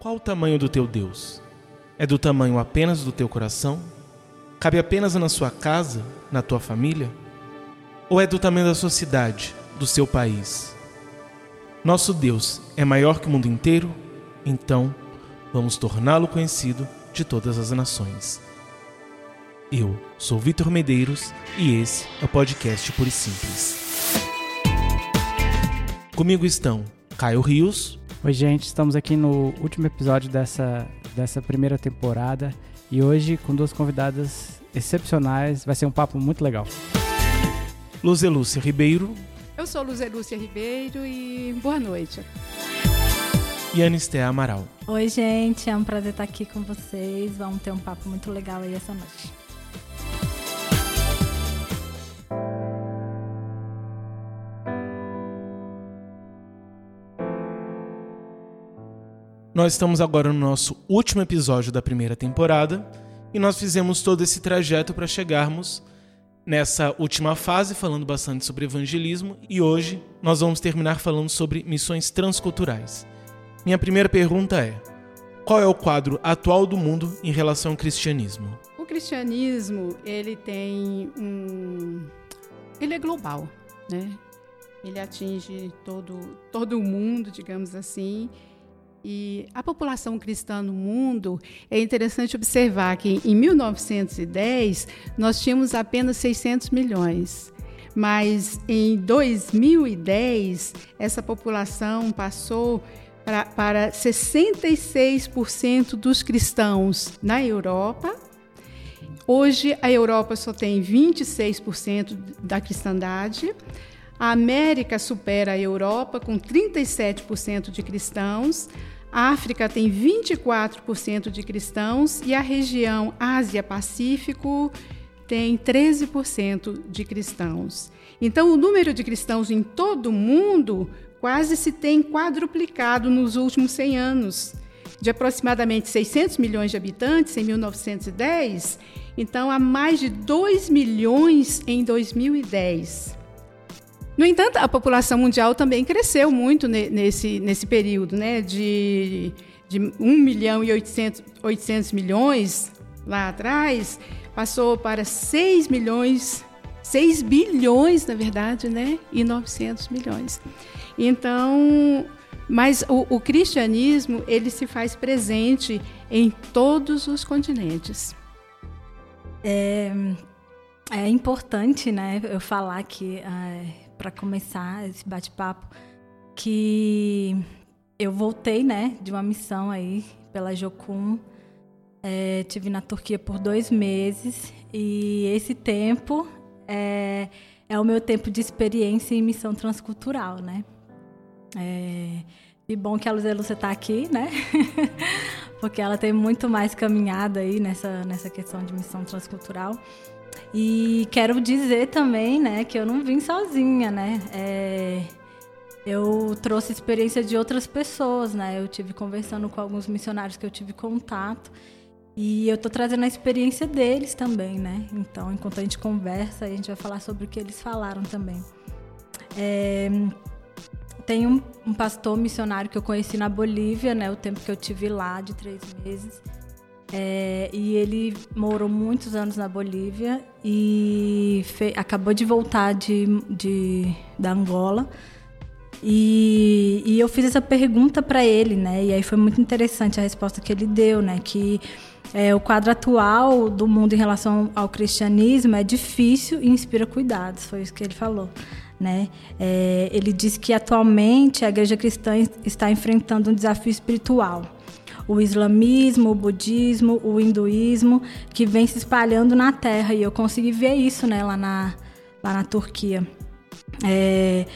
Qual o tamanho do teu Deus? É do tamanho apenas do teu coração? Cabe apenas na sua casa, na tua família? Ou é do tamanho da sua cidade, do seu país? Nosso Deus é maior que o mundo inteiro, então vamos torná-lo conhecido de todas as nações. Eu sou Vitor Medeiros e esse é o podcast Puro Simples. Comigo estão Caio Rios. Oi, gente, estamos aqui no último episódio dessa, dessa primeira temporada e hoje com duas convidadas excepcionais. Vai ser um papo muito legal. Luzelúcia Ribeiro. Eu sou Luzelúcia Ribeiro e boa noite. E Anistea Amaral. Oi, gente, é um prazer estar aqui com vocês. Vamos ter um papo muito legal aí essa noite. Nós estamos agora no nosso último episódio da primeira temporada e nós fizemos todo esse trajeto para chegarmos nessa última fase, falando bastante sobre evangelismo, e hoje nós vamos terminar falando sobre missões transculturais. Minha primeira pergunta é: qual é o quadro atual do mundo em relação ao cristianismo? O cristianismo, ele tem um ele é global, né? Ele atinge todo todo o mundo, digamos assim. E a população cristã no mundo, é interessante observar que em 1910 nós tínhamos apenas 600 milhões. Mas em 2010, essa população passou para, para 66% dos cristãos na Europa. Hoje, a Europa só tem 26% da cristandade. A América supera a Europa com 37% de cristãos. A África tem 24% de cristãos e a região Ásia-Pacífico tem 13% de cristãos. Então, o número de cristãos em todo o mundo quase se tem quadruplicado nos últimos 100 anos. De aproximadamente 600 milhões de habitantes em 1910, então há mais de 2 milhões em 2010. No entanto, a população mundial também cresceu muito nesse, nesse período, né? de, de 1 milhão e 800, 800 milhões lá atrás, passou para 6 milhões, 6 bilhões, na verdade, né? e 900 milhões. Então, mas o, o cristianismo, ele se faz presente em todos os continentes. É, é importante, né, eu falar que é, para começar esse bate-papo que eu voltei, né, de uma missão aí pela Jocum. É, tive na Turquia por dois meses e esse tempo é, é o meu tempo de experiência em missão transcultural, né? É, e bom que a Luzia Lúcia está aqui, né? Porque ela tem muito mais caminhada aí nessa, nessa questão de missão transcultural. E quero dizer também, né, que eu não vim sozinha, né? É, eu trouxe experiência de outras pessoas, né? Eu tive conversando com alguns missionários que eu tive contato e eu tô trazendo a experiência deles também, né? Então, enquanto a gente conversa, a gente vai falar sobre o que eles falaram também. É, tem um, um pastor missionário que eu conheci na Bolívia, né? O tempo que eu tive lá, de três meses. É, e ele morou muitos anos na Bolívia e acabou de voltar de, de, da Angola. E, e eu fiz essa pergunta para ele, né? E aí foi muito interessante a resposta que ele deu, né? Que é, o quadro atual do mundo em relação ao cristianismo é difícil e inspira cuidados, foi isso que ele falou. Né? É, ele disse que atualmente a igreja cristã está enfrentando um desafio espiritual o islamismo, o budismo, o hinduísmo, que vem se espalhando na Terra. E eu consegui ver isso né, lá, na, lá na Turquia. É,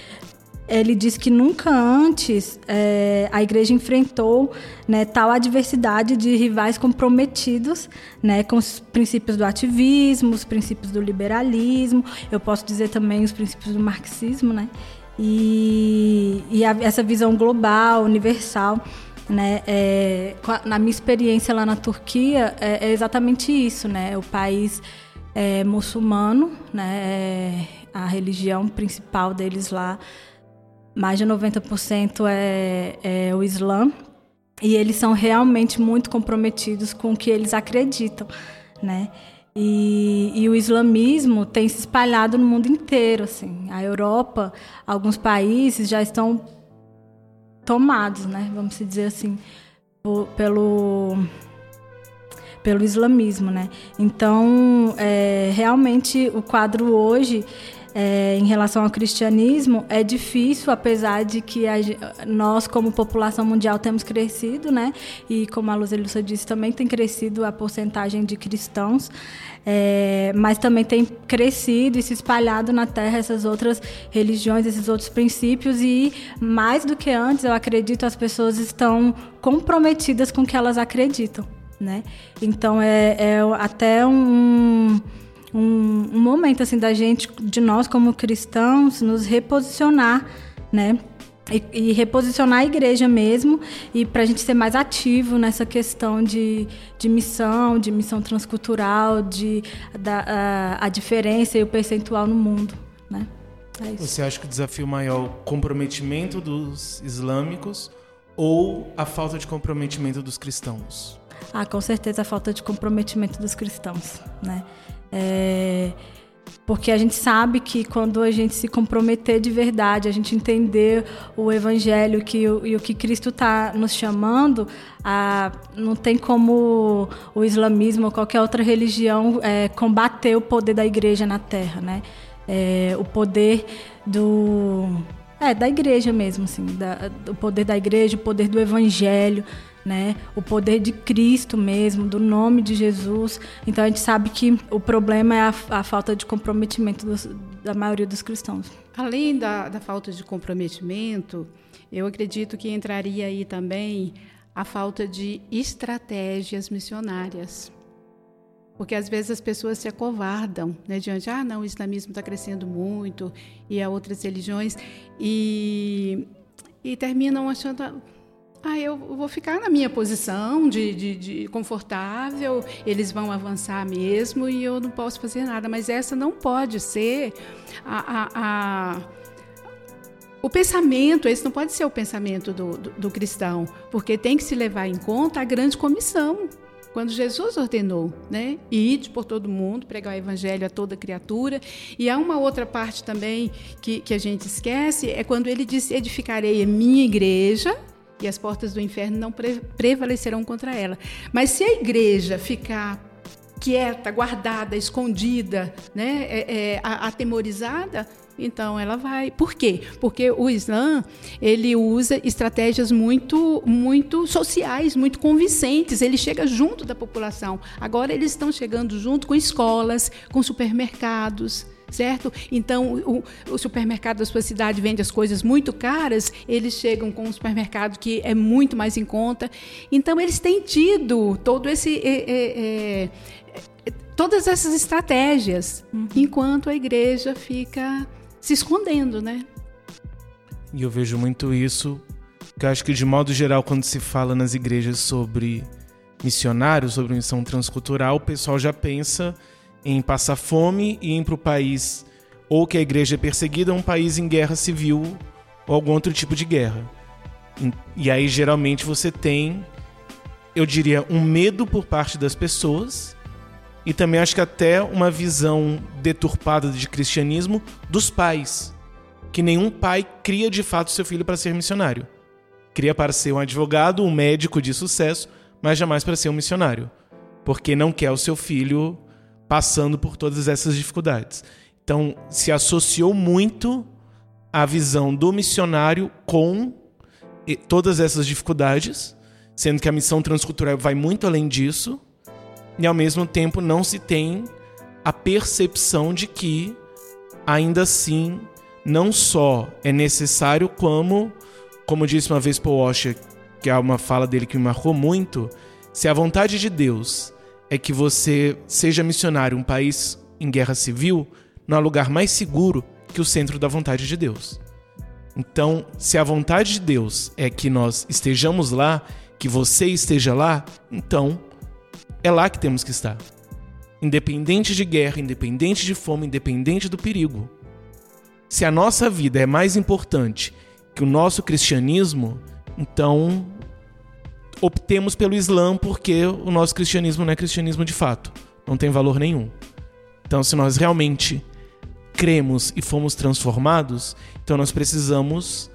ele diz que nunca antes é, a igreja enfrentou né, tal adversidade de rivais comprometidos né, com os princípios do ativismo, os princípios do liberalismo, eu posso dizer também os princípios do marxismo, né? E, e a, essa visão global, universal né? É, na minha experiência lá na Turquia, é, é exatamente isso, né? O país é muçulmano, né? É a religião principal deles lá, mais de 90% é, é o Islã. e eles são realmente muito comprometidos com o que eles acreditam, né? E, e, o islamismo tem se espalhado no mundo inteiro, assim. A Europa, alguns países já estão tomados, né? Vamos dizer assim, pelo pelo islamismo, né? Então, é, realmente o quadro hoje é, em relação ao cristianismo é difícil, apesar de que a, nós, como população mundial, temos crescido, né? E como a Luz Elissa disse, também tem crescido a porcentagem de cristãos, é, mas também tem crescido e se espalhado na Terra essas outras religiões, esses outros princípios, e mais do que antes, eu acredito, as pessoas estão comprometidas com o que elas acreditam, né? Então é, é até um um, um momento assim da gente, de nós como cristãos, nos reposicionar, né? E, e, reposicionar a igreja mesmo e para a gente ser mais ativo nessa questão de, de missão, de missão transcultural, de da, a, a diferença e o percentual no mundo, né? É Você acha que o desafio maior é o comprometimento dos islâmicos ou a falta de comprometimento dos cristãos? Ah, com certeza a falta de comprometimento dos cristãos, né? É, porque a gente sabe que quando a gente se comprometer de verdade, a gente entender o Evangelho que, e o que Cristo está nos chamando, a, não tem como o islamismo ou qualquer outra religião é, combater o poder da igreja na Terra, né? É, o poder do é da igreja mesmo, assim, da, o poder da igreja, o poder do Evangelho né? O poder de Cristo mesmo, do nome de Jesus. Então a gente sabe que o problema é a, a falta de comprometimento dos, da maioria dos cristãos. Além da, da falta de comprometimento, eu acredito que entraria aí também a falta de estratégias missionárias. Porque às vezes as pessoas se acovardam né, diante, ah, não, o islamismo está crescendo muito e há outras religiões, e, e terminam achando, ah, eu vou ficar na minha posição de, de, de, confortável, eles vão avançar mesmo e eu não posso fazer nada. Mas essa não pode ser a, a, a o pensamento, esse não pode ser o pensamento do, do, do cristão, porque tem que se levar em conta a grande comissão quando Jesus ordenou, né? Ide por todo mundo, pregar o evangelho a toda criatura. E há uma outra parte também que, que a gente esquece, é quando ele disse: edificarei a minha igreja e as portas do inferno não pre prevalecerão contra ela. Mas se a igreja ficar quieta, guardada, escondida, né, é, é, atemorizada, então ela vai. Por quê? Porque o Islã ele usa estratégias muito, muito sociais, muito convincentes. Ele chega junto da população. Agora eles estão chegando junto com escolas, com supermercados certo? Então, o, o, supermercado da sua cidade vende as coisas muito caras, eles chegam com um supermercado que é muito mais em conta. Então, eles têm tido todo esse. É, é, é, todas essas estratégias, uhum. enquanto a igreja fica se escondendo, né? E eu vejo muito isso, que acho que de modo geral, quando se fala nas igrejas sobre missionários, sobre missão transcultural, o pessoal já pensa em passar fome e ir para o país ou que a igreja é perseguida, um país em guerra civil ou algum outro tipo de guerra. E aí geralmente você tem, eu diria, um medo por parte das pessoas e também acho que até uma visão deturpada de cristianismo dos pais, que nenhum pai cria de fato seu filho para ser missionário. Cria para ser um advogado, um médico de sucesso, mas jamais para ser um missionário, porque não quer o seu filho passando por todas essas dificuldades. Então, se associou muito a visão do missionário com todas essas dificuldades, sendo que a missão transcultural vai muito além disso, e ao mesmo tempo não se tem a percepção de que, ainda assim, não só é necessário, como, como disse uma vez Paul Washer, que é uma fala dele que me marcou muito, se a vontade de Deus é que você seja missionário um país em guerra civil, não há lugar mais seguro que o centro da vontade de Deus. Então, se a vontade de Deus é que nós estejamos lá, que você esteja lá, então é lá que temos que estar. Independente de guerra, independente de fome, independente do perigo. Se a nossa vida é mais importante que o nosso cristianismo, então optemos pelo Islã porque o nosso cristianismo não é cristianismo de fato, não tem valor nenhum. Então, se nós realmente cremos e fomos transformados, então nós precisamos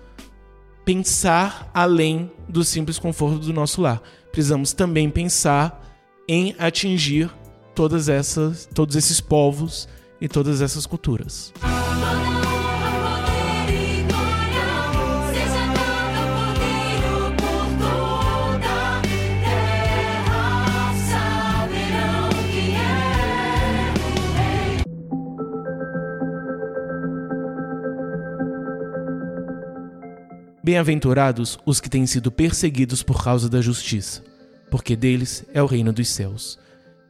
pensar além do simples conforto do nosso lar. Precisamos também pensar em atingir todas essas, todos esses povos e todas essas culturas. Bem-aventurados os que têm sido perseguidos por causa da justiça, porque deles é o reino dos céus.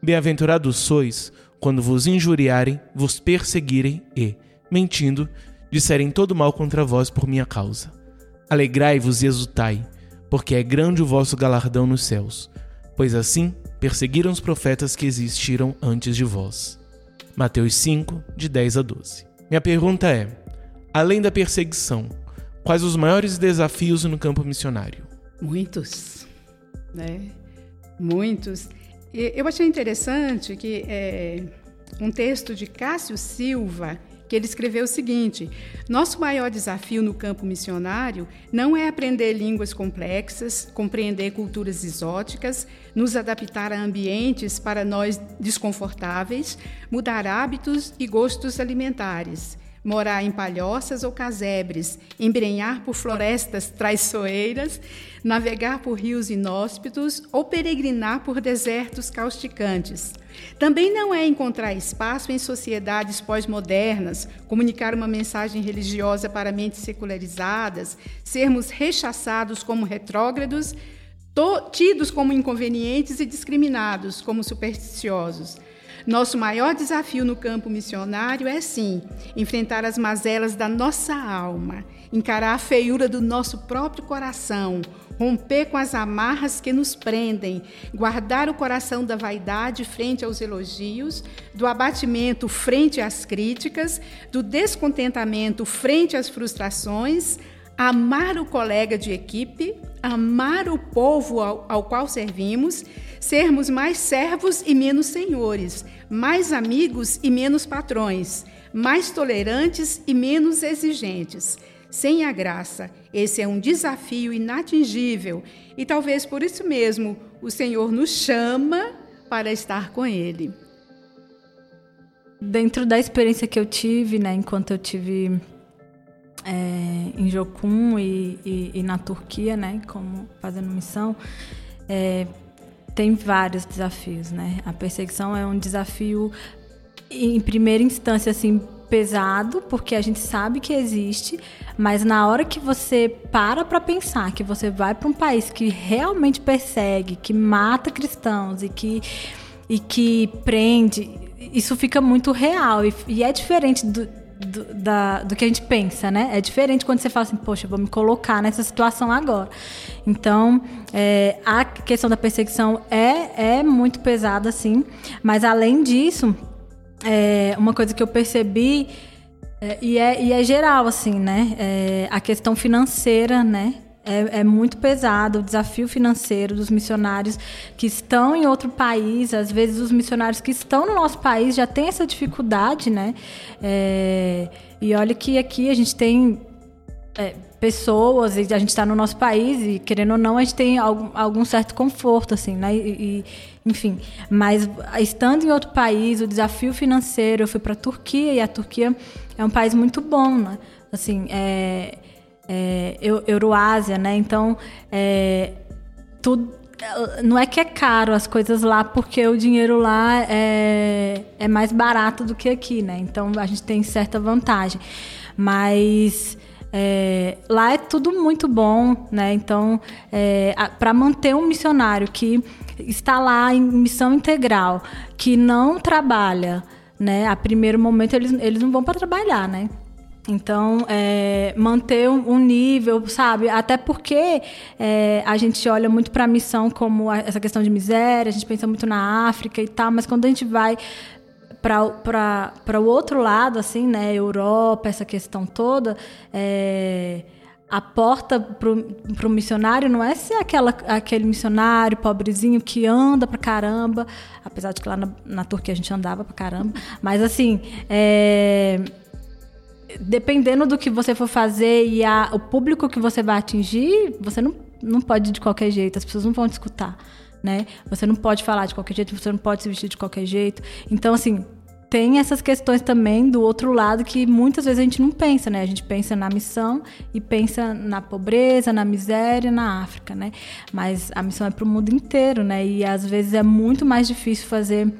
Bem-aventurados sois quando vos injuriarem, vos perseguirem e, mentindo, disserem todo mal contra vós por minha causa. Alegrai-vos e exultai, porque é grande o vosso galardão nos céus, pois assim perseguiram os profetas que existiram antes de vós. Mateus 5, de 10 a 12. Minha pergunta é: além da perseguição, Quais os maiores desafios no campo missionário? Muitos, né? Muitos. E eu achei interessante que é, um texto de Cássio Silva que ele escreveu o seguinte: Nosso maior desafio no campo missionário não é aprender línguas complexas, compreender culturas exóticas, nos adaptar a ambientes para nós desconfortáveis, mudar hábitos e gostos alimentares morar em palhoças ou casebres, embrenhar por florestas traiçoeiras, navegar por rios inóspitos ou peregrinar por desertos causticantes. Também não é encontrar espaço em sociedades pós-modernas, comunicar uma mensagem religiosa para mentes secularizadas, sermos rechaçados como retrógrados, tidos como inconvenientes e discriminados como supersticiosos. Nosso maior desafio no campo missionário é, sim, enfrentar as mazelas da nossa alma, encarar a feiura do nosso próprio coração, romper com as amarras que nos prendem, guardar o coração da vaidade frente aos elogios, do abatimento frente às críticas, do descontentamento frente às frustrações, amar o colega de equipe, amar o povo ao, ao, qual servimos, sermos mais servos e menos senhores, mais amigos e menos patrões, mais tolerantes e menos exigentes. Sem a graça, esse é um desafio inatingível e talvez por isso mesmo o Senhor nos chama para estar com Ele. Dentro da experiência que eu tive, né, enquanto eu tive é, em Jocum e, e, e, na Turquia, né, como fazendo missão, é, tem vários desafios, né? A perseguição é um desafio em primeira instância assim pesado, porque a gente sabe que existe, mas na hora que você para para pensar que você vai para um país que realmente persegue, que mata cristãos e que e que prende, isso fica muito real e, e é diferente do, do, da, do que a gente pensa, né? É diferente quando você fala assim, poxa, vou me colocar nessa situação agora. Então, é, a questão da perseguição é, é muito pesada, sim. Mas, além disso, é, uma coisa que eu percebi, é, e, é, e é geral, assim, né? É, a questão financeira, né? É, é, muito pesado o desafio financeiro dos missionários que estão em outro país. Às vezes, os missionários que estão no nosso país já têm essa dificuldade, né? É, e olha que aqui a gente tem é, pessoas e a gente está no nosso país e, querendo ou não, a gente tem algum, algum certo conforto, assim, né? E, e, enfim, mas estando em outro país, o desafio financeiro, eu fui para a Turquia e a Turquia é um país muito bom, né? Assim, é é, Euroásia, né? Então, é, tudo, não é que é caro as coisas lá, porque o dinheiro lá é, é mais barato do que aqui, né? Então, a gente tem certa vantagem. Mas... É, lá é tudo muito bom, né? Então, é, para manter um missionário que está lá em missão integral, que não trabalha, né? A primeiro momento eles, eles não vão para trabalhar, né? Então, é, manter um, nível, sabe? Até porque é, a gente olha muito para a missão como a, essa questão de miséria, a gente pensa muito na África e tal, mas quando a gente vai para o outro lado, assim, né? Europa, essa questão toda, é, a porta para o missionário não é ser aquela, aquele missionário pobrezinho que anda para caramba, apesar de que lá na, na Turquia a gente andava para caramba, mas assim, é, dependendo do que você for fazer e a, o público que você vai atingir, você não, não pode de qualquer jeito, as pessoas não vão te escutar. Né? Você não pode falar de qualquer jeito, você não pode se vestir de qualquer jeito. Então, assim, tem essas questões também do outro lado que muitas vezes a gente não pensa, né? A gente pensa na missão e pensa na pobreza, na miséria, na África, né? Mas a missão é para o mundo inteiro, né? E às vezes é muito mais difícil fazer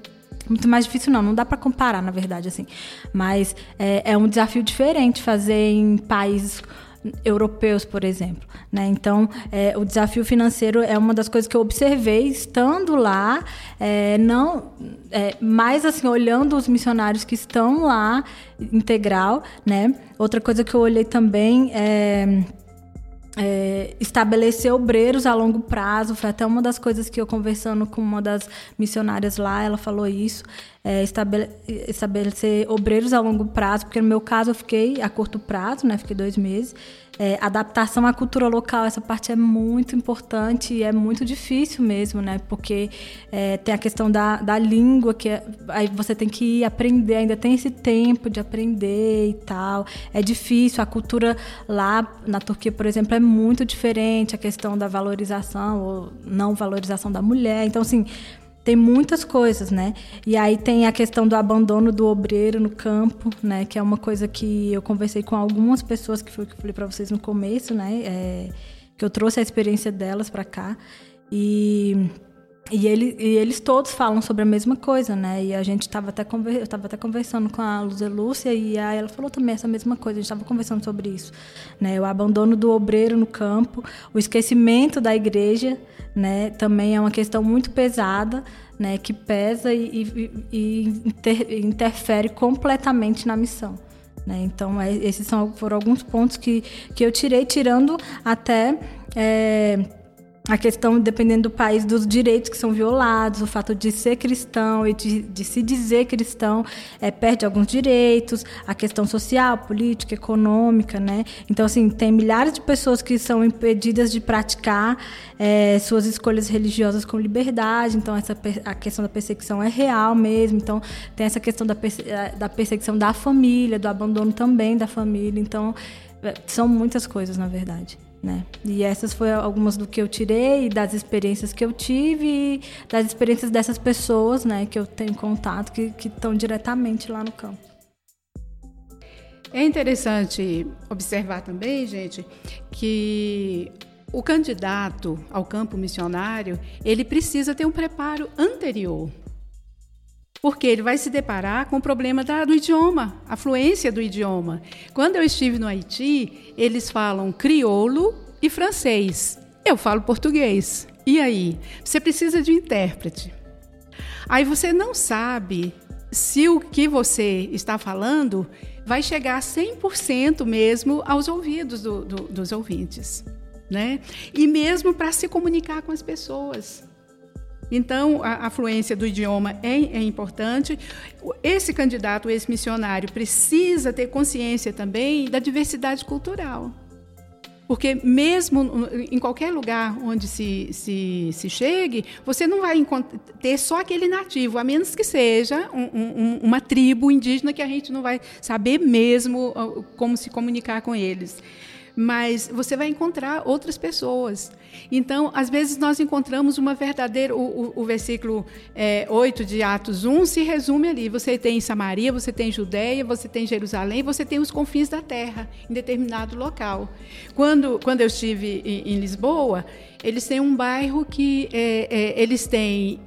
muito mais difícil não, não dá para comparar, na verdade, assim. Mas é, é um desafio diferente fazer em países europeus, por exemplo. Né? Então, é, o desafio financeiro é uma das coisas que eu observei estando lá, é, não, é, mais assim olhando os missionários que estão lá integral, né? Outra coisa que eu olhei também é é, estabelecer obreiros a longo prazo. Foi até uma das coisas que eu conversando com uma das missionárias lá, ela falou isso. É, estabelecer obreiros a longo prazo, porque no meu caso eu fiquei a curto prazo, né? Fiquei dois meses. É, adaptação à cultura local, essa parte é muito importante e é muito difícil mesmo, né? Porque é, tem a questão da, da língua, que é, aí você tem que aprender, ainda tem esse tempo de aprender e tal. É difícil, a cultura lá na Turquia, por exemplo, é muito diferente, a questão da valorização ou não valorização da mulher. Então, assim, tem muitas coisas, né? E aí tem a questão do abandono do obreiro no campo, né? Que é uma coisa que eu conversei com algumas pessoas que foi que eu falei para vocês no começo, né? É, que eu trouxe a experiência delas para cá e e, ele, e, eles todos falam sobre a mesma coisa, né? E a gente estava até, conver, até conversando com a Luzia Lúcia e aí ela falou também essa mesma coisa, a gente estava conversando sobre isso. Né? O abandono do obreiro no campo, o esquecimento da igreja, né? Também é uma questão muito pesada, né? Que pesa e, e, e inter, interfere completamente na missão. Né? Então, é, esses são, foram alguns pontos que, que eu tirei, tirando até... É, a questão, dependendo do país, dos direitos que são violados, o fato de ser cristão e de, de se dizer cristão é, perde alguns direitos, a questão social, política, econômica, né? Então, assim, tem milhares de pessoas que são impedidas de praticar é, suas escolhas religiosas com liberdade, então essa, a questão da perseguição é real mesmo, então tem essa questão da, é, da perseguição da família, do abandono também da família, então é, são muitas coisas, na verdade. Né? E essas foram algumas do que eu tirei, das experiências que eu tive, das experiências dessas pessoas né, que eu tenho contato, que, estão diretamente lá no campo. É interessante observar também, gente, que o candidato ao campo missionário, ele precisa ter um preparo anterior. Porque ele vai se deparar com o problema da, do idioma, a fluência do idioma. Quando eu estive no Haiti, eles falam crioulo e francês. Eu falo português. E aí? Você precisa de um intérprete. Aí você não sabe se o que você está falando vai chegar 100% mesmo aos ouvidos do, do, dos ouvintes. Né? E mesmo para se comunicar com as pessoas. Então, a, a fluência do idioma é, é, importante. Esse candidato, esse missionário, precisa ter consciência também da diversidade cultural. Porque mesmo em qualquer lugar onde se, se, se chegue, você não vai ter só aquele nativo, a menos que seja um, um, uma tribo indígena que a gente não vai saber mesmo como se comunicar com eles mas você vai encontrar outras pessoas. Então, às vezes, nós encontramos uma verdadeira. O, o, o versículo é, 8 de Atos 1 se resume ali. Você tem Samaria, você tem Judéia, você tem Jerusalém, você tem os confins da terra, em determinado local. Quando, quando eu estive em, em Lisboa, eles têm um bairro que é, é, eles têm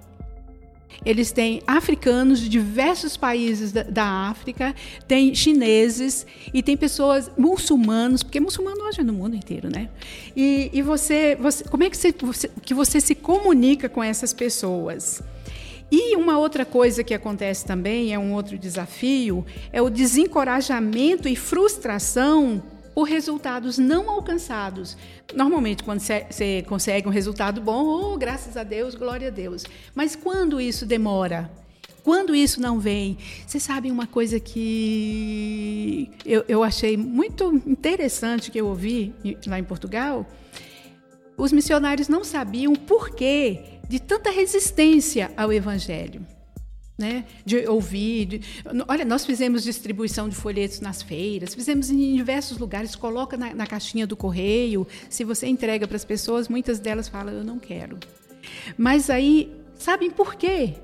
eles têm africanos de diversos países da, da África, tem chineses e tem pessoas muçulmanos, porque muçulmano hoje é no mundo inteiro, né? E, e você, você, como é que você, você, que você se comunica com essas pessoas? E uma outra coisa que acontece também, é um outro desafio, é o desencorajamento e frustração por resultados não alcançados. Normalmente, quando você consegue um resultado bom, oh, graças a Deus, glória a Deus. Mas quando isso demora? Quando isso não vem, vocês sabem uma coisa que eu, eu achei muito interessante que eu ouvi lá em Portugal? Os missionários não sabiam o porquê de tanta resistência ao evangelho né? De ouvir. De... Olha, nós fizemos distribuição de folhetos nas feiras, fizemos em diversos lugares, coloca na, na caixinha do correio. Se você entrega para as pessoas, muitas delas falam, eu não quero. Mas aí, sabem por quê?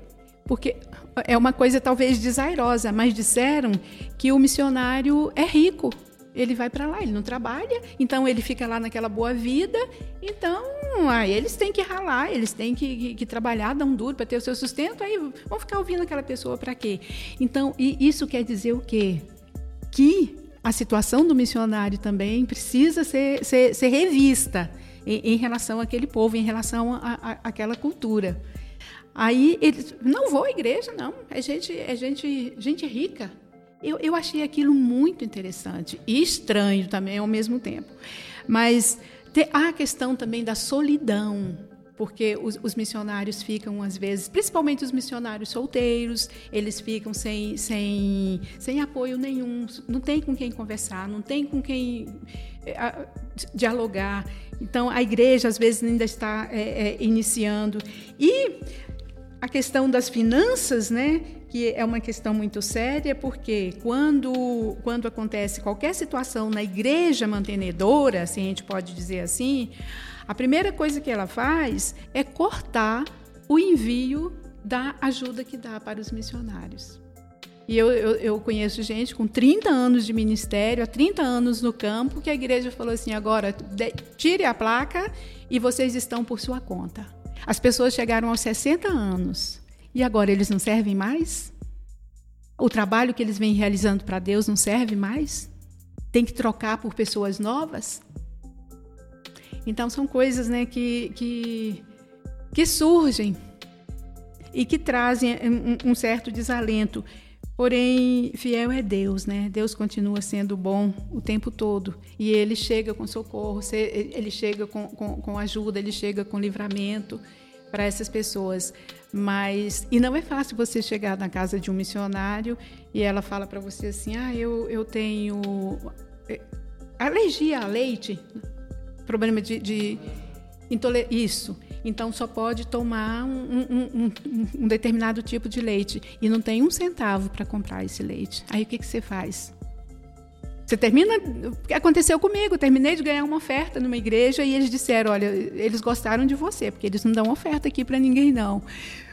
Porque é uma coisa talvez desairosa, mas disseram que o missionário é rico ele vai para lá, ele não trabalha, então ele fica lá naquela boa vida, então aí eles têm que ralar, eles têm que, que, que trabalhar, dar um duro para ter o seu sustento, aí vão ficar ouvindo aquela pessoa para quê? Então, isso quer dizer o quê? Que a situação do missionário também precisa ser, ser, ser revista em, em, relação àquele povo, em relação àquela cultura. Aí eles não vou à igreja, não. É gente, é gente, gente rica. Eu, eu achei aquilo muito interessante e estranho também ao mesmo tempo. Mas há a questão também da solidão, porque os, os, missionários ficam, às vezes, principalmente os missionários solteiros, eles ficam sem, sem, sem apoio nenhum, não tem com quem conversar, não tem com quem é, dialogar. Então, a igreja, às vezes, ainda está é, é, iniciando. E a questão das finanças, né? Que é uma questão muito séria, porque quando, quando acontece qualquer situação na igreja mantenedora, se a gente pode dizer assim, a primeira coisa que ela faz é cortar o envio da ajuda que dá para os missionários. E eu, eu, eu, conheço gente com 30 anos de ministério, há 30 anos no campo, que a igreja falou assim: agora tire a placa e vocês estão por sua conta. As pessoas chegaram aos 60 anos e agora eles não servem mais? O trabalho que eles vêm realizando para Deus não serve mais? Tem que trocar por pessoas novas? Então são coisas né, que, que, que surgem e que trazem um, um certo desalento. Porém, fiel é Deus, né? Deus continua sendo bom o tempo todo. E Ele chega com socorro, Ele chega com, com, com ajuda, Ele chega com livramento para essas pessoas. Mas e não é fácil você chegar na casa de um missionário e ela fala para você assim: "Ah, eu, eu tenho é, alergia a leite, problema de, de isso. Então só pode tomar um, um, um, um, determinado tipo de leite e não tem um centavo para comprar esse leite. Aí o que, que você faz? Você termina. Aconteceu comigo? terminei de ganhar uma oferta numa igreja e eles disseram: olha, eles gostaram de você, porque eles não dão oferta aqui para ninguém, não.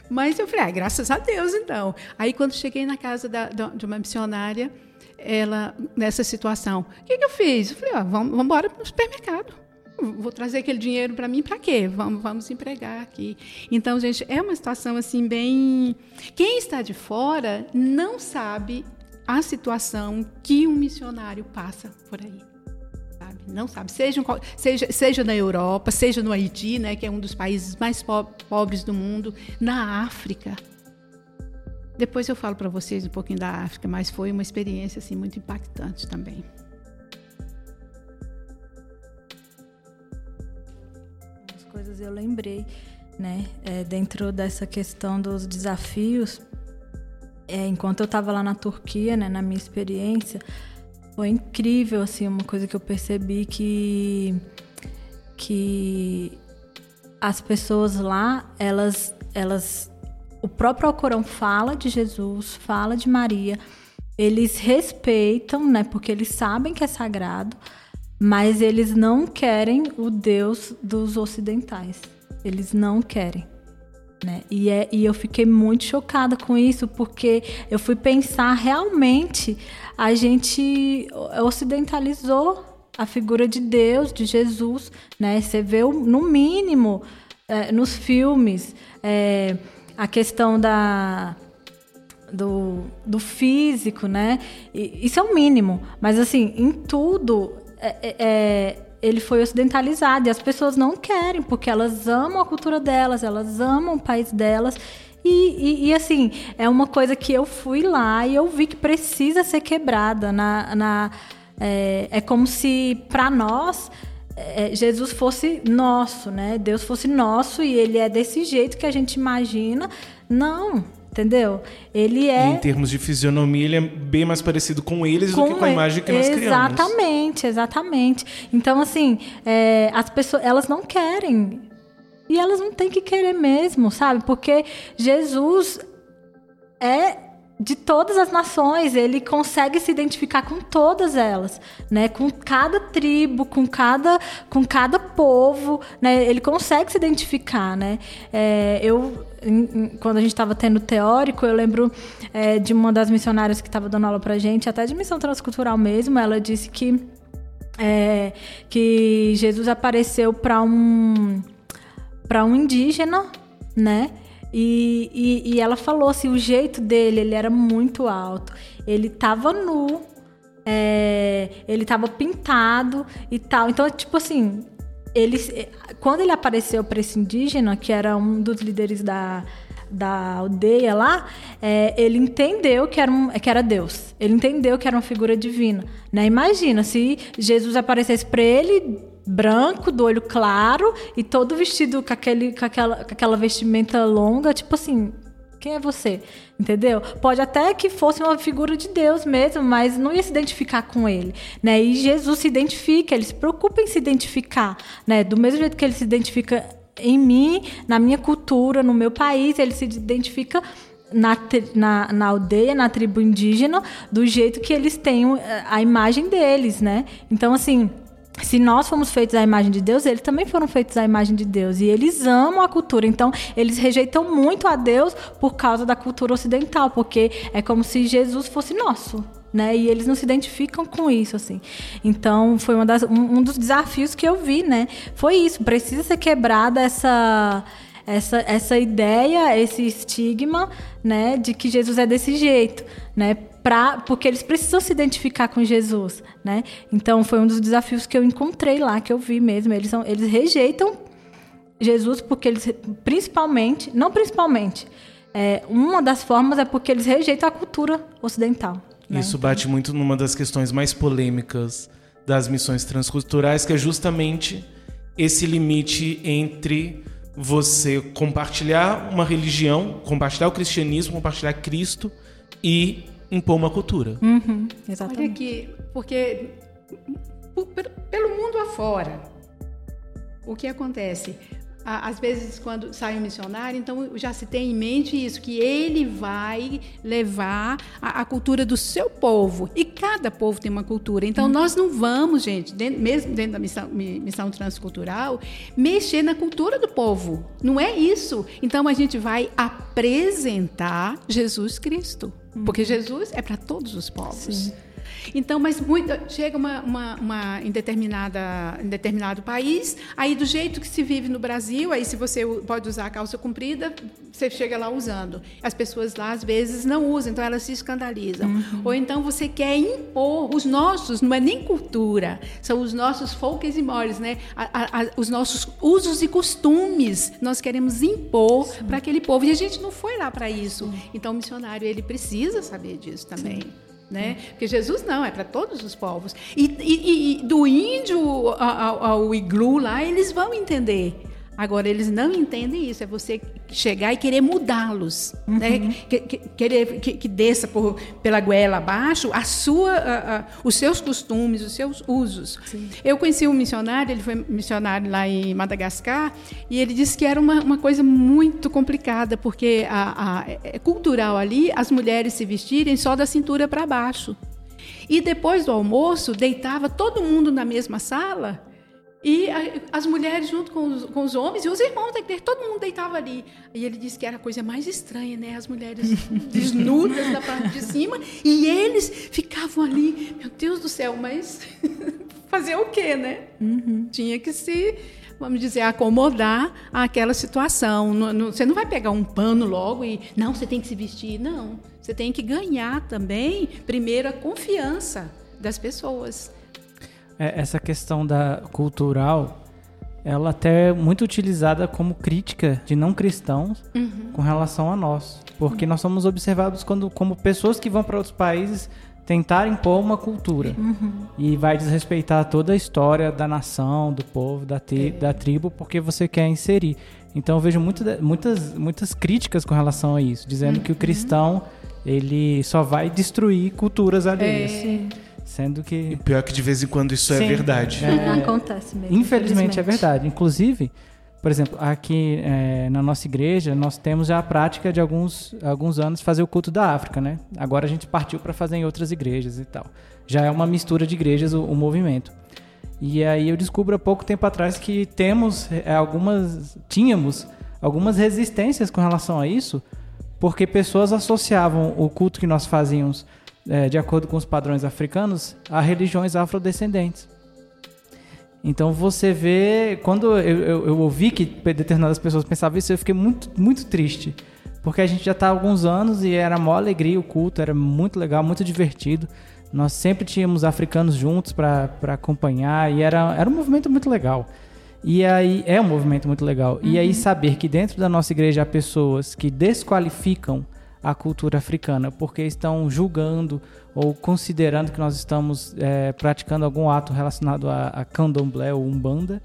Mas eu falei: ah, graças a Deus, então. Aí, quando cheguei na casa da, de uma missionária, ela, nessa situação, o que, que eu fiz? Eu falei: ah, vamos, vamos embora para o supermercado vou trazer aquele dinheiro para mim para quê? Vamos, vamos empregar aqui. Então, gente, é uma situação assim bem. Quem está de fora não sabe a situação que um missionário passa por aí. Sabe? Não sabe. Seja, seja, seja na Europa, seja no Haiti, né, que é um dos países mais po pobres do mundo, na África. Depois eu falo para vocês um pouquinho da África, mas foi uma experiência assim muito impactante também. As coisas eu lembrei, né, é, dentro dessa questão dos desafios é, enquanto eu estava lá na Turquia, né, na minha experiência, foi incrível, assim, uma coisa que eu percebi que que as pessoas lá, elas, elas, o próprio Alcorão fala de Jesus, fala de Maria, eles respeitam, né, porque eles sabem que é sagrado, mas eles não querem o Deus dos ocidentais. Eles não querem. Né? E, é, e eu fiquei muito chocada com isso, porque eu fui pensar realmente a gente ocidentalizou a figura de Deus, de Jesus, né? Você vê no mínimo é, nos filmes é, a questão da do, do físico, né? E, isso é o mínimo, mas assim em tudo é, é, é ele foi ocidentalizado e as pessoas não querem, porque elas amam a cultura delas, elas amam o país delas. E, e, e, assim, é uma coisa que eu fui lá e eu vi que precisa ser quebrada. Na, na é, é como se, para nós, é, Jesus fosse nosso, né? Deus fosse nosso e ele é desse jeito que a gente imagina. Não, Entendeu? Ele é. E em termos de fisionomia, ele é bem mais parecido com eles do que com a imagem que nós criamos. Exatamente, exatamente. Então, assim, é, as pessoas, elas não querem. E elas não têm que querer mesmo, sabe? Porque Jesus é de todas as nações, ele consegue se identificar com todas elas, né? Com cada tribo, com cada, com cada povo, né? Ele consegue se identificar, né? É, eu quando a gente estava tendo teórico, eu lembro é, de uma das missionárias que estava dando aula para gente, até de missão transcultural mesmo. Ela disse que é, que Jesus apareceu para um um indígena, né? E, e, e, ela falou assim, o jeito dele, ele era muito alto. Ele tava nu, é, ele tava pintado e tal. Então, tipo assim, ele, quando ele apareceu para esse indígena, que era um dos líderes da, da aldeia lá, é, ele entendeu que era, um, que era Deus. Ele entendeu que era uma figura divina. Né? Imagina se Jesus aparecesse para ele branco, do olho claro e todo vestido com, aquele, com, aquela, com aquela vestimenta longa, tipo assim, quem é você? Entendeu? Pode até que fosse uma figura de Deus mesmo, mas não ia se identificar com ele, né? E Jesus se identifica, ele se preocupa em se identificar, né? Do mesmo jeito que ele se identifica em mim, na minha cultura, no meu país, ele se identifica na, na, na, aldeia, na tribo indígena, do jeito que eles têm eh, a imagem deles, né? Então, assim, se nós fomos feitos à imagem de Deus, eles também foram feitos à imagem de Deus. E eles amam a cultura. Então, eles rejeitam muito a Deus por causa da cultura ocidental, porque é como se Jesus fosse nosso. Né? E eles não se identificam com isso, assim. Então, foi das, um, um dos desafios que eu vi, né? Foi isso. Precisa ser quebrada essa essa, essa ideia, esse estigma, né, de que Jesus é desse jeito, né? Pra, porque eles precisam se identificar com Jesus, né? Então foi um dos desafios que eu encontrei lá, que eu vi mesmo. Eles, são, eles rejeitam Jesus porque eles, principalmente, não principalmente, é, uma das formas é porque eles rejeitam a cultura ocidental. Né? Isso bate muito numa das questões mais polêmicas das missões transculturais, que é justamente esse limite entre você compartilhar uma religião, compartilhar o cristianismo, compartilhar Cristo e impor uma cultura. Uhum, exatamente. Olha aqui, porque pelo mundo afora, o que acontece? às vezes quando sai um missionário, então já se tem em mente isso, que ele vai levar a, a cultura do seu povo. E cada povo tem uma cultura. Então hum. nós não vamos, gente, dentro, mesmo dentro da missão, missão transcultural, mexer na cultura do povo. Não é isso. Então a gente vai apresentar Jesus Cristo. Porque uhum. Jesus é para todos os povos. Sim. Então, mas muito, chega uma, uma, uma, em, determinada, em determinado país, aí do jeito que se vive no Brasil, aí se você pode usar a calça comprida, você chega lá usando. As pessoas lá às vezes não usam, então elas se escandalizam. Uhum. Ou então você quer impor os nossos, não é nem cultura, são os nossos folks e mores, né? A, a, a, os nossos usos e costumes. Nós queremos impor para aquele povo e a gente não foi lá para isso. Sim. Então o missionário ele precisa saber disso também. Sim. Né? Porque Jesus não, é para todos os povos. E, e, e do índio ao, ao iglu lá, eles vão entender. Agora, eles não entendem isso. É você chegar e querer mudá-los. Uhum. Né? Que, que, querer que, que desça por, pela goela abaixo a sua, a, a, os seus costumes, os seus usos. Sim. Eu conheci um missionário, ele foi missionário lá em Madagascar, e ele disse que era uma, uma coisa muito complicada, porque a, a, é cultural ali as mulheres se vestirem só da cintura para baixo. E depois do almoço, deitava todo mundo na mesma sala e as mulheres junto com os, com os homens e os irmãos da igreja, todo mundo deitava ali. E ele disse que era a coisa mais estranha, né? As mulheres desnudas da parte de cima e eles ficavam ali. Meu Deus do céu, mas fazer o quê, né? Uhum. Tinha que se, vamos dizer, acomodar àquela situação. Não, não, você não vai pegar um pano logo e, não, você tem que se vestir. Não. Você tem que ganhar também, primeiro, a confiança das pessoas essa questão da cultural, ela até é muito utilizada como crítica de não cristãos uhum. com relação a nós, porque nós somos observados quando, como pessoas que vão para outros países tentar impor uma cultura. E vai desrespeitar toda a história da nação, do povo, da, tri- da tribo, porque você quer inserir. Então eu vejo muito muitas, muitas críticas com relação a isso, dizendo que o cristão ele só vai destruir culturas alheias. Sendo E que, pior que de vez em quando isso é Sim. verdade. É. Acontece mesmo. infelizmente, é verdade. Inclusive, por exemplo, aqui é, na nossa igreja, nós temos já a prática de alguns, alguns anos fazer o culto da África, né? Agora a gente partiu para fazer em outras igrejas e tal. Já é uma mistura de igrejas o, o movimento. E aí eu descubro há pouco tempo atrás que temos é, algumas, tínhamos algumas resistências com relação a isso, porque pessoas associavam o culto que nós fazíamos é, de acordo com os padrões africanos a religiões afrodescendentes. Então você vê, quando eu, eu, eu ouvi que determinadas pessoas pensavam isso, eu fiquei muito, muito triste. Porque a gente já está há alguns anos e era maior alegria o culto, era muito legal, muito divertido. Nós sempre tínhamos africanos juntos para acompanhar e era, era um movimento muito legal. E aí, é um movimento muito legal. E aí, saber que dentro da nossa igreja há pessoas que desqualificam a cultura africana porque estão julgando ou considerando que nós estamos é, praticando algum ato relacionado a, a candomblé ou umbanda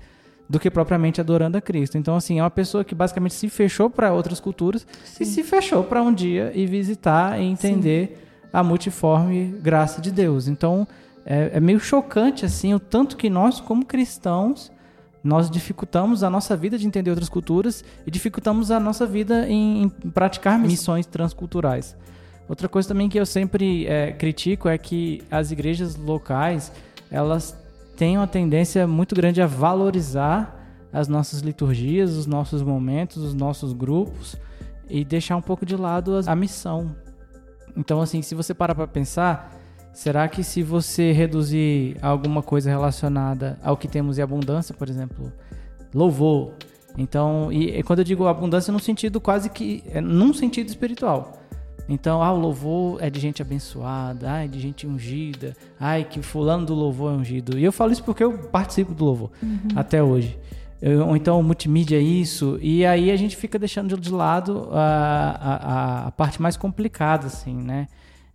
do que propriamente adorando a Cristo. Então, assim, é uma pessoa que basicamente se fechou para outras culturas e se fechou para um dia e visitar e entender a multiforme graça de Deus. Então, é, é meio chocante, assim, o tanto que nós, como cristãos, nós dificultamos a nossa vida de entender outras culturas e dificultamos a nossa vida em, em praticar missões transculturais. Outra coisa também que eu sempre é, critico é que as igrejas locais elas têm uma tendência muito grande a valorizar as nossas liturgias, os nossos momentos, os nossos grupos e deixar um pouco de lado a missão. Então, assim, se você parar para pensar, será que se você reduzir alguma coisa relacionada ao que temos em abundância, por exemplo, louvor, então, e, e quando eu digo abundância, no sentido quase que, é, num sentido espiritual. Então, ah, o louvor é de gente abençoada, ah, é de gente ungida, ai, que fulano do louvor é ungido. E eu falo isso porque eu participo do louvor até hoje. Eu- ou então multimídia é isso, e aí a gente fica deixando de lado a, a- a parte mais complicada, assim, né?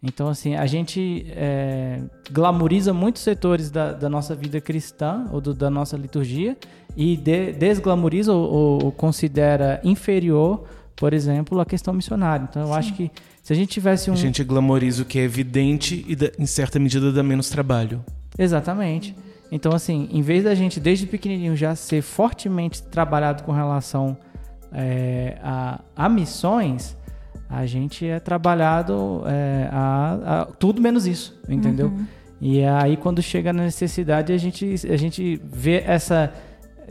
Então, assim, a gente é, glamoriza muitos setores da, da nossa vida cristã, ou do- da nossa liturgia, e de, desglamoriza ou, ou- ou considera inferior, por exemplo, a questão missionária. Então, eu acho que se a gente tivesse um... A gente glamoriza o que é evidente e, dá- em certa medida, dá menos trabalho. Exatamente. Então, assim, em vez da gente, desde pequenininho, já ser fortemente trabalhado com relação é, a, a missões, a gente é trabalhado é, a, a tudo menos isso, entendeu? E aí, quando chega na necessidade, a gente, a gente vê essa,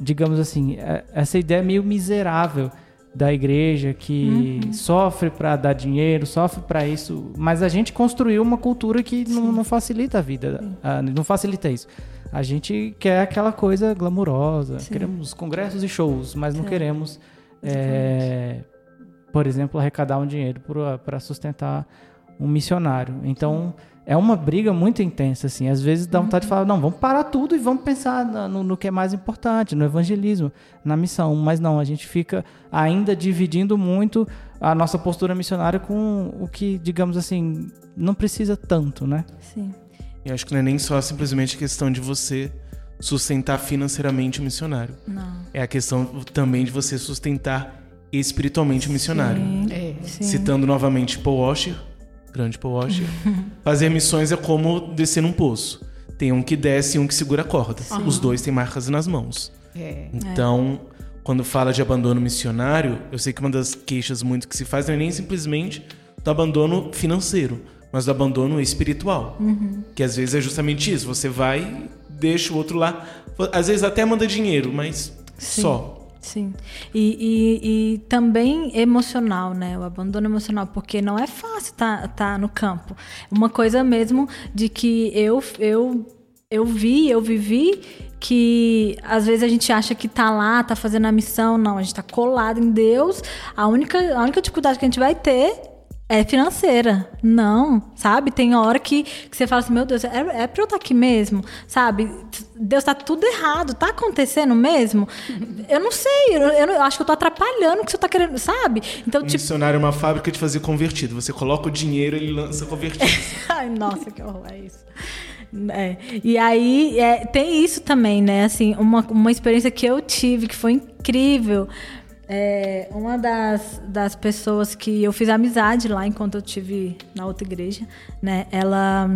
digamos assim, é- essa ideia meio miserável da igreja que sofre para dar dinheiro, sofre para isso, mas a gente construiu uma cultura que não, não facilita a vida, ah, não facilita isso. A gente quer aquela coisa glamurosa, Sim. queremos congressos e shows, mas não queremos, é, por exemplo, arrecadar um dinheiro para sustentar um missionário. Então é uma briga muito intensa, assim. Às vezes dá vontade de falar, não, vamos parar tudo e vamos pensar no, no que é mais importante, no evangelismo, na missão. Mas não, a gente fica ainda dividindo muito a nossa postura missionária com o que, digamos assim, não precisa tanto, né? Sim. E acho que não é nem só simplesmente questão de você sustentar financeiramente o missionário. Não. É a questão também de você sustentar espiritualmente o missionário. Sim. É. Sim. Citando novamente Paul Washer, grande Paul Washer, fazer missões é como descer num poço. Tem um que desce e um que segura a corda. Os dois têm marcas nas mãos. É. Então, quando fala de abandono missionário, eu sei que uma das queixas muito que se faz não é nem simplesmente do abandono financeiro, mas do abandono espiritual. Que às vezes é justamente isso. Você vai, deixa o outro lá. Às vezes até manda dinheiro, mas Sim. só. Sim. E, e, e também emocional, né? O abandono emocional, porque não é fácil estar tá, no campo. Uma coisa mesmo de que eu, eu, eu vi, eu vivi que às vezes a gente acha que tá lá, tá fazendo a missão, não, a gente tá colado em Deus. A única, a única dificuldade que a gente vai ter é financeira. Não, sabe? Tem hora que, que você fala assim, meu Deus, é, é pra eu estar aqui mesmo, sabe? Deus tá tudo errado, tá acontecendo mesmo? Eu não sei, eu, eu acho que eu tô atrapalhando o que você tá querendo, sabe? Então, um tipo... missionário é uma fábrica de fazer convertido. Você coloca o dinheiro, ele lança convertido. Ai, nossa, que horror é isso. É. E aí é, tem isso também, né? Assim, uma, uma experiência que eu tive que foi incrível é, uma das, das pessoas que eu fiz amizade lá enquanto eu tive na outra igreja, né? Ela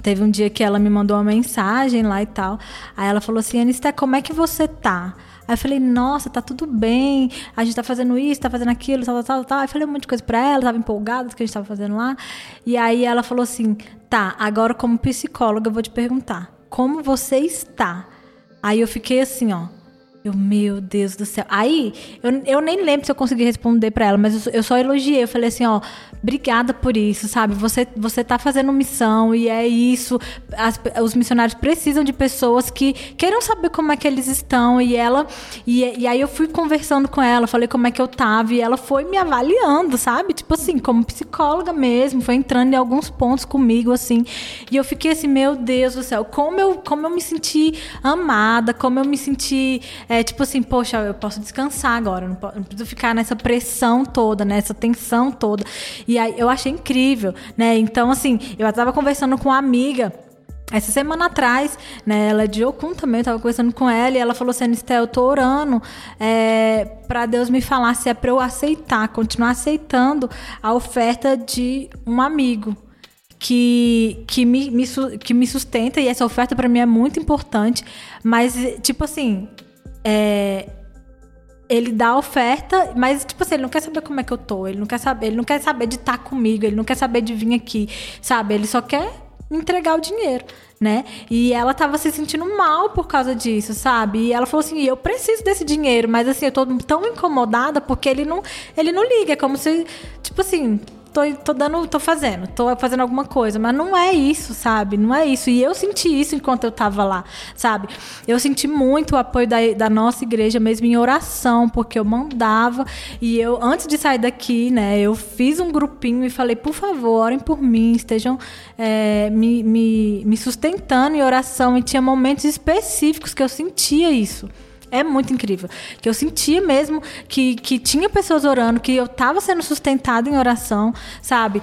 teve um dia que ela me mandou uma mensagem lá e tal. Aí ela falou assim: Anista, como é que você tá? Aí eu falei, nossa, tá tudo bem, a gente tá fazendo isso, tá fazendo aquilo, tal, tal, tal. Aí eu falei um monte de coisa pra ela, tava empolgada do que a gente tava fazendo lá. E aí ela falou assim: tá, agora como psicóloga eu vou te perguntar, como você está? Aí eu fiquei assim, ó eu, meu Deus do céu. Aí, eu, eu nem lembro se eu consegui responder para ela, mas eu, eu, só elogiei. Eu falei assim, ó, obrigada por isso, sabe? Você, você tá fazendo missão e é isso. As, os missionários precisam de pessoas que queiram saber como é que eles estão. E ela, e, e aí eu fui conversando com ela, falei como é que eu tava, e ela foi me avaliando, sabe? Tipo assim, como psicóloga mesmo, foi entrando em alguns pontos comigo, assim. E eu fiquei assim, meu Deus do céu, como eu, como eu me senti amada, como eu me senti é tipo assim, poxa, eu posso descansar agora, não, posso, não preciso ficar nessa pressão toda, nessa tensão toda. E aí eu achei incrível, né? Então, assim, eu estava conversando com uma amiga. Essa semana atrás, né, ela é de Okun também, eu tava conversando com ela e ela falou assim, Anistel, eu tô orando é, para Deus me falar se é para eu aceitar, continuar aceitando a oferta de um amigo que, que, me, me, que me sustenta e essa oferta para mim é muito importante, mas, tipo assim, é, ele dá a oferta, mas tipo assim, ele não quer saber como é que eu tô, ele não quer saber, ele não quer saber de estar tá comigo, ele não quer saber de vir aqui, sabe? Ele só quer entregar o dinheiro, né? E ela tava se sentindo mal por causa disso, sabe? E ela falou assim: "Eu preciso desse dinheiro, mas assim, eu tô tão incomodada porque ele não, ele não liga, é como se tipo assim, tô, tô dando, tô fazendo, tô fazendo alguma coisa, mas não é isso, sabe? Não é isso. E eu senti isso enquanto eu tava lá, sabe? Eu senti muito o apoio da, da nossa igreja mesmo em oração, porque eu mandava e eu, antes de sair daqui, né, eu fiz um grupinho e falei, por favor, orem por mim, estejam é, me, me, me sustentando em oração. E tinha momentos específicos que eu sentia isso é muito incrível. Que eu sentia mesmo que, que tinha pessoas orando, que eu estava sendo sustentada em oração, sabe?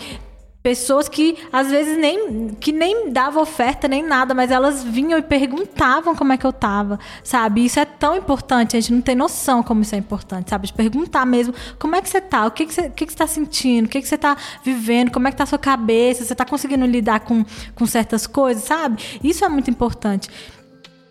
Pessoas que às vezes nem que nem dava oferta nem nada, mas elas vinham e perguntavam como é que eu tava, sabe? Isso é tão importante, a gente não tem noção como isso é importante, sabe? De perguntar mesmo como é que você tá, o que que você, o que que você tá sentindo, o que que você tá vivendo, como é que tá a sua cabeça, você tá conseguindo lidar com, com certas coisas, sabe? Isso é muito importante.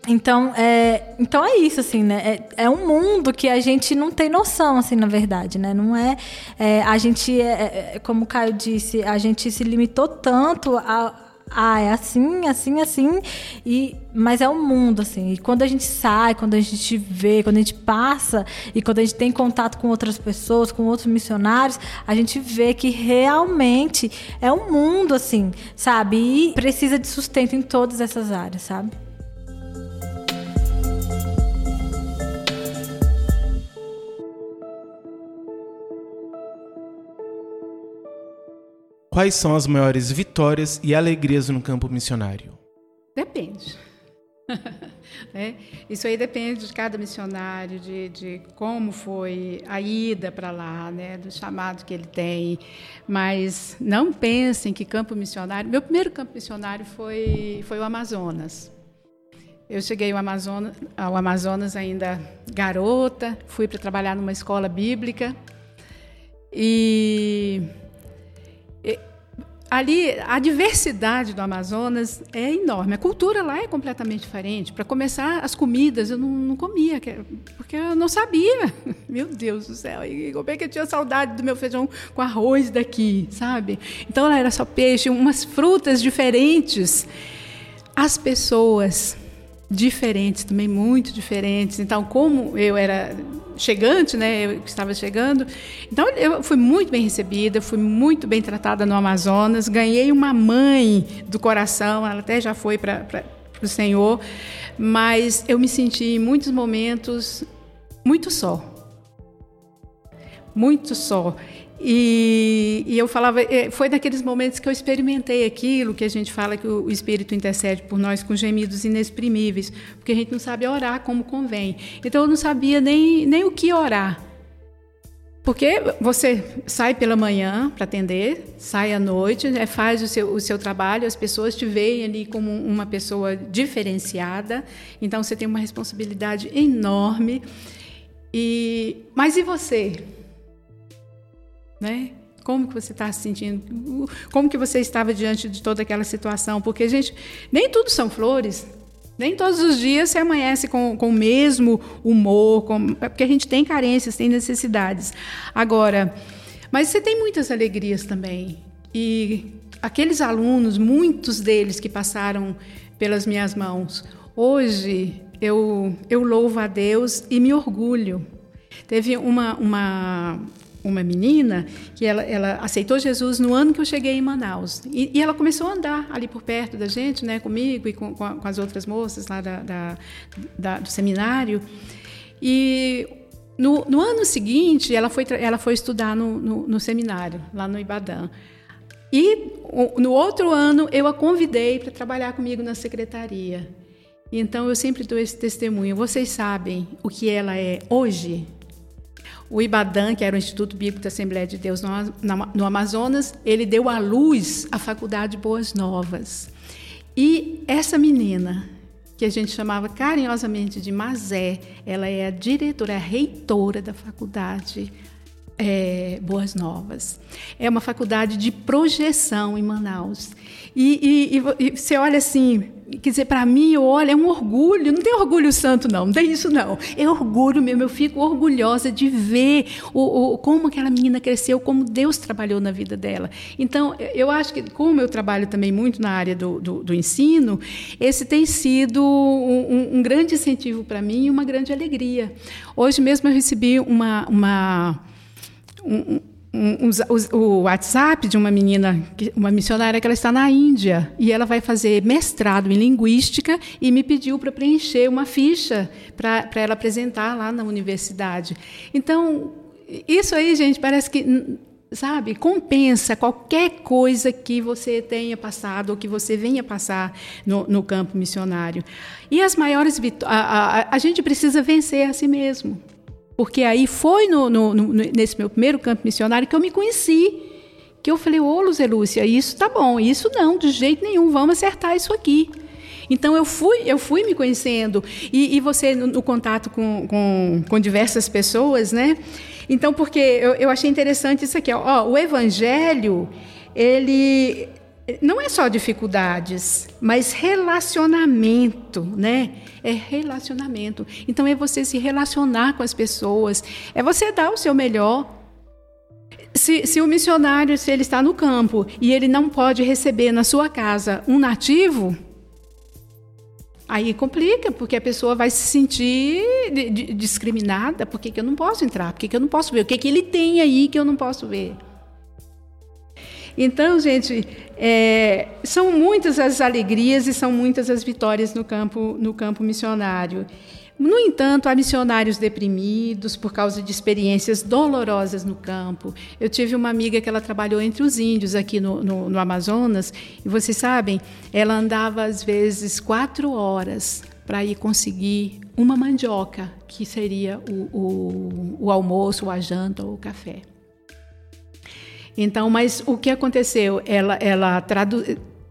Então é, então é isso, assim, né? É, é, um mundo que a gente não tem noção, assim, na verdade, né? Não é. é a gente, é, é, é como o Caio disse, a gente se limitou tanto a. Ah, é assim, assim, assim, e mas é um mundo assim. E quando a gente sai, quando a gente vê, quando a gente passa e quando a gente tem contato com outras pessoas, com outros missionários, a gente vê que realmente é um mundo assim, sabe? E precisa de sustento em todas essas áreas, sabe? Quais são as maiores vitórias e alegrias no campo missionário? Depende. é, isso aí depende de cada missionário, de, de como foi a ida para lá, né, do chamado que ele tem. Mas não pensem que campo missionário. Meu primeiro campo missionário foi, foi o Amazonas. Eu cheguei ao Amazonas, ao Amazonas ainda garota, fui para trabalhar numa escola bíblica e ali a diversidade do Amazonas é enorme. A cultura lá é completamente diferente. Para começar, as comidas eu não, não, comia, porque eu não sabia. Meu Deus do céu, e como é que eu tinha saudade do meu feijão com arroz daqui, sabe? Então lá era só peixe, umas frutas diferentes. As pessoas diferentes, também muito diferentes. Então, como eu era chegante, né, eu estava chegando, então eu fui muito bem recebida, fui muito bem tratada no Amazonas, ganhei uma mãe do coração, ela até já foi para o Senhor, mas eu me senti em muitos momentos muito só. Muito só. E, e, eu falava, é, foi naqueles momentos que eu experimentei aquilo que a gente fala que o Espírito intercede por nós com gemidos inexprimíveis, porque a gente não sabe orar como convém. Então eu não sabia nem, nem o que orar. Porque você sai pela manhã para atender, sai à noite, né, faz o seu, o seu trabalho, as pessoas te veem ali como uma pessoa diferenciada, então você tem uma responsabilidade enorme. E, mas e você? Né? Como que você está se sentindo? Como que você estava diante de toda aquela situação? Porque, gente, nem tudo são flores. Nem todos os dias você amanhece com, com o mesmo humor, com, é porque a gente tem carências, tem necessidades. Agora, mas você tem muitas alegrias também. E aqueles alunos, muitos deles que passaram pelas minhas mãos, hoje eu, eu louvo a Deus e me orgulho. Teve uma, uma, uma menina que ela, ela aceitou Jesus no ano que eu cheguei em Manaus. E, e ela começou a andar ali por perto da gente, né, comigo e com, com, as outras moças lá da, da, da, do seminário. E no, no, ano seguinte, ela foi, ela foi estudar no, no, no seminário, lá no Ibadã. E no outro ano, eu a convidei para trabalhar comigo na secretaria. Então, eu sempre dou esse testemunho. Vocês sabem o que ela é hoje? O IBADAN, que era o Instituto Bíblico da Assembleia de Deus no, no Amazonas, ele deu à luz a Faculdade Boas Novas. E essa menina, que a gente chamava carinhosamente de Mazé, ela é a diretora, a reitora da faculdade é, Boas Novas. É uma faculdade de projeção em Manaus. E, e, e você olha assim, quer dizer, para mim, eu olho, é um orgulho, não tem orgulho santo, não, não tem isso, não. É orgulho mesmo, eu fico orgulhosa de ver o, o, como aquela menina cresceu, como Deus trabalhou na vida dela. Então, eu acho que, como eu trabalho também muito na área do, do, do ensino, esse tem sido um, um grande incentivo para mim e uma grande alegria. Hoje mesmo eu recebi uma. uma um, um, um, o WhatsApp de uma menina, uma missionária que ela está na Índia e ela vai fazer mestrado em linguística e me pediu para preencher uma ficha para ela apresentar lá na universidade. Então, isso aí, gente, parece que sabe, compensa qualquer coisa que você tenha passado ou que você venha passar no, no campo missionário. E as maiores vitórias, a, a, a gente precisa vencer a si mesmo. Porque aí foi no, no, no, nesse meu primeiro campo missionário que eu me conheci. Que eu falei, ô Luzia Lúcia, isso tá bom, isso não, de jeito nenhum, vamos acertar isso aqui. Então eu fui, eu fui me conhecendo e, e você no, no contato com, com, com, diversas pessoas, né? Então porque eu, eu achei interessante isso aqui, ó, o Evangelho ele não é só dificuldades, mas relacionamento, né? É relacionamento. Então é você se relacionar com as pessoas, é você dar o seu melhor. Se, se o missionário, se ele está no campo e ele não pode receber na sua casa um nativo, aí complica, porque a pessoa vai se sentir discriminada. Por que, que eu não posso entrar? Por que, que eu não posso ver? O que, que ele tem aí que eu não posso ver? Então, gente, é, são muitas as alegrias e são muitas as vitórias no campo, no campo missionário. No entanto, há missionários deprimidos por causa de experiências dolorosas no campo. Eu tive uma amiga que ela trabalhou entre os índios aqui no, no, no Amazonas, e vocês sabem, ela andava às vezes quatro horas para ir conseguir uma mandioca, que seria o, o, o almoço, a janta ou o café. Então, mas o que aconteceu? Ela, ela tradu,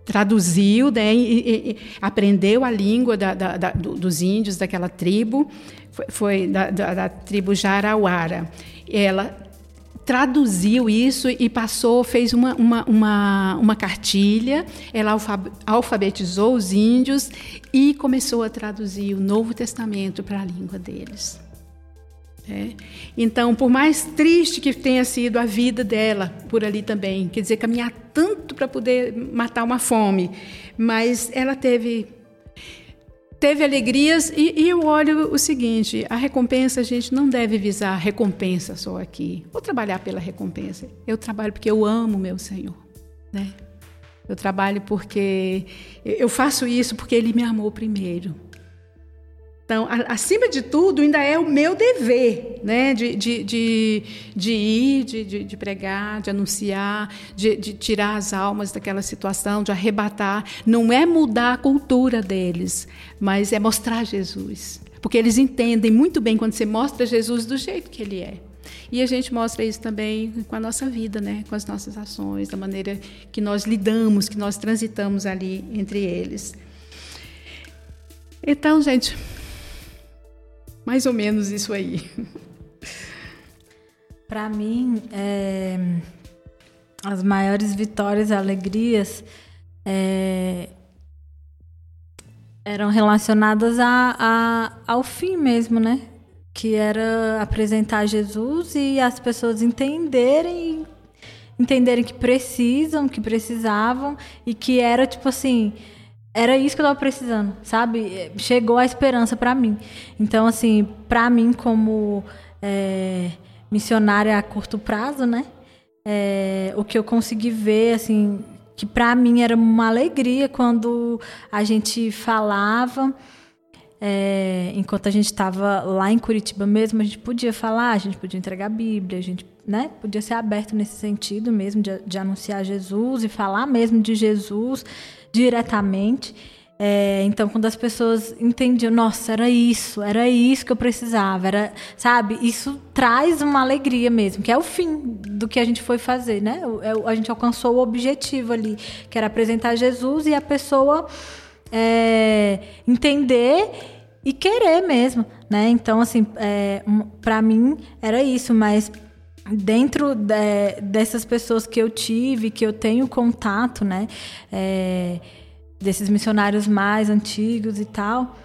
traduziu, né, e, e, aprendeu a língua da, da, da, dos índios daquela tribo, foi, foi da, tribo Jarauara. Ela traduziu isso e passou, fez uma, uma, uma, uma cartilha, ela alfabetizou os índios e começou a traduzir o Novo Testamento para a língua deles. É. Então, por mais triste que tenha sido a vida dela por ali também, quer dizer, caminhar tanto para poder matar uma fome, mas ela teve teve alegrias e, e, eu olho o seguinte: a recompensa a gente não deve visar recompensa só aqui. Vou trabalhar pela recompensa. Eu trabalho porque eu amo meu Senhor, né? Eu trabalho porque eu faço isso porque Ele me amou primeiro. Então, acima de tudo, ainda é o meu dever né? de, de, de, de ir, de, de, de, pregar, de anunciar, de, de tirar as almas daquela situação, de arrebatar. Não é mudar a cultura deles, mas é mostrar Jesus. Porque eles entendem muito bem quando você mostra Jesus do jeito que ele é. E a gente mostra isso também com a nossa vida, né? com as nossas ações, da maneira que nós lidamos, que nós transitamos ali entre eles. Então, gente, mais ou menos isso aí. Para mim, é, as maiores vitórias e alegrias é, eram relacionadas a, a, ao fim mesmo, né? Que era apresentar Jesus e as pessoas entenderem entenderem que precisam, que precisavam e que era tipo assim, era isso que eu estava precisando, sabe? Chegou a esperança para mim. Então, assim, para mim, como é, missionária a curto prazo, né? É, o que eu consegui ver, assim, que para mim era uma alegria quando a gente falava. É, enquanto a gente estava lá em Curitiba mesmo, a gente podia falar, a gente podia entregar a Bíblia, a gente né, podia ser aberto nesse sentido mesmo, de, de anunciar Jesus e falar mesmo de Jesus diretamente. É, então, quando as pessoas entendiam, nossa, era isso, era isso que eu precisava, era, sabe? Isso traz uma alegria mesmo, que é o fim do que a gente foi fazer, né? É a gente alcançou o objetivo ali, que era apresentar Jesus e a pessoa é, entender e querer mesmo, né? Então, assim, é, para mim era isso, mas dentro de, dessas pessoas que eu tive, que eu tenho contato, né? É, desses missionários mais antigos e tal.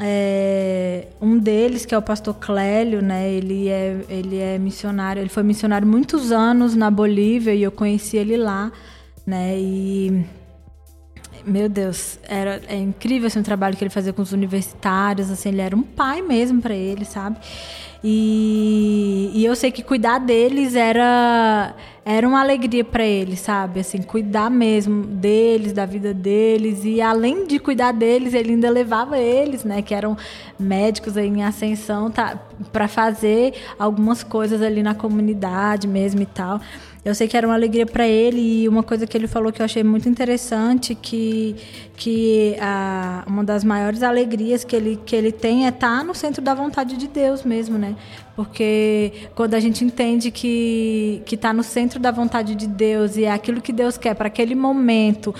É, um deles, que é o pastor Clélio, né? Ele é, ele é missionário, ele foi missionário muitos anos na Bolívia e eu conheci ele lá, né? E meu Deus, era é incrível assim, o trabalho que ele fazia com os universitários, assim, ele era um pai mesmo para ele, sabe? E, e eu sei que cuidar deles era era uma alegria para eles, sabe? Assim, cuidar mesmo deles, da vida deles e além de cuidar deles, ele ainda levava eles, né, que eram médicos aí em ascensão, tá, para fazer algumas coisas ali na comunidade mesmo e tal. Eu sei que era uma alegria para ele e uma coisa que ele falou que eu achei muito interessante que que a, uma das maiores alegrias que ele que ele tem é estar tá no centro da vontade de Deus mesmo, né? Porque quando a gente entende que que está no centro da vontade de Deus e é aquilo que Deus quer para aquele momento,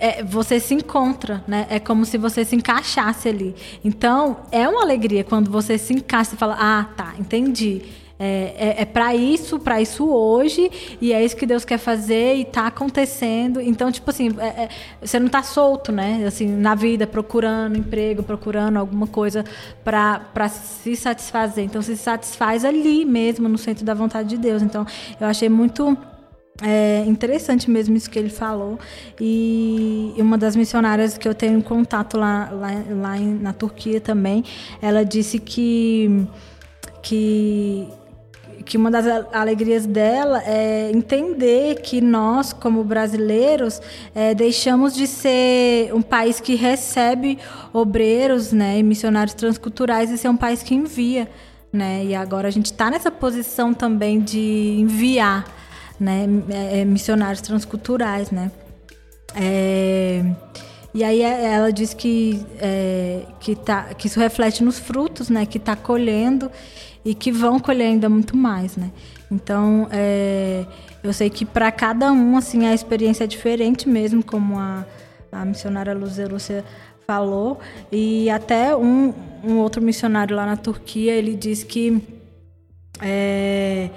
é, você se encontra, né? É como se você se encaixasse ali. Então, é uma alegria quando você se encaixa e fala: Ah, tá, entendi. É, é, é para isso, para isso hoje, e é isso que Deus quer fazer e está acontecendo. Então, tipo assim, é, é, você não está solto, né? Assim, na vida, procurando emprego, procurando alguma coisa para se satisfazer. Então, se satisfaz ali mesmo, no centro da vontade de Deus. Então, eu achei muito é interessante mesmo isso que ele falou. E uma das missionárias que eu tenho contato lá, lá, lá na Turquia também, ela disse que, que que uma das alegrias dela é entender que nós, como brasileiros, é, deixamos de ser um país que recebe obreiros né, e missionários transculturais e ser um país que envia. Né? E agora a gente está nessa posição também de enviar né, é, missionários transculturais. Né? É, e aí é, ela diz que, é, que, tá, que isso reflete nos frutos né, que está colhendo e que vão colher ainda muito mais, né? Então, é, eu sei que para cada um, assim, a experiência é diferente mesmo, como a, a missionária Luzia Lúcia falou. E até um, um outro missionário lá na Turquia, ele diz que... É,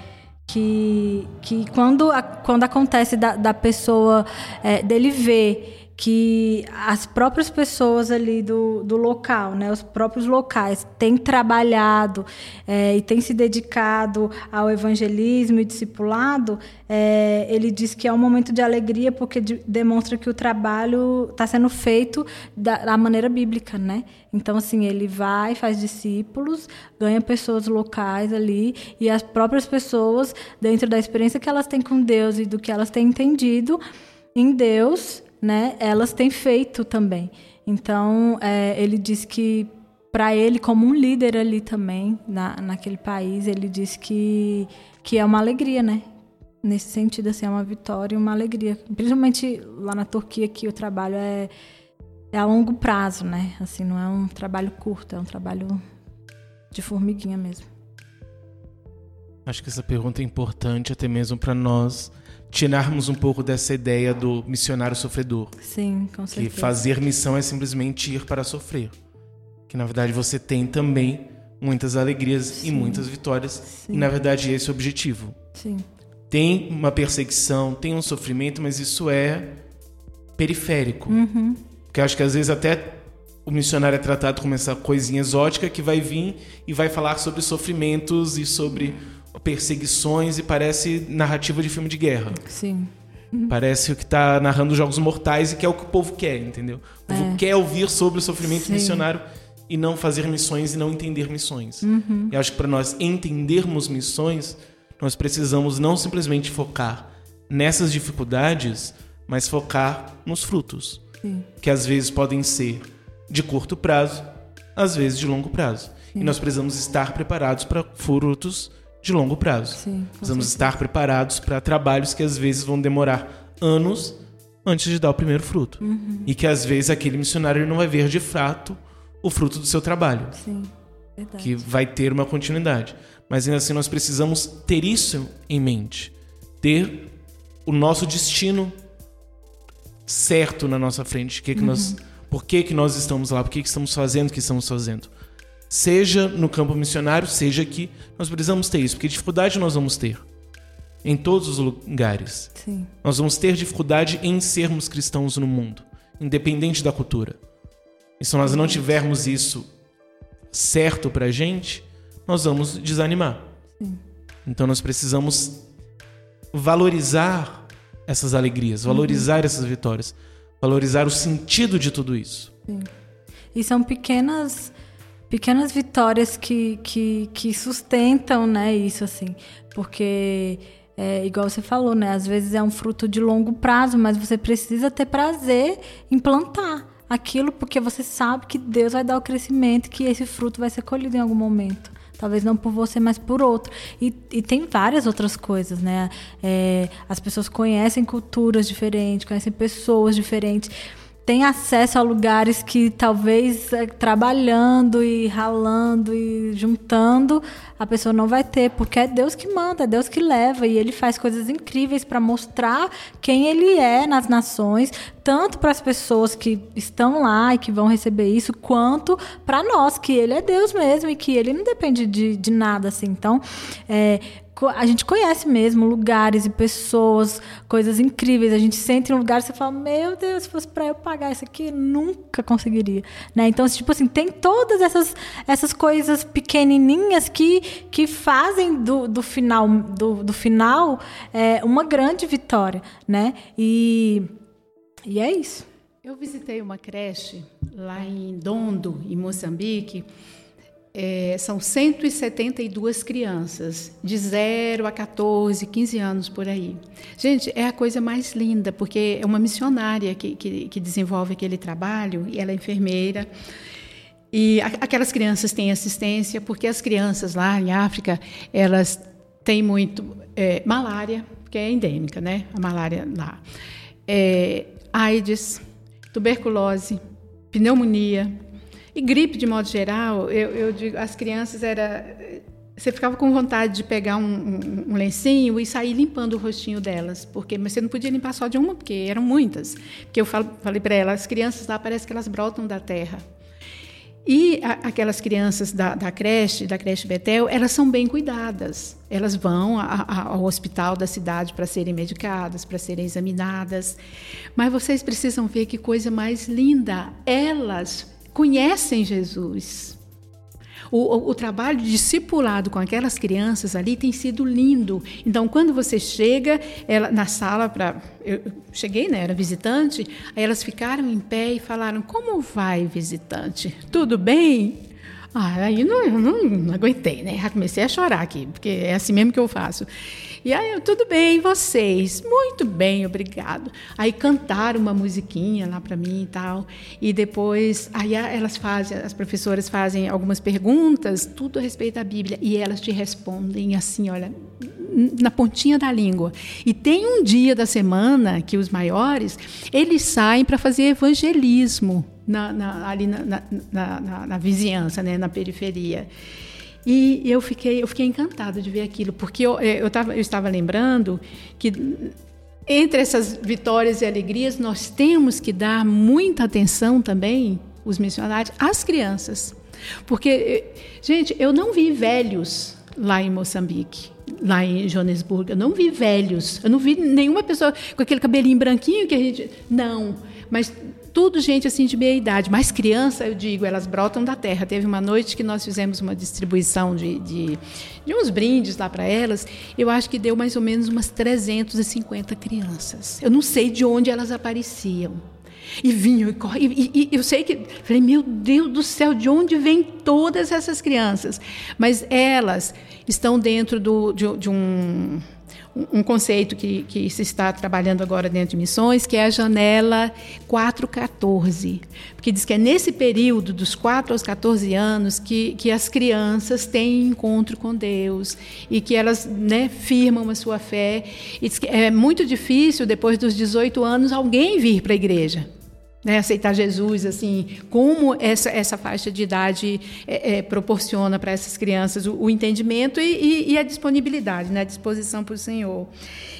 que, que quando, quando acontece da, da pessoa, é, dele ver que as próprias pessoas ali do, do local, né, os próprios locais, têm trabalhado é, e têm se dedicado ao evangelismo e discipulado, é, ele diz que é um momento de alegria porque de, demonstra que o trabalho está sendo feito da, da, maneira bíblica, né? Então, assim, ele vai, faz discípulos, ganha pessoas locais ali e as próprias pessoas, dentro da experiência que elas têm com Deus e do que elas têm entendido em Deus, né, elas têm feito também. Então, é, ele diz que para ele, como um líder ali também, na, naquele país, ele disse que, que é uma alegria, né? Nesse sentido, assim, é uma vitória e uma alegria. Principalmente lá na Turquia, que o trabalho é, é a longo prazo, né? Assim, não é um trabalho curto, é um trabalho de formiguinha mesmo. Acho que essa pergunta é importante até mesmo para nós tirarmos um pouco dessa ideia do missionário sofredor. Sim, com certeza. Que fazer missão é simplesmente ir para sofrer. Que na verdade você tem também muitas alegrias Sim. e muitas vitórias. Sim. E na verdade esse é o objetivo. Sim. Tem uma perseguição, tem um sofrimento, mas isso é periférico. Uhum. Porque eu acho que às vezes até o missionário é tratado como essa coisinha exótica que vai vir e vai falar sobre sofrimentos e sobre perseguições e parece narrativa de filme de guerra. Sim. Parece o que está narrando Jogos Mortais e que é o que o povo quer, entendeu? O povo é. quer ouvir sobre o sofrimento Sim. missionário e não fazer missões e não entender missões. Uhum. E acho que para nós entendermos missões, nós precisamos não simplesmente focar nessas dificuldades, mas focar nos frutos. Sim. Que às vezes podem ser de curto prazo, às vezes de longo prazo. Sim. E nós precisamos estar preparados para frutos de longo prazo. Sim, Precisamos estar preparados para trabalhos que às vezes vão demorar anos antes de dar o primeiro fruto. Uhum. E que às vezes aquele missionário não vai ver de fato o fruto do seu trabalho. Sim, verdade. Que vai ter uma continuidade. Mas ainda assim nós precisamos ter isso em mente. Ter o nosso destino certo na nossa frente. Que que uhum. nós, por que, que nós estamos lá? Por que, que estamos fazendo o que estamos fazendo? Seja no campo missionário, seja aqui, nós precisamos ter isso, porque dificuldade nós vamos ter em todos os lugares. Sim. Nós vamos ter dificuldade em sermos cristãos no mundo, independente da cultura. E se nós não tivermos isso certo pra gente, nós vamos desanimar. Sim. Então nós precisamos valorizar essas alegrias, valorizar uhum. essas vitórias, valorizar o sentido de tudo isso. Sim. E são pequenas pequenas vitórias que, que, que sustentam, né, isso assim, porque é, igual você falou, né, às vezes é um fruto de longo prazo, mas você precisa ter prazer em plantar aquilo porque você sabe que Deus vai dar o crescimento, que esse fruto vai ser colhido em algum momento. Talvez não por você, mas por outro. E, e tem várias outras coisas, né? É, as pessoas conhecem culturas diferentes, conhecem pessoas diferentes tem acesso a lugares que talvez é, trabalhando e ralando e juntando a pessoa não vai ter, porque é Deus que manda, é Deus que leva e ele faz coisas incríveis para mostrar quem ele é nas nações, tanto para as pessoas que estão lá e que vão receber isso, quanto para nós, que ele é Deus mesmo e que ele não depende de, de nada assim. Então, é, a gente conhece mesmo lugares e pessoas, coisas incríveis. A gente sente em um lugar e você fala, meu Deus, se fosse para eu pagar isso aqui, nunca conseguiria. Né? Então, tipo assim, tem todas essas, essas coisas pequenininhas que, que fazem do, do final, do, do final é, uma grande vitória. Né? E, e é isso. Eu visitei uma creche lá em Dondo, em Moçambique, é, são 172 crianças, de 0 a 14, 15 anos por aí. Gente, é a coisa mais linda, porque é uma missionária que, que, que desenvolve aquele trabalho, e ela é enfermeira. E aquelas crianças têm assistência, porque as crianças lá em África, elas têm muito é, malária, que é endêmica, né? A malária lá. É, AIDS, tuberculose, pneumonia, e gripe, de modo geral, eu, eu digo, as crianças era você ficava com vontade de pegar um, um, um, lencinho e sair limpando o rostinho delas, porque mas você não podia limpar só de uma, porque eram muitas. Porque eu falo, falei para elas, as crianças lá parece que elas brotam da terra. E a, aquelas crianças da, da, creche, da creche Betel, elas são bem cuidadas. Elas vão a, a, ao hospital da cidade para serem medicadas, para serem examinadas. Mas vocês precisam ver que coisa mais linda. Elas conhecem Jesus. O, o, trabalho discipulado com aquelas crianças ali tem sido lindo. Então, quando você chega ela, na sala para. Eu cheguei, né? Era visitante, aí elas ficaram em pé e falaram: Como vai, visitante? Tudo bem? Ah, aí não, não, não aguentei, né? Já comecei a chorar aqui, porque é assim mesmo que eu faço. E aí, tudo bem, vocês? Muito bem, obrigado. Aí cantaram uma musiquinha lá para mim e tal. E depois, aí elas fazem, as professoras fazem algumas perguntas, tudo a respeito da Bíblia, e elas te respondem assim, olha, na pontinha da língua. E tem um dia da semana que os maiores, eles saem para fazer evangelismo na, na, ali na, na, vizinhança, né, na periferia. E eu fiquei, eu fiquei encantada de ver aquilo, porque eu, é, eu, tava, eu estava lembrando que entre essas vitórias e alegrias, nós temos que dar muita atenção também, os missionários, às crianças. Porque, é, gente, eu não vi velhos lá em Moçambique, lá em Joanesburgo. Eu não vi velhos. Eu não vi nenhuma pessoa com aquele cabelinho branquinho que a gente. Não. Mas tudo gente assim de meia idade. Mas criança, eu digo, elas brotam da terra. Teve uma noite que nós fizemos uma distribuição de, de, de uns brindes lá para elas. Eu acho que deu mais ou menos umas 350 crianças. Eu não sei de onde elas apareciam. E vinham e corriam. E, e, eu sei que. Falei, meu Deus do céu, de onde vêm todas essas crianças? Mas elas estão dentro do, de, de um um conceito que, que se está trabalhando agora dentro de missões, que é a janela 414, porque diz que é nesse período dos 4 aos 14 anos que, que as crianças têm encontro com Deus e que elas né, firmam a sua fé. E diz que é muito difícil, depois dos 18 anos, alguém vir para a igreja né, aceitar Jesus, assim, como essa, essa faixa de idade é, é, proporciona para essas crianças o, o entendimento e, e, e, a disponibilidade, né, a disposição para o Senhor.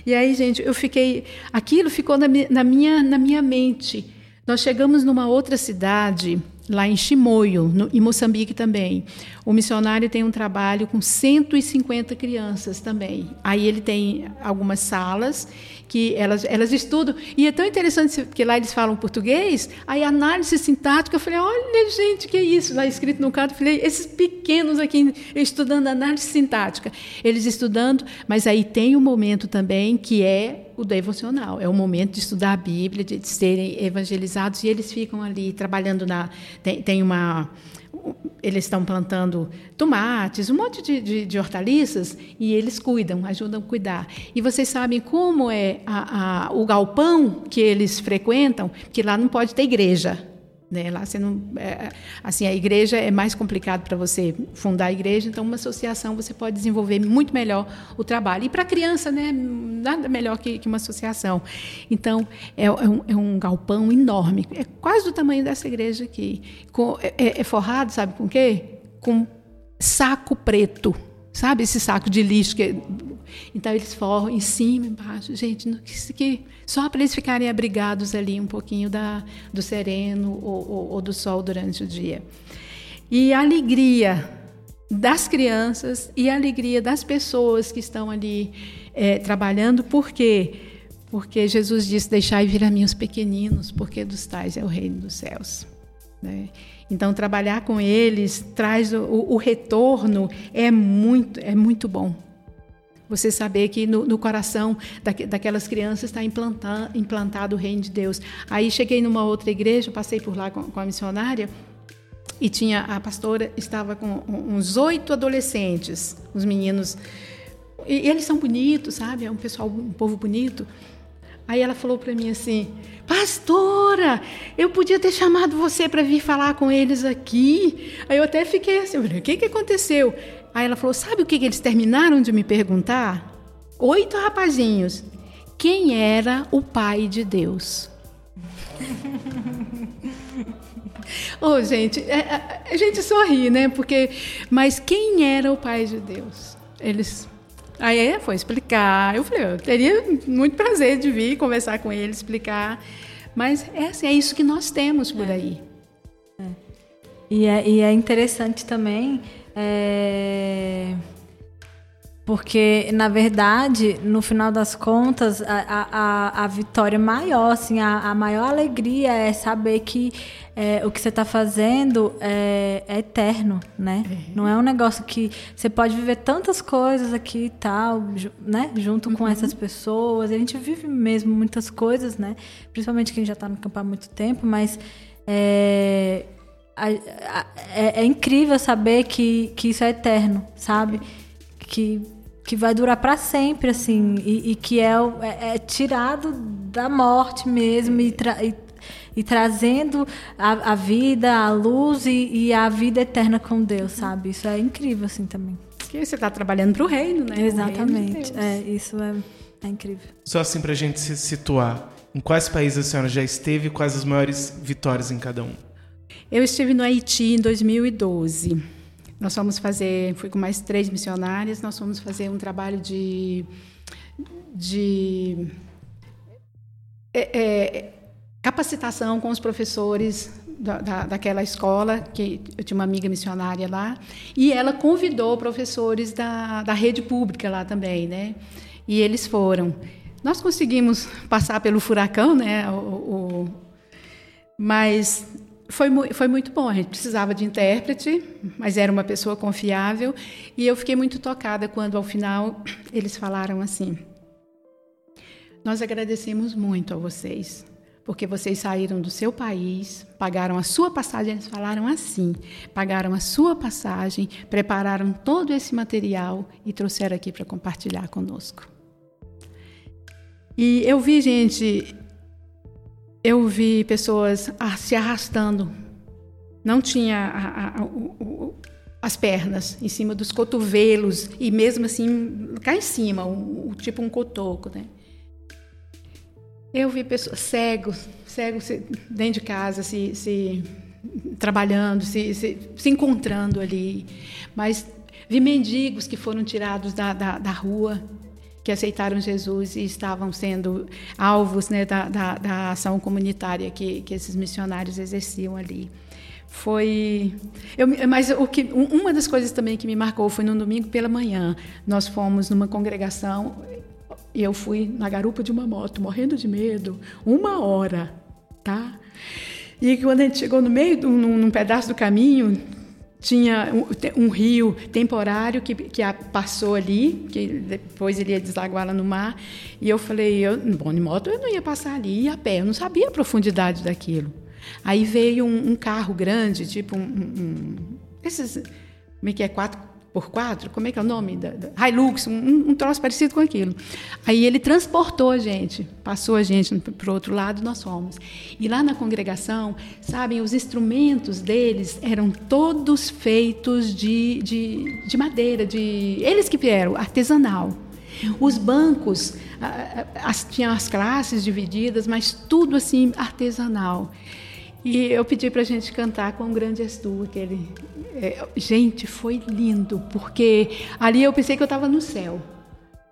E aí, gente, eu fiquei, aquilo ficou na, na, minha, na minha mente. Nós chegamos numa outra cidade lá em Chimoio, no, em Moçambique também. O missionário tem um trabalho com 150 crianças também. Aí ele tem algumas salas que elas, elas estudam. E é tão interessante porque lá eles falam português, aí análise sintática, eu falei, olha gente, que é isso? Lá escrito no canto, eu falei, esses pequenos aqui estudando análise sintática. Eles estudando, mas aí tem um momento também que é o devocional, é o momento de estudar a Bíblia, de serem evangelizados, e eles ficam ali trabalhando na. Tem, tem uma eles estão plantando tomates, um monte de, de, de, hortaliças, e eles cuidam, ajudam a cuidar. E vocês sabem como é a, a, o galpão que eles frequentam, que lá não pode ter igreja. Né? Lá você não, é, assim, a igreja é mais complicado para você fundar a igreja, então uma associação você pode desenvolver muito melhor o trabalho. E para criança, né, nada melhor que, que uma associação. Então, é, é, um, é, um, galpão enorme, é quase do tamanho dessa igreja aqui. Com, é, é, é forrado, sabe com quê? Com saco preto. Sabe esse saco de lixo que então eles forram em cima, embaixo, gente, que, que só para eles ficarem abrigados ali um pouquinho da, do sereno ou, ou, ou do sol durante o dia. E a alegria das crianças e a alegria das pessoas que estão ali é, trabalhando, por quê? Porque Jesus disse: Deixai vir a mim os pequeninos, porque dos tais é o reino dos céus. Né? Então, trabalhar com eles traz o, o, retorno, é muito, é muito bom. Você saber que no, no coração da, daquelas crianças está implantado, o reino de Deus. Aí cheguei numa outra igreja, passei por lá com, com a missionária, e tinha a pastora estava com uns oito adolescentes, os meninos, e eles são bonitos, sabe? É um pessoal, um povo bonito. Aí ela falou para mim assim: Pastora, eu podia ter chamado você para vir falar com eles aqui. Aí eu até fiquei assim: o que, que aconteceu? Aí ela falou: Sabe o que, que eles terminaram de me perguntar? Oito rapazinhos. Quem era o pai de Deus? Oh, gente, é, é, a gente sorri, né? Porque, mas quem era o pai de Deus? Eles Aí foi explicar. Eu falei, eu teria muito prazer de vir conversar com ele, explicar. Mas é, assim, é isso que nós temos por é. aí. É. E, é, e é interessante também. É... Porque, na verdade, no final das contas, a, a, a vitória maior, assim, a, a maior alegria é saber que é, o que você está fazendo é, é, eterno, né? É. Não é um negócio que você pode viver tantas coisas aqui e tal, né? Junto uhum. com essas pessoas. A gente vive mesmo muitas coisas, né? Principalmente quem já está no campo há muito tempo, mas é, é, é incrível saber que, que isso é eterno, sabe? Que que vai durar para sempre, assim, e, e que é, é, é, tirado da morte mesmo e, tra e, e trazendo a, a, vida, a luz e, e, a vida eterna com Deus, sabe? Isso é incrível, assim, também. Porque você está trabalhando para o reino, né? Exatamente. De é, isso é, é incrível. Só assim para a gente se situar, em quais países a senhora já esteve e quais as maiores vitórias em cada um? Eu estive no Haiti em 2012. Nós fomos fazer, fui com mais três missionárias, nós fomos fazer um trabalho de, de é, é, capacitação com os professores da, da, daquela escola, que eu tinha uma amiga missionária lá, e ela convidou professores da, da rede pública lá também, né? E eles foram. Nós conseguimos passar pelo furacão, né? O, o, mas foi, foi muito bom. A gente precisava de intérprete, mas era uma pessoa confiável. E eu fiquei muito tocada quando, ao final, eles falaram assim: Nós agradecemos muito a vocês, porque vocês saíram do seu país, pagaram a sua passagem. Eles falaram assim: pagaram a sua passagem, prepararam todo esse material e trouxeram aqui para compartilhar conosco. E eu vi, gente, eu vi pessoas se arrastando. Não tinha a, a, a, as pernas em cima dos cotovelos e mesmo assim cá em cima, um, tipo um cotoco, né? Eu vi pessoas cegos, cegos dentro de casa, se, se trabalhando, se, se, se, encontrando ali. Mas vi mendigos que foram tirados da, da, da rua que aceitaram Jesus e estavam sendo alvos né, da, da, da, ação comunitária que, que esses missionários exerciam ali. Foi, eu, mas o que, uma das coisas também que me marcou foi no domingo pela manhã. Nós fomos numa congregação e eu fui na garupa de uma moto, morrendo de medo, uma hora, tá? E quando a gente chegou no meio, num, num pedaço do caminho, tinha um, um, rio temporário que, que passou ali, que depois ele ia desaguar lá no mar. E eu falei, eu, bom, de moto eu não ia passar ali, ia a pé, eu não sabia a profundidade daquilo. Aí veio um, um carro grande, tipo um, um, esses, como é que é, quatro por quatro, como é que é o nome? Da, da Hilux, um, um troço parecido com aquilo. Aí ele transportou a gente, passou a gente para o outro lado, nós fomos. E lá na congregação, sabem, os instrumentos deles eram todos feitos de, de, de madeira, de eles que vieram, artesanal. Os bancos as, tinham as classes divididas, mas tudo assim artesanal. E eu pedi para a gente cantar com grande Estu, aquele. É, gente, foi lindo, porque ali eu pensei que eu estava no céu.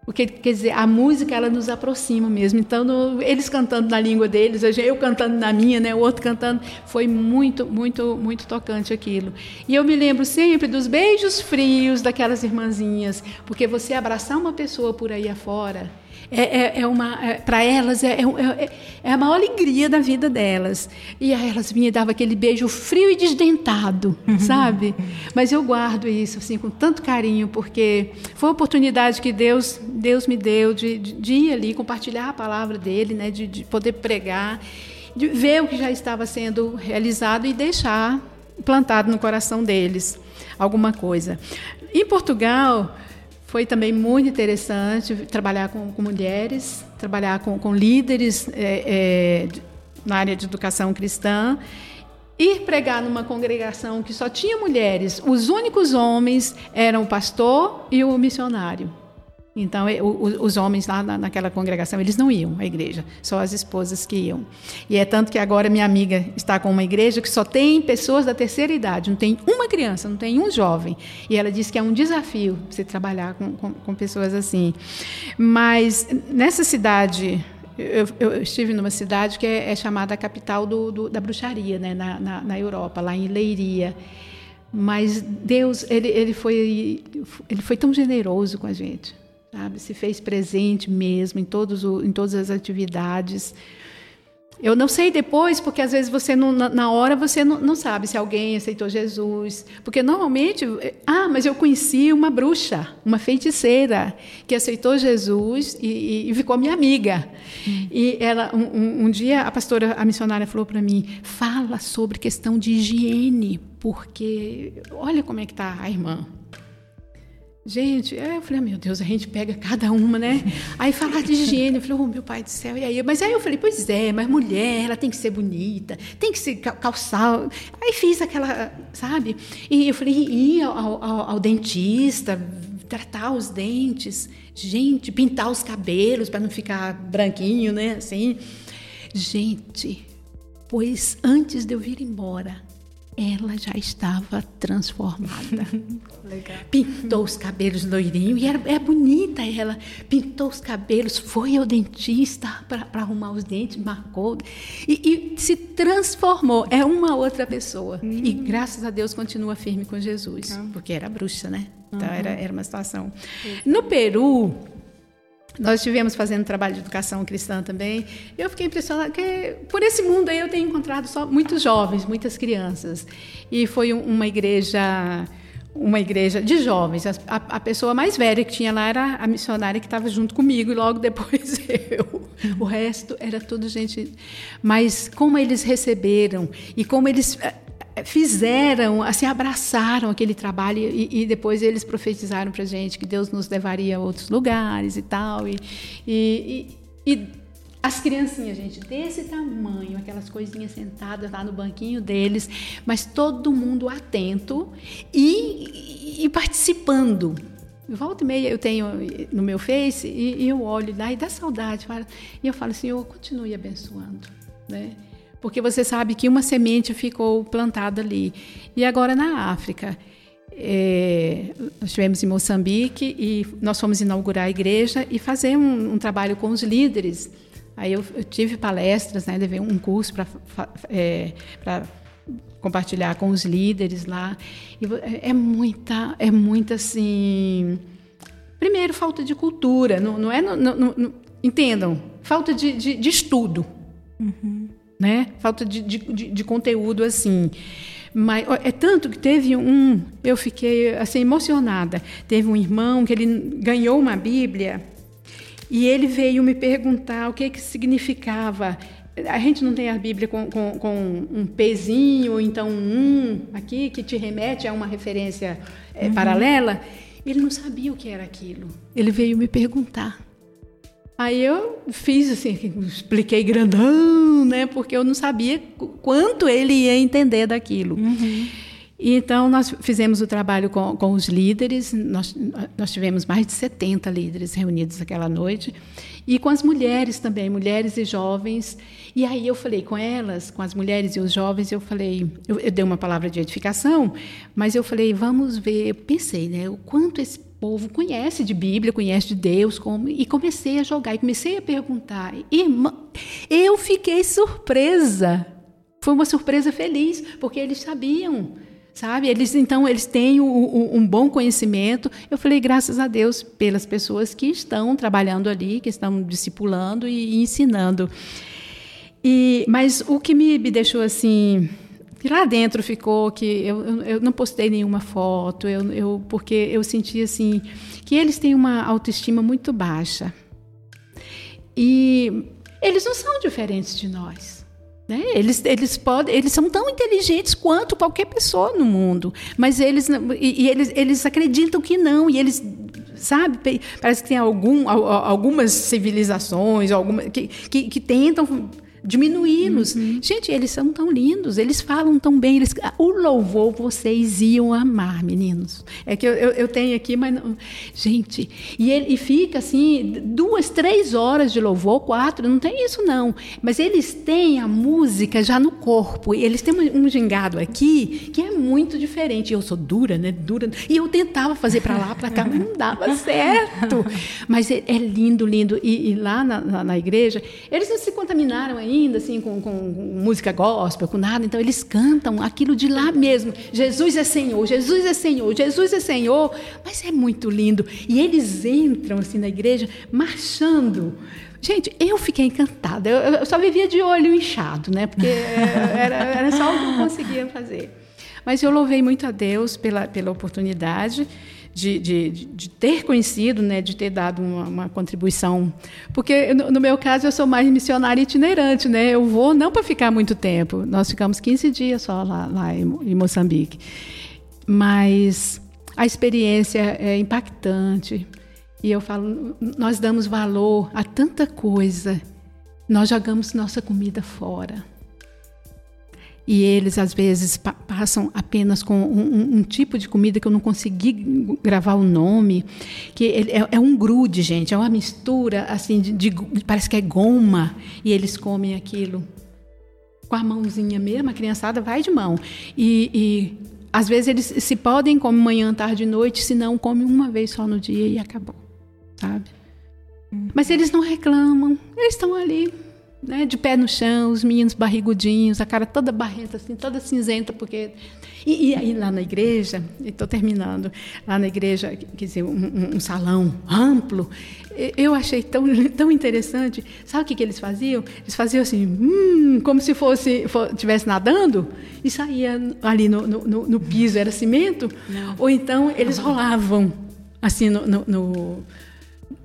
Porque, quer dizer, a música ela nos aproxima mesmo. Então, no, eles cantando na língua deles, eu cantando na minha, né, o outro cantando, foi muito, muito, muito tocante aquilo. E eu me lembro sempre dos beijos frios daquelas irmãzinhas, porque você abraçar uma pessoa por aí afora é, é, é uma, é, para elas é, é, é, é, a maior alegria da vida delas. E aí elas vinham e davam aquele beijo frio e desdentado, sabe? Mas eu guardo isso assim com tanto carinho, porque foi a oportunidade que Deus, Deus me deu de, de, de ir ali compartilhar a palavra dele, né? de, de poder pregar, de ver o que já estava sendo realizado e deixar plantado no coração deles alguma coisa. Em Portugal, foi também muito interessante trabalhar com, com mulheres, trabalhar com, com líderes é, é, na área de educação cristã. Ir pregar numa congregação que só tinha mulheres, os únicos homens eram o pastor e o missionário. Então, os homens lá naquela congregação, eles não iam à igreja, só as esposas que iam. E é tanto que agora minha amiga está com uma igreja que só tem pessoas da terceira idade, não tem uma criança, não tem um jovem. E ela diz que é um desafio você trabalhar com, com, com pessoas assim. Mas nessa cidade, eu, eu, estive numa cidade que é, é chamada a capital do, do, da bruxaria, né, na, na, na Europa, lá em Leiria. Mas Deus, ele, ele, foi, ele foi tão generoso com a gente sabe? Se fez presente mesmo em, todos o, em todas as atividades. Eu não sei depois, porque às vezes você não, na hora você não, não, sabe se alguém aceitou Jesus. Porque normalmente, ah, mas eu conheci uma bruxa, uma feiticeira, que aceitou Jesus e, e ficou minha amiga. Hum. E ela, um, um, dia, a pastora, a missionária falou para mim: fala sobre questão de higiene, porque olha como é que está a irmã. Gente, eu falei, ah, meu Deus, a gente pega cada uma, né? Aí falar de higiene, eu falei, oh, meu pai do céu, e aí? Mas aí eu falei, pois é, mas mulher, ela tem que ser bonita, tem que se calçar. Aí fiz aquela, sabe? E eu falei, ir ao, ao, ao dentista, tratar os dentes, gente, pintar os cabelos para não ficar branquinho, né? Assim. Gente, pois antes de eu vir embora, ela já estava transformada. Legal. Pintou os cabelos loirinho e era, é bonita ela. Pintou os cabelos, foi ao dentista para arrumar os dentes, marcou e, e, se transformou. É uma outra pessoa. Hum. E graças a Deus continua firme com Jesus, hum. porque era bruxa, né? Então uhum. era, era uma situação. No Peru, nós estivemos fazendo trabalho de educação cristã também. Eu fiquei impressionada que por esse mundo aí eu tenho encontrado só muitos jovens, muitas crianças. E foi uma igreja uma igreja de jovens. A, a, pessoa mais velha que tinha lá era a missionária que estava junto comigo e logo depois eu. O resto era tudo gente. Mas como eles receberam e como eles fizeram, assim, abraçaram aquele trabalho e, e depois eles profetizaram para gente que Deus nos levaria a outros lugares e tal. E, e, e, as criancinhas, gente, desse tamanho, aquelas coisinhas sentadas lá no banquinho deles, mas todo mundo atento e, e participando. Volta e meia eu tenho no meu Face e, eu olho lá dá saudade. E eu falo, Senhor, continue abençoando. Né? Porque você sabe que uma semente ficou plantada ali. E agora na África, é, nós estivemos em Moçambique e nós fomos inaugurar a igreja e fazer um, um trabalho com os líderes. Aí eu, eu tive palestras, né, levei um curso para é, compartilhar com os líderes lá. E é, é muita, é muita assim. Primeiro, falta de cultura, não, não é. Não, não, entendam, falta de, de, de estudo. Uhum né? Falta de, de, de conteúdo assim. Mas é tanto que teve um, eu fiquei assim emocionada. Teve um irmão que ele ganhou uma Bíblia e ele veio me perguntar o que que significava. A gente não tem a Bíblia com, com, com um pezinho ou então um aqui que te remete a uma referência é, uhum. paralela. Ele não sabia o que era aquilo. Ele veio me perguntar. Aí eu fiz assim, expliquei grandão, né? Porque eu não sabia quanto ele ia entender daquilo. Uhum. Então, nós fizemos o trabalho com, com os líderes, nós, nós, tivemos mais de 70 líderes reunidos aquela noite, e com as mulheres também, mulheres e jovens. E aí eu falei com elas, com as mulheres e os jovens, eu falei, eu, eu dei uma palavra de edificação, mas eu falei, vamos ver, eu pensei, né, o quanto esse povo conhece de Bíblia, conhece de Deus, como, e comecei a jogar, e comecei a perguntar. Irmã, eu fiquei surpresa. Foi uma surpresa feliz, porque eles sabiam, sabe? Eles então eles têm um, um, bom conhecimento. Eu falei graças a Deus pelas pessoas que estão trabalhando ali, que estão discipulando e, e ensinando. E, mas o que me, me deixou assim lá dentro ficou que eu, eu, eu não postei nenhuma foto, eu, eu, porque eu senti assim que eles têm uma autoestima muito baixa. E eles não são diferentes de nós. Né? Eles, eles, podem, eles são tão inteligentes quanto qualquer pessoa no mundo, mas eles, e, e eles, eles acreditam que não, e eles sabe? Parece que tem algum, algumas civilizações alguma, que, que, que tentam diminuí-los. Uhum. Gente, eles são tão lindos, eles falam tão bem. Eles, o louvor vocês iam amar, meninos. É que eu, eu, eu tenho aqui, mas. Não, gente, e ele e fica assim, duas, três horas de louvor, quatro, não tem isso não. Mas eles têm a música já no corpo. Eles têm um, um gingado aqui que é muito diferente. Eu sou dura, né? Dura. E eu tentava fazer para lá, para cá, mas não dava certo. Mas é, é lindo, lindo. E, e lá na, na, na igreja, eles não se contaminaram ainda ainda assim com, com, música gospel, com nada. Então eles cantam aquilo de lá mesmo. Jesus é Senhor, Jesus é Senhor, Jesus é Senhor. Mas é muito lindo. E eles entram assim na igreja marchando. Gente, eu fiquei encantada. Eu, eu só vivia de olho inchado, né? Porque era, era só o que eu conseguia fazer. Mas eu louvei muito a Deus pela, pela oportunidade de, de, de, ter conhecido, né, de ter dado uma, uma contribuição. Porque, no, no, meu caso, eu sou mais missionária itinerante, né? Eu vou não para ficar muito tempo. Nós ficamos 15 dias só lá, lá em, Moçambique. Mas a experiência é impactante. E eu falo, nós damos valor a tanta coisa, nós jogamos nossa comida fora. E eles, às vezes, pa passam apenas com um, um, um, tipo de comida que eu não consegui gravar o nome, que é, é, um grude, gente, é uma mistura, assim, de, de, parece que é goma, e eles comem aquilo com a mãozinha mesmo, a criançada vai de mão. E, e às vezes eles se podem comer manhã, tarde e noite, se não, come uma vez só no dia e acabou sabe? Mas eles não reclamam, eles estão ali, né, de pé no chão, os meninos barrigudinhos, a cara toda barrenta, assim, toda cinzenta, porque. E, e aí lá na igreja, estou terminando, lá na igreja, quer dizer, um, um, salão amplo, eu achei tão, tão interessante. Sabe o que, que eles faziam? Eles faziam assim, hum, como se fosse estivesse nadando e saía ali no, no, no piso, era cimento, não. ou então eles rolavam assim no, no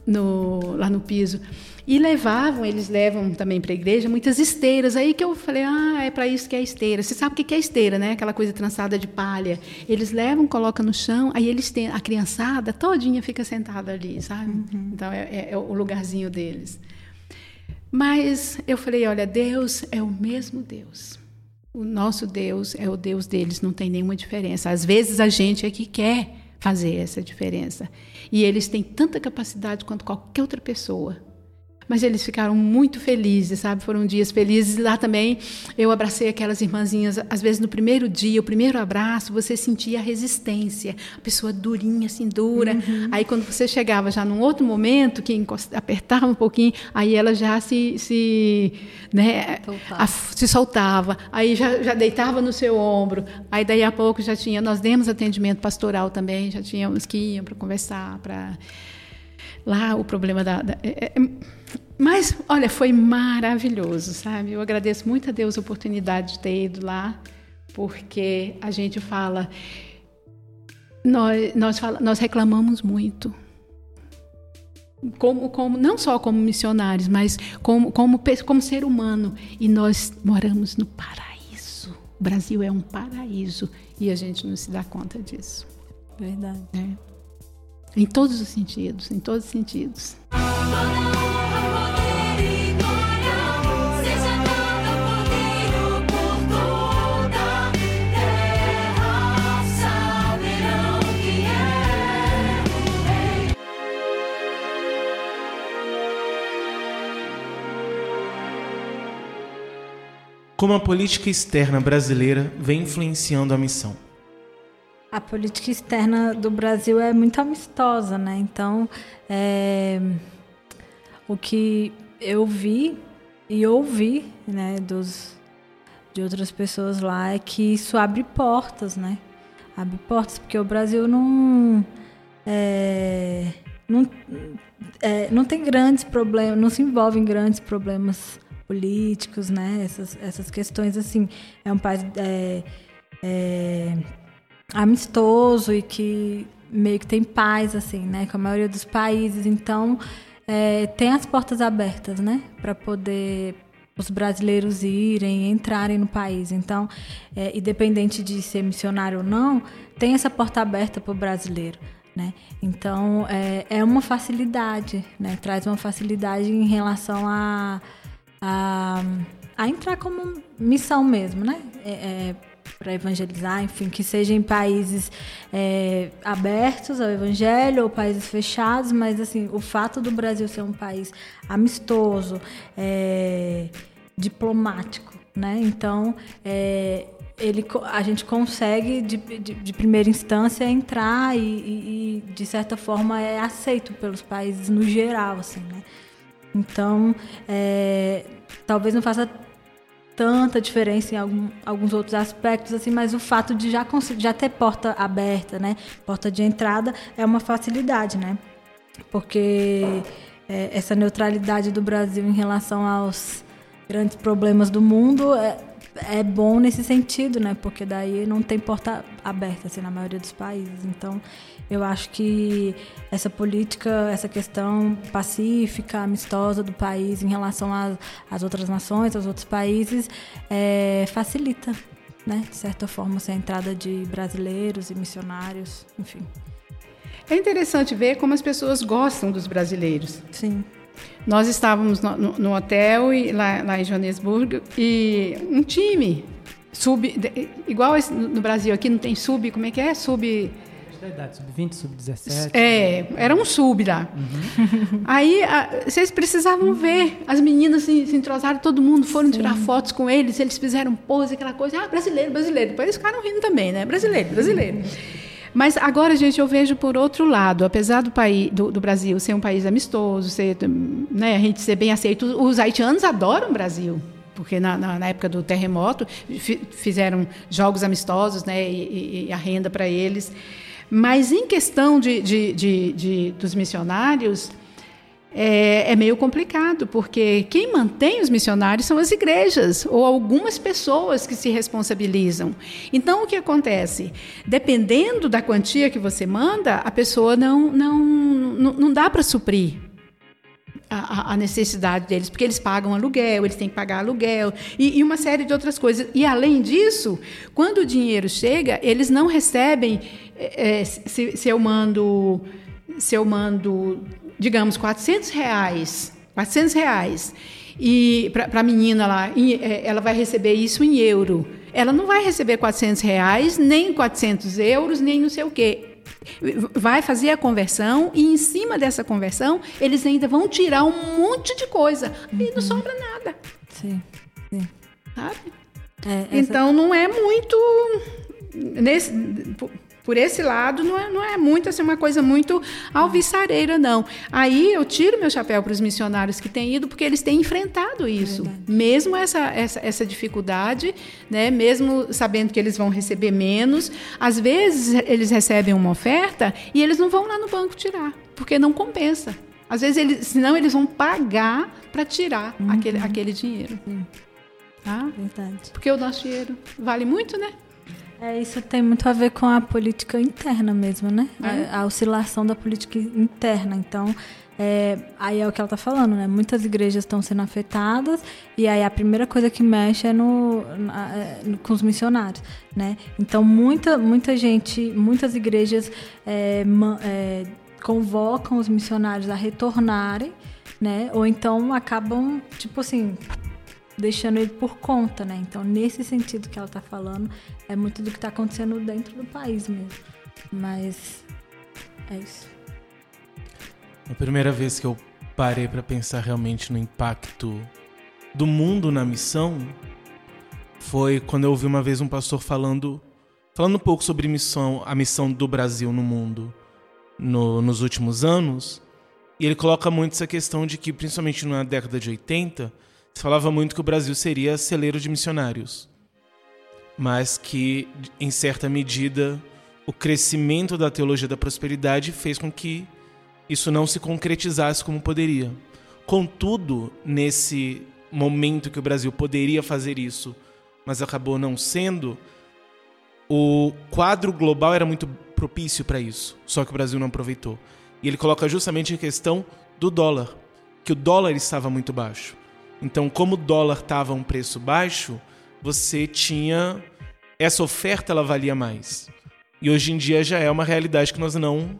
no, lá no piso. E levavam, eles levam também para a igreja muitas esteiras. Aí que eu falei, ah, é para isso que é esteira. Você sabe o que é esteira, né? Aquela coisa trançada de palha. Eles levam, colocam no chão, aí eles têm a criançada todinha fica sentada ali, sabe? Uhum. Então é, é, é o lugarzinho deles. Mas eu falei, olha, Deus é o mesmo Deus. O nosso Deus é o Deus deles, não tem nenhuma diferença. Às vezes a gente é que quer fazer essa diferença. E eles têm tanta capacidade quanto qualquer outra pessoa mas eles ficaram muito felizes, sabe? Foram dias felizes. Lá também eu abracei aquelas irmãzinhas. Às vezes no primeiro dia, o primeiro abraço, você sentia a resistência, a pessoa durinha, assim, dura. Uhum. Aí quando você chegava já num outro momento, que apertava um pouquinho, aí ela já se, se, né, a, se soltava. Aí já, já deitava no seu ombro. Aí daí a pouco já tinha, nós demos atendimento pastoral também, já tínhamos que iam para conversar, para lá o problema da, da é, é, mas, olha, foi maravilhoso, sabe? Eu agradeço muito a Deus a oportunidade de ter ido lá, porque a gente fala, nós, nós, fala, nós reclamamos muito. Como, como, não só como missionários, mas como, como, como ser humano. E nós moramos no paraíso. O Brasil é um paraíso e a gente não se dá conta disso. Verdade. É. Em todos os sentidos, em todos os sentidos. Como a política externa brasileira vem influenciando a missão? A política externa do Brasil é muito amistosa, né? Então, é... o que eu vi e ouvi, né, dos de outras pessoas lá é que isso abre portas, né? Abre portas porque o Brasil não é, não, é, não tem grandes problemas, não se envolve em grandes problemas políticos, né? Essas, essas questões, assim, é um país é, é, amistoso e que meio que tem paz, assim, né? Com a maioria dos países. Então, é, tem as portas abertas, né? Para poder os brasileiros irem, entrarem no país. Então, é, independente de ser missionário ou não, tem essa porta aberta para o brasileiro. Né? Então, é, é uma facilidade, né? traz uma facilidade em relação a, a, a entrar como missão mesmo, né? É, é, para evangelizar, enfim, que seja em países é, abertos ao evangelho ou países fechados, mas assim, o fato do Brasil ser um país amistoso, é, diplomático, né? Então, é, ele, a gente consegue de, de, de primeira instância entrar e, e, e, de certa forma é aceito pelos países no geral, assim, né? Então, é, talvez não faça tanta diferença em algum, alguns outros aspectos, assim, mas o fato de já, já ter porta aberta, né, porta de entrada, é uma facilidade, né? Porque é, essa neutralidade do Brasil em relação aos grandes problemas do mundo é, é bom nesse sentido, né? Porque daí não tem porta aberta assim na maioria dos países. Então, eu acho que essa política, essa questão pacífica, amistosa do país em relação às, outras nações, aos outros países, é, facilita né? De certa forma, assim, a entrada de brasileiros e missionários, enfim. É interessante ver como as pessoas gostam dos brasileiros. Sim. Nós estávamos no, no, no hotel e, lá, lá, em Joanesburgo e um time sub igual no Brasil aqui não tem sub como é que é sub sub-20, sub-17. É, era um sub lá. Uhum. Aí a, vocês precisavam ver. As meninas se, se entrosaram, todo mundo, foram Sim. tirar fotos com eles, eles fizeram pose, aquela coisa. Ah, brasileiro, brasileiro. Depois eles ficaram rindo também, né? Brasileiro, brasileiro. Mas agora, gente, eu vejo por outro lado, apesar do país do, do, Brasil ser um país amistoso, ser, né, a gente ser bem aceito, os haitianos adoram o Brasil. Porque na, na, na época do terremoto fizeram jogos amistosos né, e, e a renda para eles. Mas em questão de, de, de, de dos missionários, é, é, meio complicado, porque quem mantém os missionários são as igrejas ou algumas pessoas que se responsabilizam. Então, o que acontece? Dependendo da quantia que você manda, a pessoa não, não, não, não dá para suprir. A, a, necessidade deles, porque eles pagam aluguel, eles têm que pagar aluguel e, e, uma série de outras coisas. E além disso, quando o dinheiro chega, eles não recebem. É, se, se eu mando, se eu mando digamos, 400 reais, 400 reais, e para a menina lá, é, ela vai receber isso em euro. Ela não vai receber 400 reais, nem 400 euros, nem não sei o quê. Vai fazer a conversão e, em cima dessa conversão, eles ainda vão tirar um monte de coisa. Uhum. E não sobra nada. Sim, sim. Sabe? É, essa... Então, não é muito... Nesse, por esse lado, não é, não é muito assim, uma coisa muito alvissareira, não. Aí eu tiro meu chapéu para os missionários que têm ido, porque eles têm enfrentado isso. É mesmo essa, essa, essa dificuldade, né? mesmo sabendo que eles vão receber menos, às vezes eles recebem uma oferta e eles não vão lá no banco tirar, porque não compensa. Às vezes, eles, senão eles vão pagar para tirar uhum. aquele, aquele dinheiro. Tá? Verdade. Porque o nosso dinheiro vale muito, né? É, isso tem muito a ver com a política interna mesmo, né? É. A, a, oscilação da política interna. Então, é, aí é o que ela está falando, né? Muitas igrejas estão sendo afetadas e aí a primeira coisa que mexe é no, na, é, com os missionários, né? Então, muita, muita gente, muitas igrejas é, é, convocam os missionários a retornarem, né? Ou então acabam, tipo assim, deixando ele por conta, né? Então, nesse sentido que ela está falando, é muito do que está acontecendo dentro do país mesmo. Mas é isso. A primeira vez que eu parei para pensar realmente no impacto do mundo na missão foi quando eu ouvi uma vez um pastor falando falando um pouco sobre missão, a missão do Brasil no mundo no, nos últimos anos. E ele coloca muito essa questão de que, principalmente na década de 80, se falava muito que o Brasil seria celeiro de missionários, mas que, em certa medida, o crescimento da teologia da prosperidade fez com que isso não se concretizasse como poderia. Contudo, nesse momento que o Brasil poderia fazer isso, mas acabou não sendo, o quadro global era muito propício para isso, só que o Brasil não aproveitou. E ele coloca justamente a questão do dólar, que o dólar estava muito baixo. Então, como o dólar estava um preço baixo, você tinha essa oferta ela valia mais. E hoje em dia já é uma realidade que nós não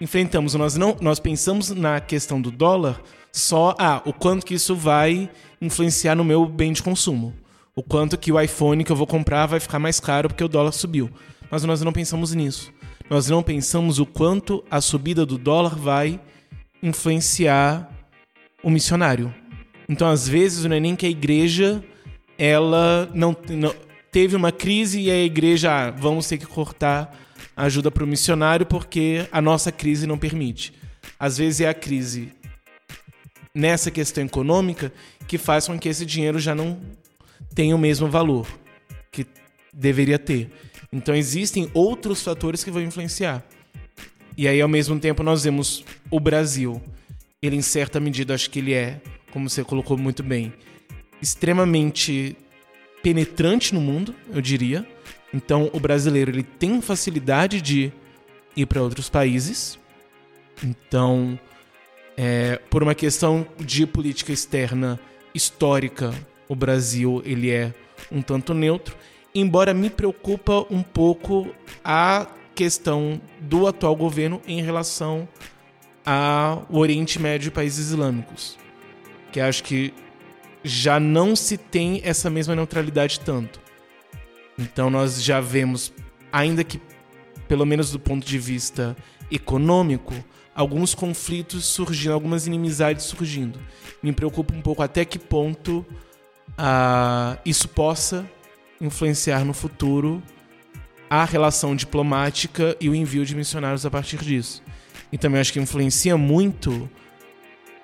enfrentamos. Nós não nós pensamos na questão do dólar só ah, o quanto que isso vai influenciar no meu bem de consumo. O quanto que o iPhone que eu vou comprar vai ficar mais caro porque o dólar subiu. Mas nós não pensamos nisso. Nós não pensamos o quanto a subida do dólar vai influenciar o missionário. Então, às vezes, não é nem que a igreja ela não, não teve uma crise e a igreja, ah, vamos ter que cortar a ajuda para o missionário porque a nossa crise não permite. Às vezes é a crise nessa questão econômica que faz com que esse dinheiro já não tenha o mesmo valor que deveria ter. Então existem outros fatores que vão influenciar. E aí, ao mesmo tempo, nós vemos o Brasil. Ele, em certa medida, acho que ele é como você colocou muito bem, extremamente penetrante no mundo, eu diria. Então, o brasileiro ele tem facilidade de ir para outros países. Então, é, por uma questão de política externa histórica, o Brasil ele é um tanto neutro. embora me preocupa um pouco a questão do atual governo em relação ao Oriente Médio e países islâmicos, que acho que já não se tem essa mesma neutralidade tanto. Então nós já vemos, ainda que pelo menos do ponto de vista econômico, alguns conflitos surgindo, algumas inimizades surgindo. Me preocupa um pouco até que ponto uh, isso possa influenciar no futuro a relação diplomática e o envio de missionários a partir disso. E também acho que influencia muito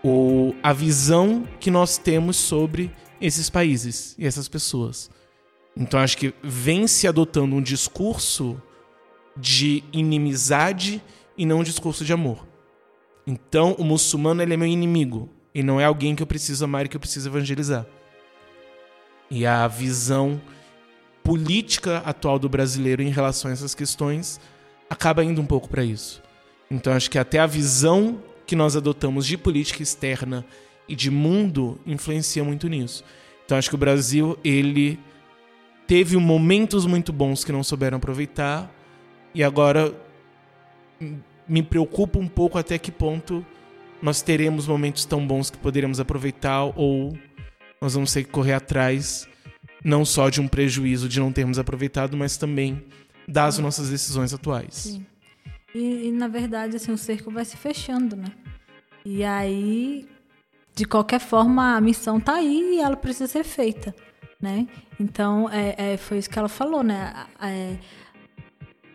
o, a visão que nós temos sobre esses países e essas pessoas. Então acho que vem se adotando um discurso de inimizade e não um discurso de amor. Então o muçulmano ele é meu inimigo e não é alguém que eu preciso amar e que eu preciso evangelizar. E a visão política atual do brasileiro em relação a essas questões acaba indo um pouco para isso. Então acho que até a visão que nós adotamos de política externa e de mundo influencia muito nisso. Então acho que o Brasil ele teve momentos muito bons que não souberam aproveitar e agora me preocupa um pouco até que ponto nós teremos momentos tão bons que poderemos aproveitar ou nós vamos ter que correr atrás não só de um prejuízo de não termos aproveitado, mas também das nossas decisões atuais. Sim. E, e, na verdade, assim, o cerco vai se fechando, né? E aí, de qualquer forma, a missão tá aí e ela precisa ser feita, né? Então, é, é foi isso que ela falou, né? É,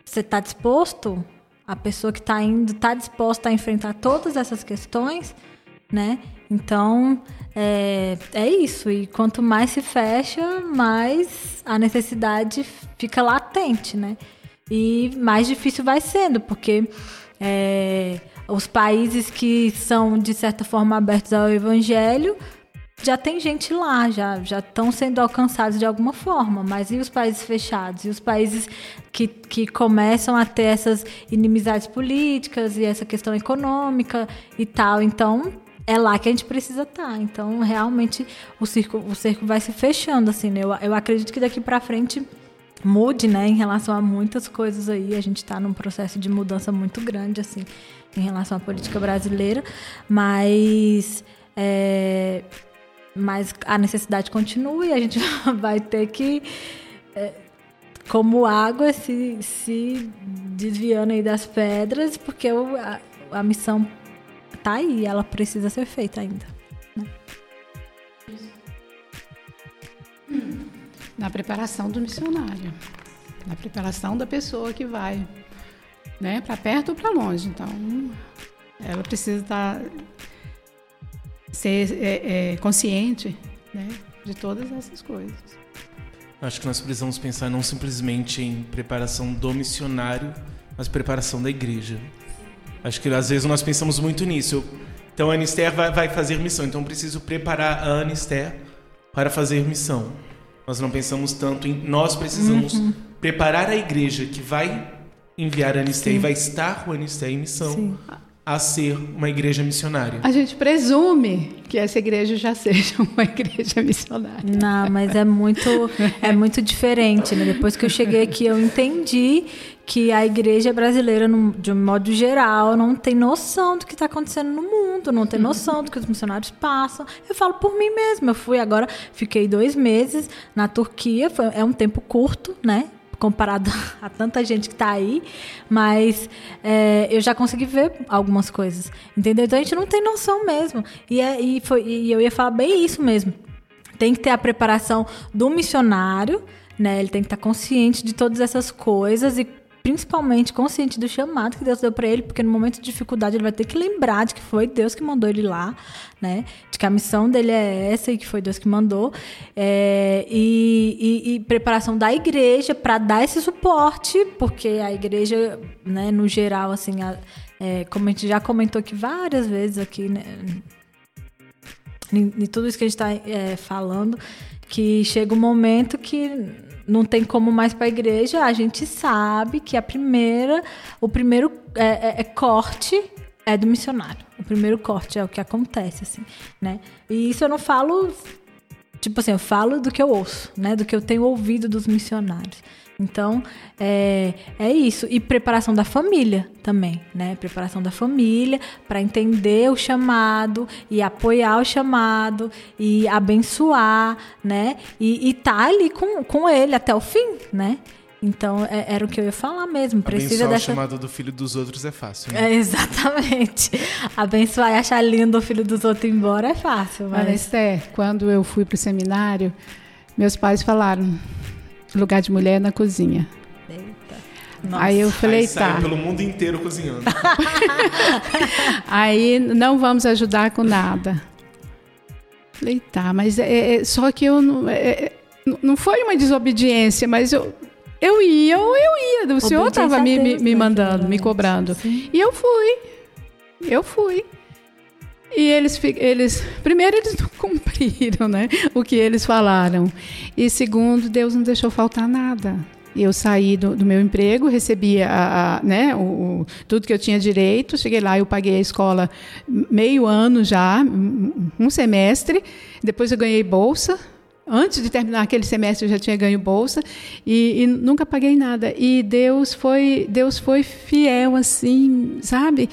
você está disposto, a pessoa que está indo está disposta a enfrentar todas essas questões, né? Então, é, é isso. E quanto mais se fecha, mais a necessidade fica latente, né? E mais difícil vai sendo, porque é, os países que são, de certa forma, abertos ao evangelho já tem gente lá, já já estão sendo alcançados de alguma forma, mas e os países fechados? E os países que, que começam a ter essas inimizades políticas e essa questão econômica e tal? Então, é lá que a gente precisa estar. Tá. Então, realmente, o circo, o cerco vai se fechando, assim, né? Eu, eu acredito que daqui para frente mude, né, em relação a muitas coisas aí. A gente está num processo de mudança muito grande, assim, em relação à política brasileira, mas é, mas a necessidade continua e a gente vai ter que é, como água se, se desviando aí das pedras, porque a, a missão tá aí, ela precisa ser feita ainda. Né? Na preparação do missionário, na preparação da pessoa que vai, né, para perto ou para longe. Então, ela precisa estar tá, ser é, é, consciente, né, de todas essas coisas. Acho que nós precisamos pensar não simplesmente em preparação do missionário, mas preparação da igreja. Acho que às vezes nós pensamos muito nisso. Então a Anister vai, vai fazer missão, então preciso preparar a Anister para fazer missão. Nós não pensamos tanto em nós precisamos uhum. preparar a igreja que vai enviar a e vai estar com a Anister em missão. Sim a ser uma igreja missionária. A gente presume que essa igreja já seja uma igreja missionária. Não, mas é muito, é muito diferente. Né? Depois que eu cheguei aqui, eu entendi que a igreja brasileira, de um modo geral, não tem noção do que está acontecendo no mundo, não tem noção do que os missionários passam. Eu falo por mim mesma. Eu fui agora, fiquei dois meses na Turquia, foi, é um tempo curto, né? Comparado a tanta gente que está aí, mas é, eu já consegui ver algumas coisas, entendeu? Então a gente não tem noção mesmo. E, é, e, foi, e eu ia falar bem isso mesmo. Tem que ter a preparação do missionário, né? Ele tem que estar consciente de todas essas coisas e principalmente consciente do chamado que Deus deu para ele, porque no momento de dificuldade ele vai ter que lembrar de que foi Deus que mandou ele lá, né? De que a missão dele é essa e que foi Deus que mandou. É, e, e, e, preparação da igreja para dar esse suporte, porque a igreja, né, no geral, assim, a, é, como a gente já comentou aqui várias vezes aqui, né? Em, em tudo isso que a gente está é, falando, que chega um momento que não tem como mais para a igreja, a gente sabe que a primeira, o primeiro é, é, é, corte é do missionário. O primeiro corte é o que acontece, assim, né? E isso eu não falo tipo assim, eu falo do que eu ouço, né? Do que eu tenho ouvido dos missionários. Então, é, é isso. E preparação da família também, né? Preparação da família para entender o chamado e apoiar o chamado e abençoar, né? E estar tá ali com, com ele até o fim, né? Então, é, era o que eu ia falar mesmo. Precisa Abençoar dessa... o chamado do filho dos outros é fácil, né? É, exatamente. Abençoar e achar lindo o filho dos outros ir embora é fácil. Mas... Olha, Esther, quando eu fui para o seminário, meus pais falaram, lugar de mulher é na cozinha. Nossa. Aí eu falei, Aí tá. pelo mundo inteiro cozinhando. Aí não vamos ajudar com nada. Falei, tá, mas é, é- só que eu não, é- é- não foi uma desobediência, mas eu, eu ia ou eu ia. O senhor estava me, me, Deus, me né, mandando, me cobrando. Sim. E eu fui. Eu fui. E eles, eles, primeiro, eles não cumpriram né, o que eles falaram. E segundo, Deus não deixou faltar nada. Eu saí do, do meu emprego, recebi a, a- né, o, o- tudo que eu tinha direito. Cheguei lá, eu paguei a escola meio ano já, um semestre. Depois eu ganhei bolsa. Antes de terminar aquele semestre eu já tinha ganho bolsa e, e nunca paguei nada. E Deus foi Deus foi fiel assim, sabe?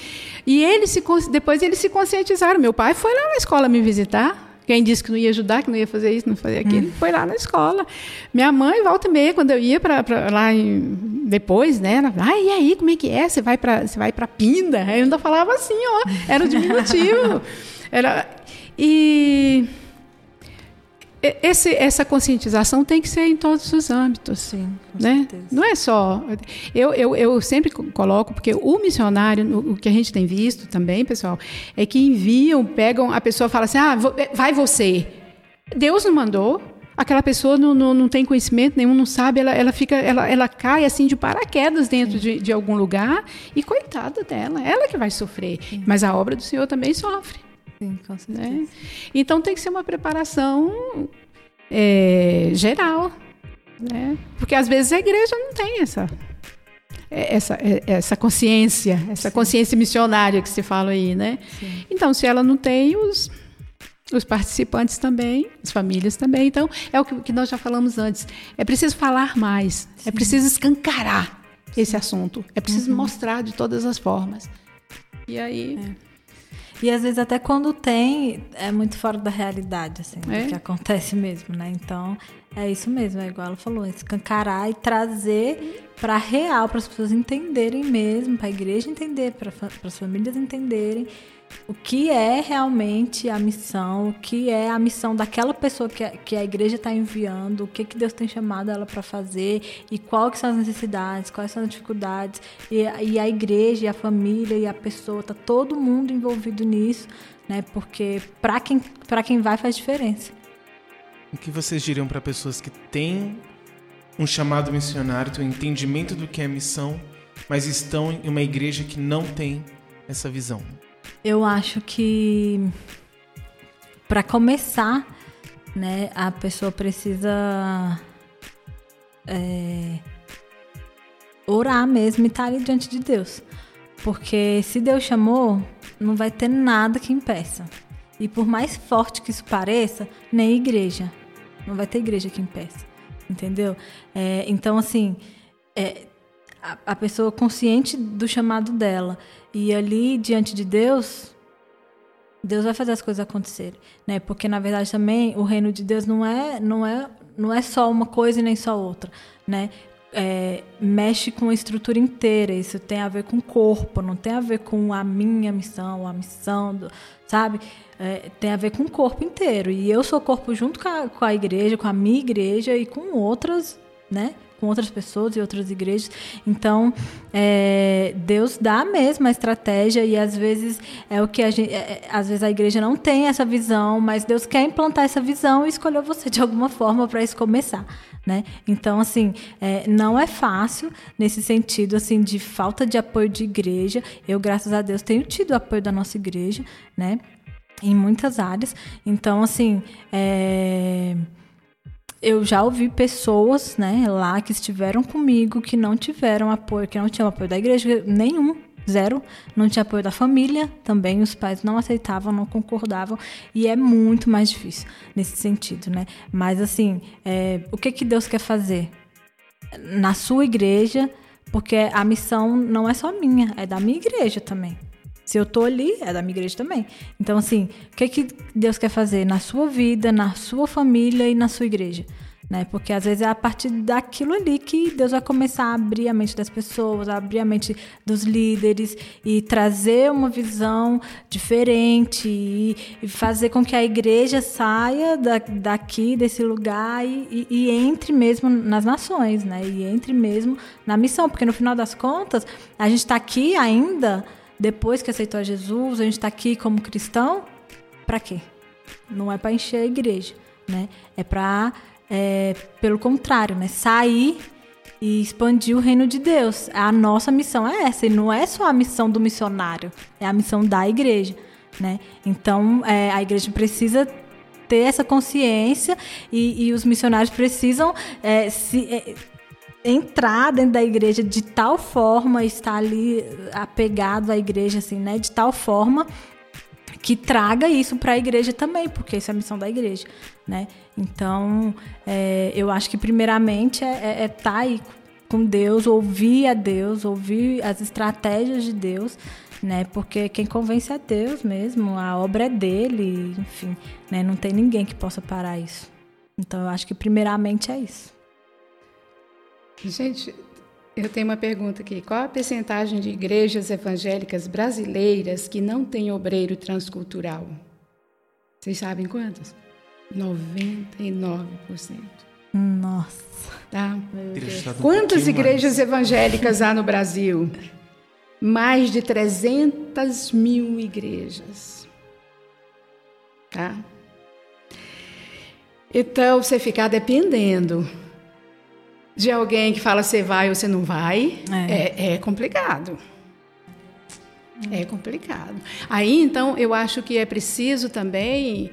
E eles se depois eles se conscientizaram. Meu pai foi lá na escola me visitar. Quem disse que não ia ajudar, que não ia fazer isso, não fazer aquilo, foi lá na escola. Minha mãe, volta e meia, quando eu ia para lá em- depois, né? Ela, ah, e aí, como é que é? Você vai para Pinda? Eu ainda falava assim, ó, era o diminutivo. Era e- esse, essa conscientização tem que ser em todos os âmbitos. Sim, Né? certeza. Não é só. Eu, eu, eu sempre co- coloco, porque o missionário, o que a gente tem visto também, pessoal, é que enviam, pegam, a pessoa fala assim: ah, vo- vai você. Deus não mandou. Aquela pessoa não, não, não tem conhecimento nenhum, não sabe, ela, ela fica, ela, ela cai assim de paraquedas dentro de, de algum lugar e coitada dela, ela que vai sofrer. Mas a obra do Senhor também sofre. Sim, com certeza. Né? Então tem que ser uma preparação é, geral, né? Porque às vezes a igreja não tem essa é, essa, é, essa consciência, essa consciência missionária que se fala aí, né? Sim. Então se ela não tem os os participantes também, as famílias também. Então é o que, que nós já falamos antes. É preciso falar mais, é preciso escancarar esse assunto, é preciso mostrar de todas as formas. E aí E às vezes até quando tem, é muito fora da realidade, assim, É? do que acontece mesmo, né? Então, é isso mesmo, é igual ela falou, escancarar e trazer para real, para as pessoas entenderem mesmo, para a igreja entender, para as famílias entenderem o que é realmente a missão, o que é a missão daquela pessoa que a, que a igreja está enviando, o que, que Deus tem chamado ela para fazer e que são as necessidades, quais são as dificuldades e, a- e a igreja, e a família e a pessoa, tá todo mundo envolvido nisso, né? Porque para quem quem vai faz diferença. O que vocês diriam para pessoas que têm um chamado missionário, têm um entendimento do que é missão, mas estão em uma igreja que não tem essa visão? Eu acho que para começar, né, a pessoa precisa é, orar mesmo e estar ali diante de Deus. Porque se Deus chamou, não vai ter nada que impeça. E por mais forte que isso pareça, nem igreja. Não vai ter igreja que impeça. Entendeu? É, então, assim, é, a, a pessoa consciente do chamado dela e ali diante de Deus, Deus vai fazer as coisas acontecerem, né? Porque na verdade também o reino de Deus não é não é não é só uma coisa e nem só outra, né? É, mexe com a estrutura inteira. Isso tem a ver com o corpo, não tem a ver com a minha missão, a missão, do, sabe? É, tem a ver com o corpo inteiro. E eu sou corpo junto com a, com a igreja, com a minha igreja e com outras, né? Com outras pessoas e outras igrejas. Então, é, Deus dá a mesma estratégia e às vezes é o que a gente, é, é, às vezes a igreja não tem essa visão, mas Deus quer implantar essa visão e escolheu você de alguma forma para isso começar, né? Então, assim, é, não é fácil nesse sentido, assim, de falta de apoio de igreja. Eu, graças a Deus, tenho tido o apoio da nossa igreja, né? Em muitas áreas. Então, assim, é, eu já ouvi pessoas, né, lá que estiveram comigo que não tiveram apoio, que não tinham apoio da igreja nenhum, zero. Não tinha apoio da família também, os pais não aceitavam, não concordavam. E é muito mais difícil nesse sentido, né? Mas assim, é, o que, que Deus quer fazer? Na sua igreja, porque a missão não é só minha, é da minha igreja também. Se eu tô ali, é da minha igreja também. Então, assim, o que, que Deus quer fazer na sua vida, na sua família e na sua igreja? Né? Porque às vezes é a partir daquilo ali que Deus vai começar a abrir a mente das pessoas, a abrir a mente dos líderes e trazer uma visão diferente e, e fazer com que a igreja saia da, daqui, desse lugar e, e, e, entre mesmo nas nações, né? E entre mesmo na missão, porque no final das contas a gente está aqui ainda depois que aceitou Jesus, a gente está aqui como cristão, para quê? Não é para encher a igreja, né? É para, é, pelo contrário, né? Sair e expandir o reino de Deus. A nossa missão é essa, e não é só a missão do missionário, é a missão da igreja, né? Então, é, a igreja precisa ter essa consciência e, e os missionários precisam é, se é, entrar dentro da igreja de tal forma, estar ali apegado à igreja, assim, né? De tal forma que traga isso para a igreja também, porque isso é a missão da igreja, né? Então, é, eu acho que primeiramente é estar é, é tá aí com Deus, ouvir a Deus, ouvir as estratégias de Deus, né? Porque quem convence é Deus mesmo, a obra é dele, enfim, né? Não tem ninguém que possa parar isso. Então, eu acho que primeiramente é isso. Gente, eu tenho uma pergunta aqui. Qual a percentagem de igrejas evangélicas brasileiras que não têm obreiro transcultural? Vocês sabem quantas? 99%. Nossa. Tá? Quantas igrejas mais. evangélicas há no Brasil? Mais de 300 mil igrejas. Tá? Então, você ficar dependendo de alguém que fala você vai ou você não vai, é, é, é complicado. É complicado. Aí, então, eu acho que é preciso também.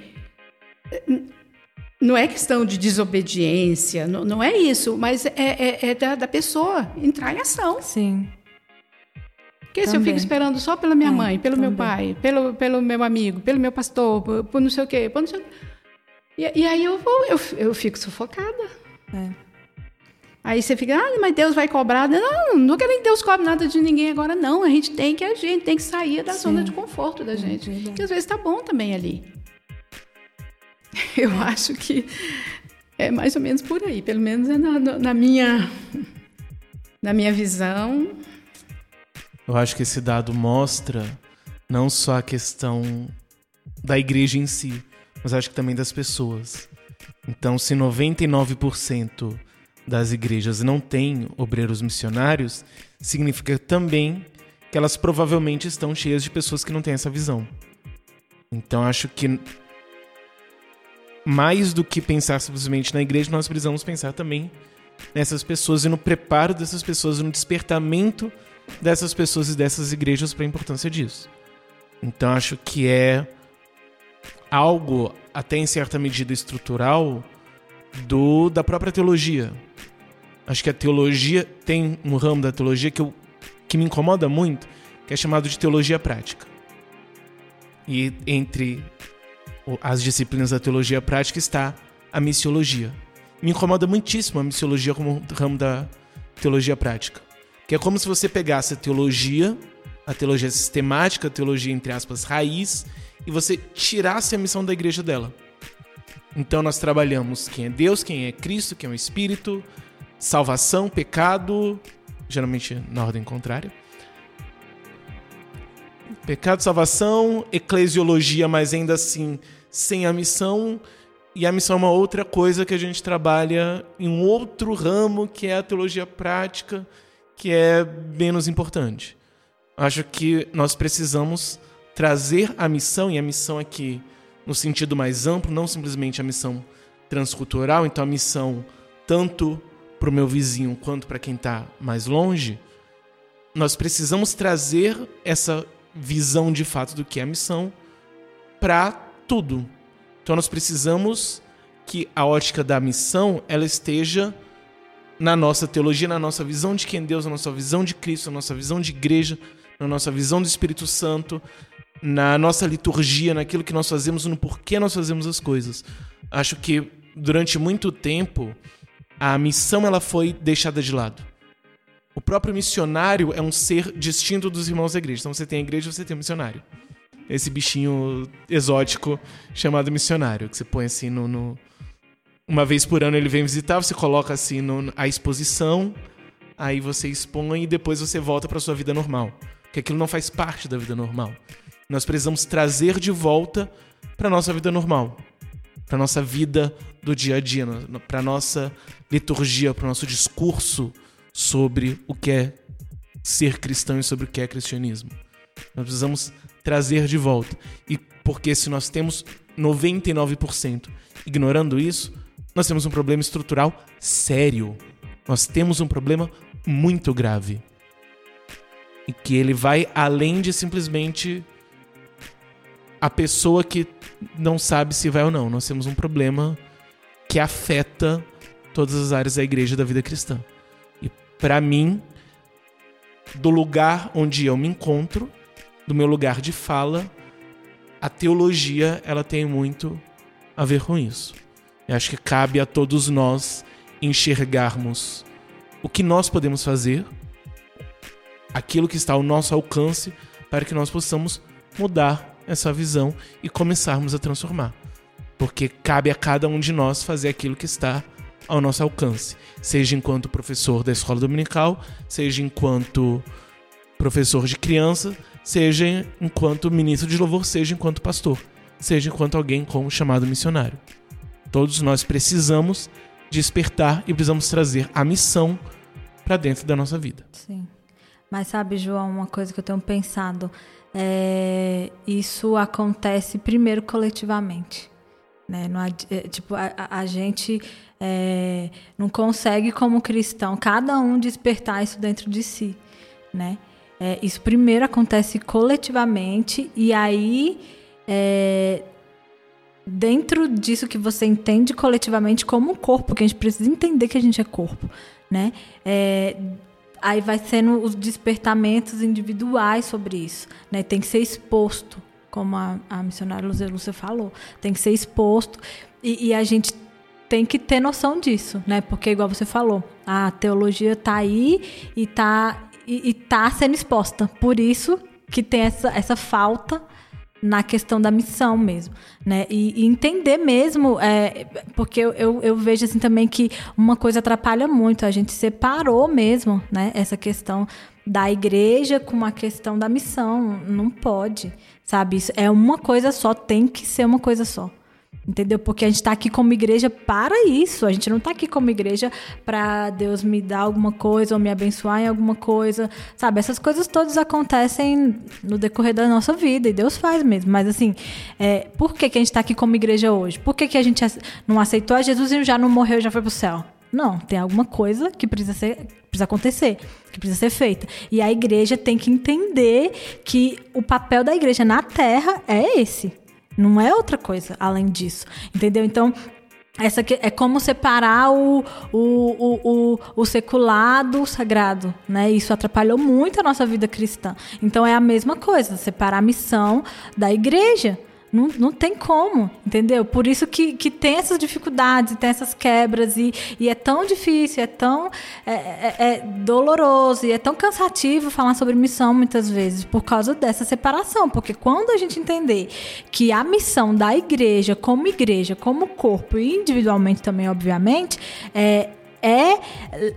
Não é questão de desobediência, não, não é isso, mas é, é, é da, da, pessoa entrar em ação. Sim. Porque também. se eu fico esperando só pela minha é, mãe, pelo também. meu pai, pelo, pelo meu amigo, pelo meu pastor, por, por não sei o quê, por não sei... E, e aí eu, vou, eu, eu fico sufocada. É. Aí você fica, ah, mas Deus vai cobrar. Não, não quero que Deus cobre nada de ninguém agora, não. A gente tem que a gente tem que sair da Sim. zona de conforto da gente. É porque às vezes está bom também ali. Eu é. acho que é mais ou menos por aí, pelo menos é na, na minha na minha visão. Eu acho que esse dado mostra não só a questão da igreja em si, mas acho que também das pessoas. Então, se 99% das igrejas não têm obreiros missionários, significa também que elas provavelmente estão cheias de pessoas que não têm essa visão. Então acho que mais do que pensar simplesmente na igreja, nós precisamos pensar também nessas pessoas e no preparo dessas pessoas, no despertamento dessas pessoas e dessas igrejas para a importância disso. Então acho que é algo até em certa medida estrutural do da própria teologia. Acho que a teologia tem um ramo da teologia que, eu, que me incomoda muito, que é chamado de teologia prática. E entre as disciplinas da teologia prática está a missiologia. Me incomoda muitíssimo a missiologia como ramo da teologia prática. Que é como se você pegasse a teologia, a teologia sistemática, a teologia, entre aspas, raiz, e você tirasse a missão da igreja dela. Então nós trabalhamos quem é Deus, quem é Cristo, quem é o Espírito, salvação, pecado, geralmente na ordem contrária. Pecado, salvação, eclesiologia, mas ainda assim sem a missão. E a missão é uma outra coisa que a gente trabalha em um outro ramo, que é a teologia prática, que é menos importante. Acho que nós precisamos trazer a missão, e a missão aqui no sentido mais amplo, não simplesmente a missão transcultural, então a missão tanto para o meu vizinho quanto para quem está mais longe, nós precisamos trazer essa visão de fato do que é a missão para tudo. Então nós precisamos que a ótica da missão ela esteja na nossa teologia, na nossa visão de quem é Deus, na nossa visão de Cristo, na nossa visão de igreja, na nossa visão do Espírito Santo, na nossa liturgia, naquilo que nós fazemos, no porquê nós fazemos as coisas. Acho que durante muito tempo a missão ela foi deixada de lado. O próprio missionário é um ser distinto dos irmãos da igreja. Então você tem a igreja, você tem o missionário. Esse bichinho exótico chamado missionário, que você põe assim no, no... Uma vez por ano ele vem visitar, você coloca assim no, a exposição, aí você expõe e depois você volta para sua vida normal. Porque aquilo não faz parte da vida normal. Nós precisamos trazer de volta para nossa vida normal, para nossa vida do dia a dia, para nossa liturgia, para o nosso discurso sobre o que é ser cristão e sobre o que é cristianismo. Nós precisamos trazer de volta. E porque se nós temos 99% ignorando isso, nós temos um problema estrutural sério. Nós temos um problema muito grave. E que ele vai além de simplesmente a pessoa que não sabe se vai ou não. Nós temos um problema que afeta todas as áreas da igreja da vida cristã. E para mim, do lugar onde eu me encontro, do meu lugar de fala, a teologia ela tem muito a ver com isso. Eu acho que cabe a todos nós enxergarmos o que nós podemos fazer, aquilo que está ao nosso alcance, para que nós possamos mudar essa visão e começarmos a transformar. Porque cabe a cada um de nós fazer aquilo que está ao nosso alcance, seja enquanto professor da escola dominical, seja enquanto professor de criança, seja enquanto ministro de louvor, seja enquanto pastor, seja enquanto alguém com o chamado missionário. Todos nós precisamos despertar e precisamos trazer a missão para dentro da nossa vida. Sim. Mas sabe, João, uma coisa que eu tenho pensado, é, isso acontece primeiro coletivamente. Né? Não, é, tipo, a, a gente é, não consegue, como cristão, cada um despertar isso dentro de si. Né? É, isso primeiro acontece coletivamente, e aí, é, dentro disso que você entende coletivamente como um corpo, que a gente precisa entender que a gente é corpo. Né? É, aí vai sendo os despertamentos individuais sobre isso, né? Tem que ser exposto, como a, a missionária Lúcia Lúcia falou, tem que ser exposto e, e, a gente tem que ter noção disso, né? Porque igual você falou, a teologia está aí e está e, e tá sendo exposta. Por isso que tem essa, essa falta na questão da missão mesmo, né? E, e entender mesmo, é, porque eu, eu, eu, vejo assim também que uma coisa atrapalha muito, a gente separou mesmo, né? Essa questão da igreja com a questão da missão, não pode, sabe? Isso é uma coisa só, tem que ser uma coisa só. Entendeu? Porque a gente está aqui como igreja para isso. A gente não está aqui como igreja para Deus me dar alguma coisa ou me abençoar em alguma coisa. Sabe? Essas coisas todas acontecem no decorrer da nossa vida e Deus faz mesmo. Mas assim, é, por que, que a gente está aqui como igreja hoje? Por que, que a gente não aceitou a Jesus e já não morreu já foi para o céu? Não, tem alguma coisa que precisa ser, precisa acontecer, que precisa ser feita. E a igreja tem que entender que o papel da igreja na terra é esse. Não é outra coisa além disso. Entendeu? Então, essa é como separar o, o, o, o, o secular do sagrado, né? Isso atrapalhou muito a nossa vida cristã. Então é a mesma coisa, separar a missão da igreja. Não, não tem como, entendeu? Por isso que, que tem essas dificuldades, tem essas quebras, e, e é tão difícil, é tão é, é, é doloroso e é tão cansativo falar sobre missão muitas vezes, por causa dessa separação. Porque quando a gente entender que a missão da igreja, como igreja, como corpo, e individualmente também, obviamente, é é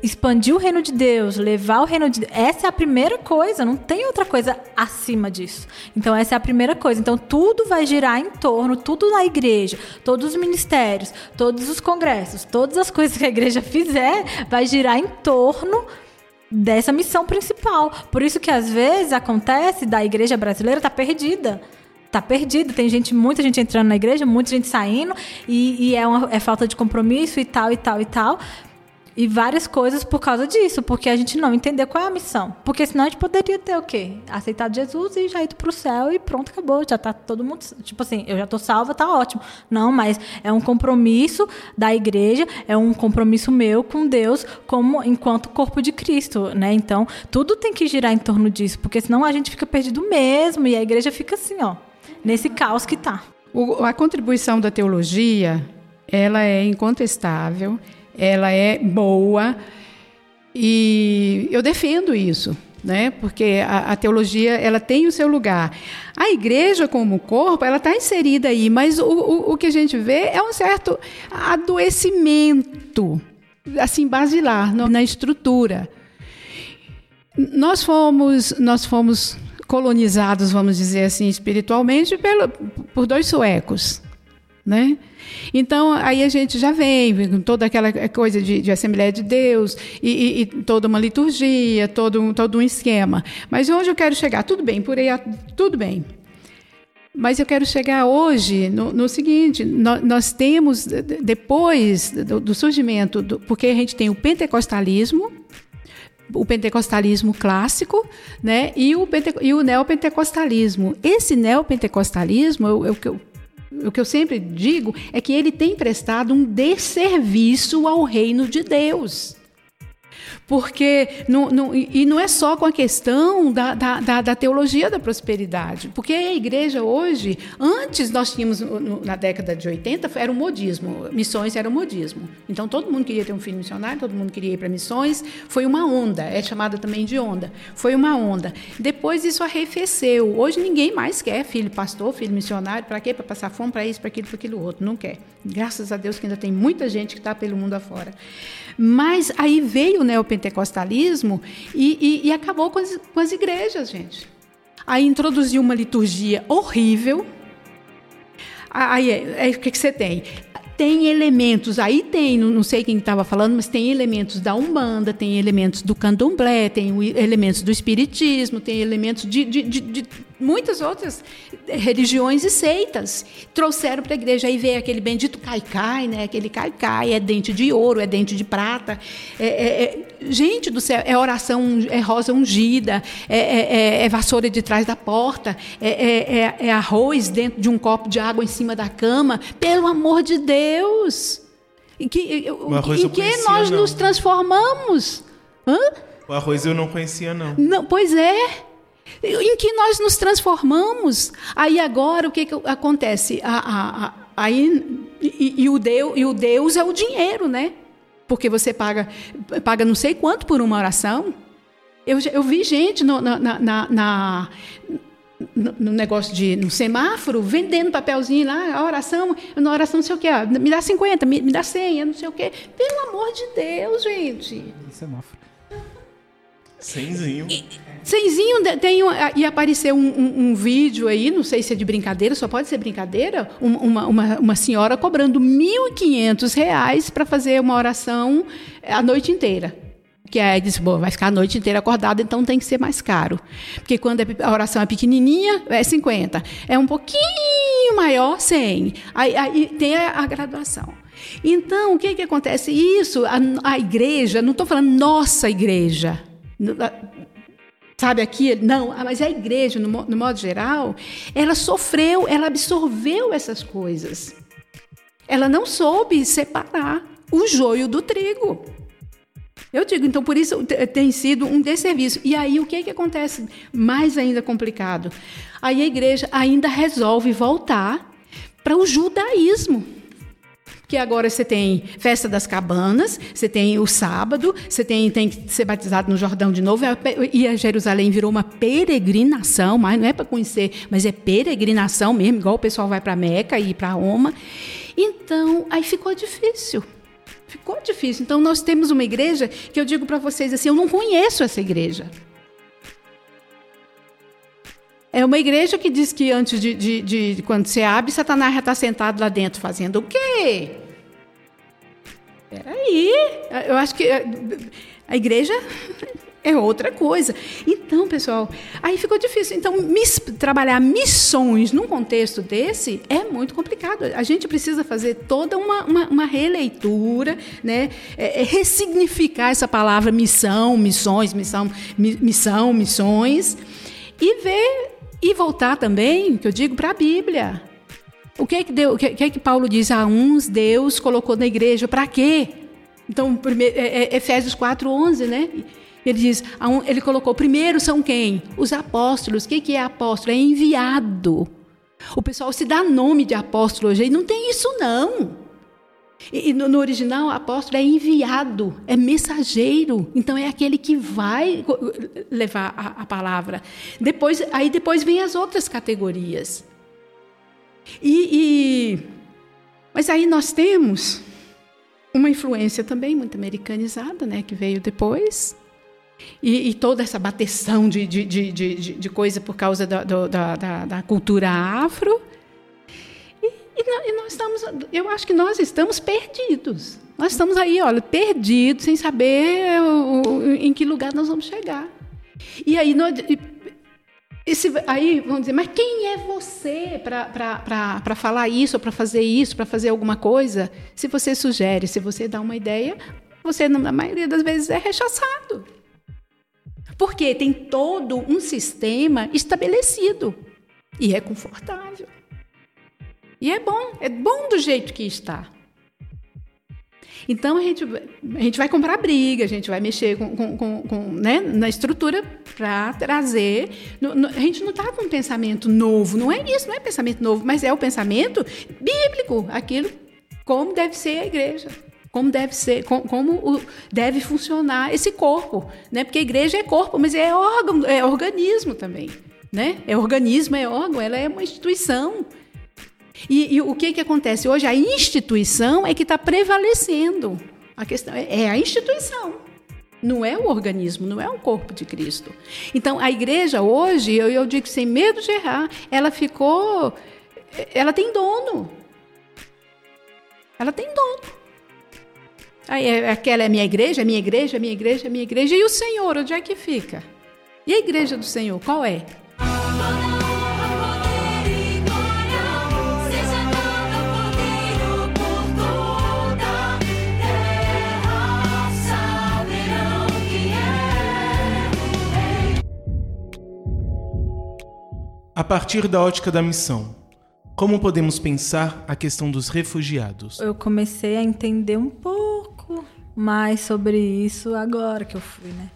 expandir o reino de Deus, levar o reino de Deus. Essa é a primeira coisa, não tem outra coisa acima disso. Então, essa é a primeira coisa. Então, tudo vai girar em torno, tudo na igreja, todos os ministérios, todos os congressos, todas as coisas que a igreja fizer, vai girar em torno dessa missão principal. Por isso que às vezes acontece da igreja brasileira tá perdida tá perdida. Tem gente, muita gente entrando na igreja, muita gente saindo, e, e é, uma, é falta de compromisso e tal, e tal, e tal. E várias coisas por causa disso, porque a gente não entendeu qual é a missão. Porque senão a gente poderia ter o quê? Aceitado Jesus e já ido pro céu e pronto, acabou. Já tá todo mundo. Tipo assim, eu já tô salva, tá ótimo. Não, mas é um compromisso da igreja, é um compromisso meu com Deus, como enquanto corpo de Cristo, né? Então, tudo tem que girar em torno disso, porque senão a gente fica perdido mesmo e a igreja fica assim, ó, nesse caos que tá. O, a contribuição da teologia, ela é incontestável ela é boa e eu defendo isso, né? Porque a, a, teologia ela tem o seu lugar. A igreja como corpo ela está inserida aí, mas o, o, o, que a gente vê é um certo adoecimento, assim basilar no, na estrutura. Nós fomos nós fomos colonizados, vamos dizer assim, espiritualmente pelo, por dois suecos, né? Então, aí a gente já vem toda aquela coisa de, de Assembleia de Deus e, e, e, toda uma liturgia, todo, todo um esquema. Mas onde eu quero chegar? Tudo bem, por aí, tudo bem. Mas eu quero chegar hoje no, no seguinte: nós, nós, temos, depois do, do surgimento, do, porque a gente tem o pentecostalismo, o pentecostalismo clássico né, e, o, e o neopentecostalismo. Esse neopentecostalismo, eu, eu, eu o que eu sempre digo é que ele tem prestado um desserviço ao reino de Deus. Porque, não, não, e não é só com a questão da, da, da, da, teologia da prosperidade. Porque a igreja hoje, antes nós tínhamos, na década de 80, era o modismo. Missões era o modismo. Então todo mundo queria ter um filho missionário, todo mundo queria ir para missões. Foi uma onda, é chamada também de onda. Foi uma onda. Depois isso arrefeceu. Hoje ninguém mais quer filho pastor, filho missionário. Para quê? Para passar fome, para isso, para aquilo, para aquilo outro. Não quer. Graças a Deus que ainda tem muita gente que está pelo mundo afora. Mas aí veio o neopentecostalismo e, e, e acabou com as, com as igrejas, gente. Aí introduziu uma liturgia horrível. Aí, é, é, o que, que você tem? tem elementos, aí tem, não sei quem estava falando, mas tem elementos da Umbanda, tem elementos do Candomblé, tem elementos do Espiritismo, tem elementos de, de, de, de muitas outras religiões e seitas trouxeram para a igreja. Aí veio aquele bendito caicai, né? aquele caicai, é dente de ouro, é dente de prata. É, é, é, gente do céu, é oração, é rosa ungida, é, é, é, é vassoura de trás da porta, é, arroz dentro de um copo de água em cima da cama. Pelo amor de Deus! Em que, em que nós não. nos transformamos? Hã? O arroz eu não conhecia, não. não pois é em que nós nos transformamos. Aí agora o que, que acontece? A, a, a, aí, e, e, o Deus, e o Deus é o dinheiro, né? Porque você paga, paga não sei quanto por uma oração. Eu, eu vi gente no, na, na, na no negócio de no semáforo, vendendo papelzinho lá, a oração, na oração não sei o quê, me dá 50, me, me dá 100, não sei o quê. Pelo amor de Deus, gente. Semáforo. Cenzinho. Cenzinho tem e apareceu um, um, um, vídeo aí, não sei se é de brincadeira, só pode ser brincadeira, uma, uma, uma senhora cobrando R$ 1.500 para fazer uma oração a noite inteira. Que aí disse, bom, vai ficar a noite inteira acordada, então tem que ser mais caro. Porque quando é a oração é pequenininha, é 50. É um pouquinho maior, 100. Aí, aí tem a, a graduação. Então, o que, que acontece? Isso, a, a igreja, não estou falando nossa igreja, sabe aqui, não, mas a igreja, no, no modo geral, ela sofreu, ela absorveu essas coisas. Ela não soube separar o joio do trigo. Eu digo, então por isso tem sido um desserviço. E aí o que, que acontece? Mais ainda complicado. Aí a igreja ainda resolve voltar para o judaísmo que agora você tem festa das cabanas, você tem o sábado, você tem, tem que ser batizado no Jordão de novo, e a Jerusalém virou uma peregrinação, mas não é para conhecer, mas é peregrinação mesmo, igual o pessoal vai para Meca e para Roma. Então, aí ficou difícil. Ficou difícil. Então, nós temos uma igreja que eu digo para vocês assim: eu não conheço essa igreja. É uma igreja que diz que antes de, de, de quando você abre, Satanás já está sentado lá dentro fazendo o quê? Peraí, eu acho que eh, a igreja é outra coisa. Então, pessoal, aí ficou difícil. Então, mis, trabalhar missões num contexto desse é muito complicado. A gente precisa fazer toda uma, uma, uma releitura, né? É, é ressignificar essa palavra missão, missões, missão, mi, missão, missões, e ver e voltar também, que eu digo, para a Bíblia. O que é que, deu, o que, é que Paulo diz? A uns Deus colocou na igreja para quê? Então, primeiro, é, é, Efésios 4:11, né? Ele diz, ele colocou, primeiro são quem? Os apóstolos. O que é apóstolo? É enviado. O pessoal se dá nome de apóstolo hoje, e não tem isso não. E, no, no, original, apóstolo é enviado, é mensageiro. Então é aquele que vai levar a, a palavra. Depois, aí depois vem as outras categorias. E, e, mas aí nós temos uma influência também muito americanizada, né, que veio depois. E, e, toda essa bateção de, de, de, de, coisa por causa da, da, da, da cultura afro. E, e, nós estamos, eu acho que nós estamos perdidos. Nós estamos aí, olha, perdidos, sem saber em que lugar nós vamos chegar. E aí, nós, esse, aí vão dizer, mas quem é você para falar isso, para fazer isso, para fazer alguma coisa? Se você sugere, se você dá uma ideia, você, na maioria das vezes, é rechaçado. Porque tem todo um sistema estabelecido e é confortável. E é bom, é bom do jeito que está. Então a gente, a gente vai comprar briga, a gente vai mexer com, com, com, com né, na estrutura para trazer. No, no, a gente não está com um pensamento novo, não é isso, não é pensamento novo, mas é o pensamento bíblico, aquilo como deve ser a igreja como deve ser, como, como deve funcionar esse corpo, né? Porque a igreja é corpo, mas é órgão, é organismo também, né? É organismo, é órgão, ela é uma instituição. E, e o que que acontece hoje? A instituição é que está prevalecendo. A questão é, é a instituição não é o organismo, não é o corpo de Cristo. Então, a igreja hoje, eu, eu digo sem medo de errar, ela ficou. Ela tem dono. Ela tem dono. Aí, é, aquela é minha igreja, é minha igreja, é minha igreja, é minha igreja. E o Senhor, onde é que fica? E a igreja do Senhor, qual é? A partir da ótica da missão, como podemos pensar a questão dos refugiados? Eu comecei a entender um pouco mais sobre isso agora que eu fui, né?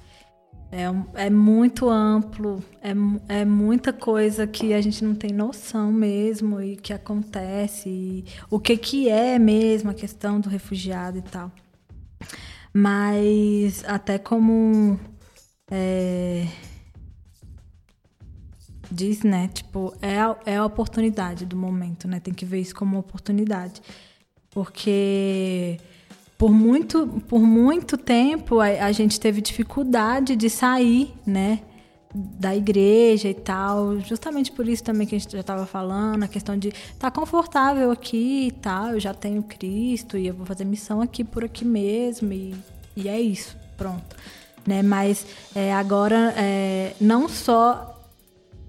É, é muito amplo, é, é muita coisa que a gente não tem noção mesmo e que acontece, e o que, que é mesmo a questão do refugiado e tal. Mas até como é, diz, né? Tipo, é a, é a oportunidade do momento, né? Tem que ver isso como oportunidade. Porque por muito, por muito tempo a, a, gente teve dificuldade de sair, né? Da igreja e tal, justamente por isso também que a gente já estava falando, a questão de tá confortável aqui e tal, eu já tenho Cristo e eu vou fazer missão aqui por aqui mesmo e, e é isso, pronto. Né? Mas é, agora é, não só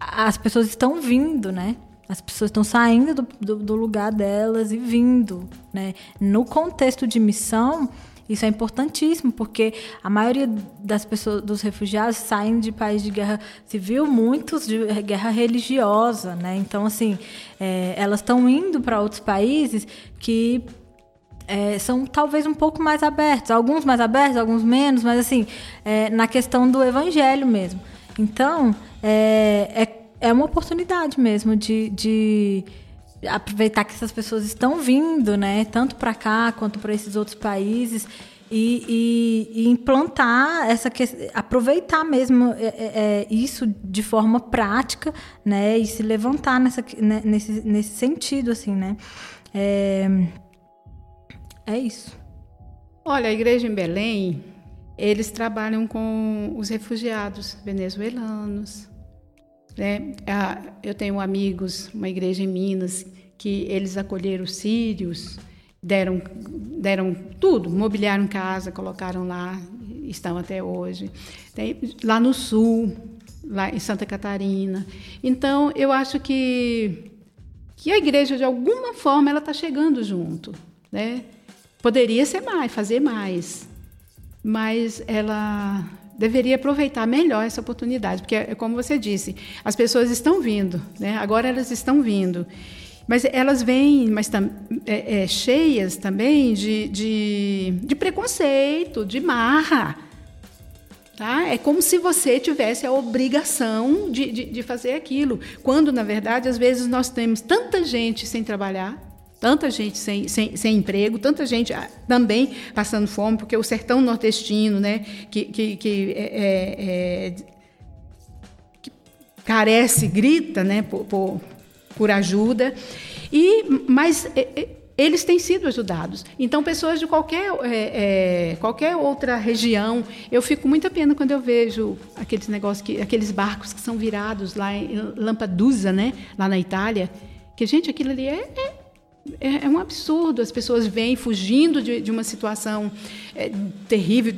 as pessoas estão vindo, né? As pessoas estão saindo do, do, do, lugar delas e vindo. Né? No contexto de missão, isso é importantíssimo, porque a maioria das pessoas, dos refugiados, saem de países de guerra civil, muitos de guerra religiosa. Né? Então, assim, é, elas estão indo para outros países que é, são talvez um pouco mais abertos, alguns mais abertos, alguns menos, mas assim, é, na questão do evangelho mesmo. Então, é, é é uma oportunidade mesmo de, de aproveitar que essas pessoas estão vindo, né? Tanto para cá quanto para esses outros países. E, e, e, implantar essa aproveitar mesmo é, é, é, isso de forma prática, né, e se levantar nessa, né, nesse, nesse sentido, assim, né, é, é isso. Olha, a igreja em Belém, eles trabalham com os refugiados venezuelanos, né? Eu tenho amigos, uma igreja em Minas, que eles acolheram os sírios, deram, deram tudo, mobiliaram casa, colocaram lá, estão até hoje. Tem, lá no sul, lá em Santa Catarina. Então, eu acho que, que a igreja, de alguma forma, ela está chegando junto. Né? Poderia ser mais, fazer mais, mas ela deveria aproveitar melhor essa oportunidade, porque, é como você disse, as pessoas estão vindo, né? agora elas estão vindo. Mas elas vêm mas é, é, cheias também de, de, de preconceito, de marra. Tá? É como se você tivesse a obrigação de, de, de, fazer aquilo. Quando, na verdade, às vezes nós temos tanta gente sem trabalhar, tanta gente sem, sem, sem emprego, tanta gente ah, também passando fome, porque o sertão nordestino, né, que, que, que, é, é, é, que carece, grita né, por, por, por ajuda. E, mas é, é, eles têm sido ajudados. Então, pessoas de qualquer, é, é, qualquer outra região, eu fico muita pena quando eu vejo aqueles negócios, que, aqueles barcos que são virados lá em Lampedusa, né, lá na Itália, que gente, aquilo ali é, é é, é, um absurdo. As pessoas vêm fugindo de, de uma situação é, terrível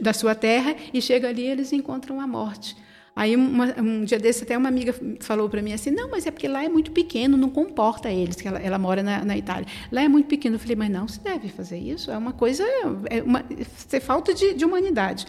da sua terra e chegam ali e eles encontram a morte. Aí uma, um dia desse até uma amiga falou para mim assim, não, mas é porque lá é muito pequeno, não comporta eles, que ela, ela mora na, na, Itália. Lá é muito pequeno. Eu falei, mas não se deve fazer isso, é uma coisa, é uma, é falta de, de humanidade.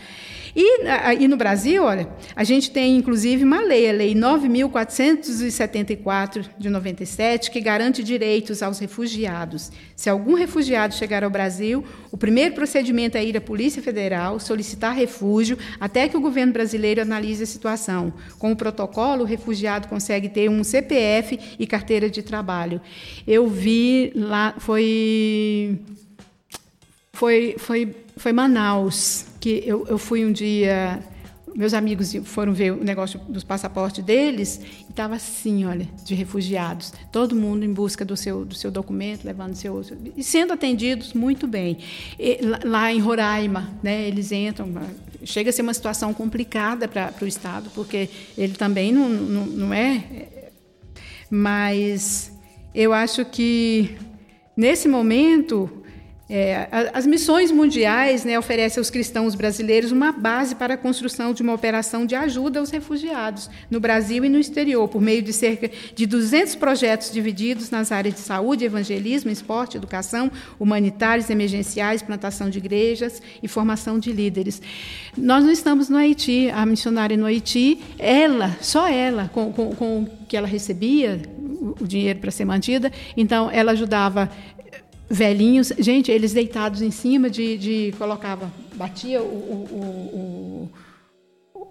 E, e no Brasil, olha, a gente tem inclusive uma lei, a Lei 9.474 de 97, que garante direitos aos refugiados. Se algum refugiado chegar ao Brasil, o primeiro procedimento é ir à Polícia Federal, solicitar refúgio, até que o governo brasileiro analise a situação. Com o protocolo, o refugiado consegue ter um CPF e carteira de trabalho. Eu vi lá, foi. Foi, foi, foi Manaus que eu, eu fui um dia meus amigos foram ver o negócio dos passaportes deles e estava assim, olha, de refugiados, todo mundo em busca do seu do seu documento, levando seu e sendo atendidos muito bem. E, lá em Roraima, né, eles entram, chega a ser uma situação complicada para o estado, porque ele também não, não, não é, mas eu acho que nesse momento é, as missões mundiais né, oferecem aos cristãos brasileiros uma base para a construção de uma operação de ajuda aos refugiados no Brasil e no exterior, por meio de cerca de 200 projetos divididos nas áreas de saúde, evangelismo, esporte, educação, humanitários, emergenciais, plantação de igrejas e formação de líderes. Nós não estamos no Haiti, a missionária no Haiti, ela, só ela, com, com, com que ela recebia, o dinheiro para ser mantida, então ela ajudava velhinhos, gente, eles deitados em cima de, de colocava, batia o, o, o,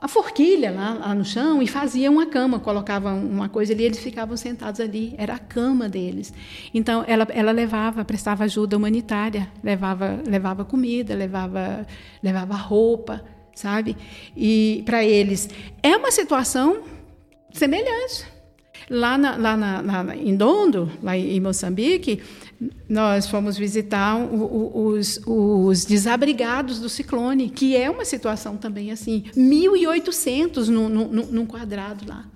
a forquilha lá, lá, no chão e fazia uma cama, colocava uma coisa ali, eles ficavam sentados ali, era a cama deles. Então ela, ela levava, prestava ajuda humanitária, levava, levava comida, levava, levava roupa, sabe? E para eles é uma situação semelhante Lá, na, lá na, em Dondo, lá em Moçambique, nós fomos visitar o, o, os, os, desabrigados do ciclone, que é uma situação também assim, 1.800 num, num, num quadrado lá.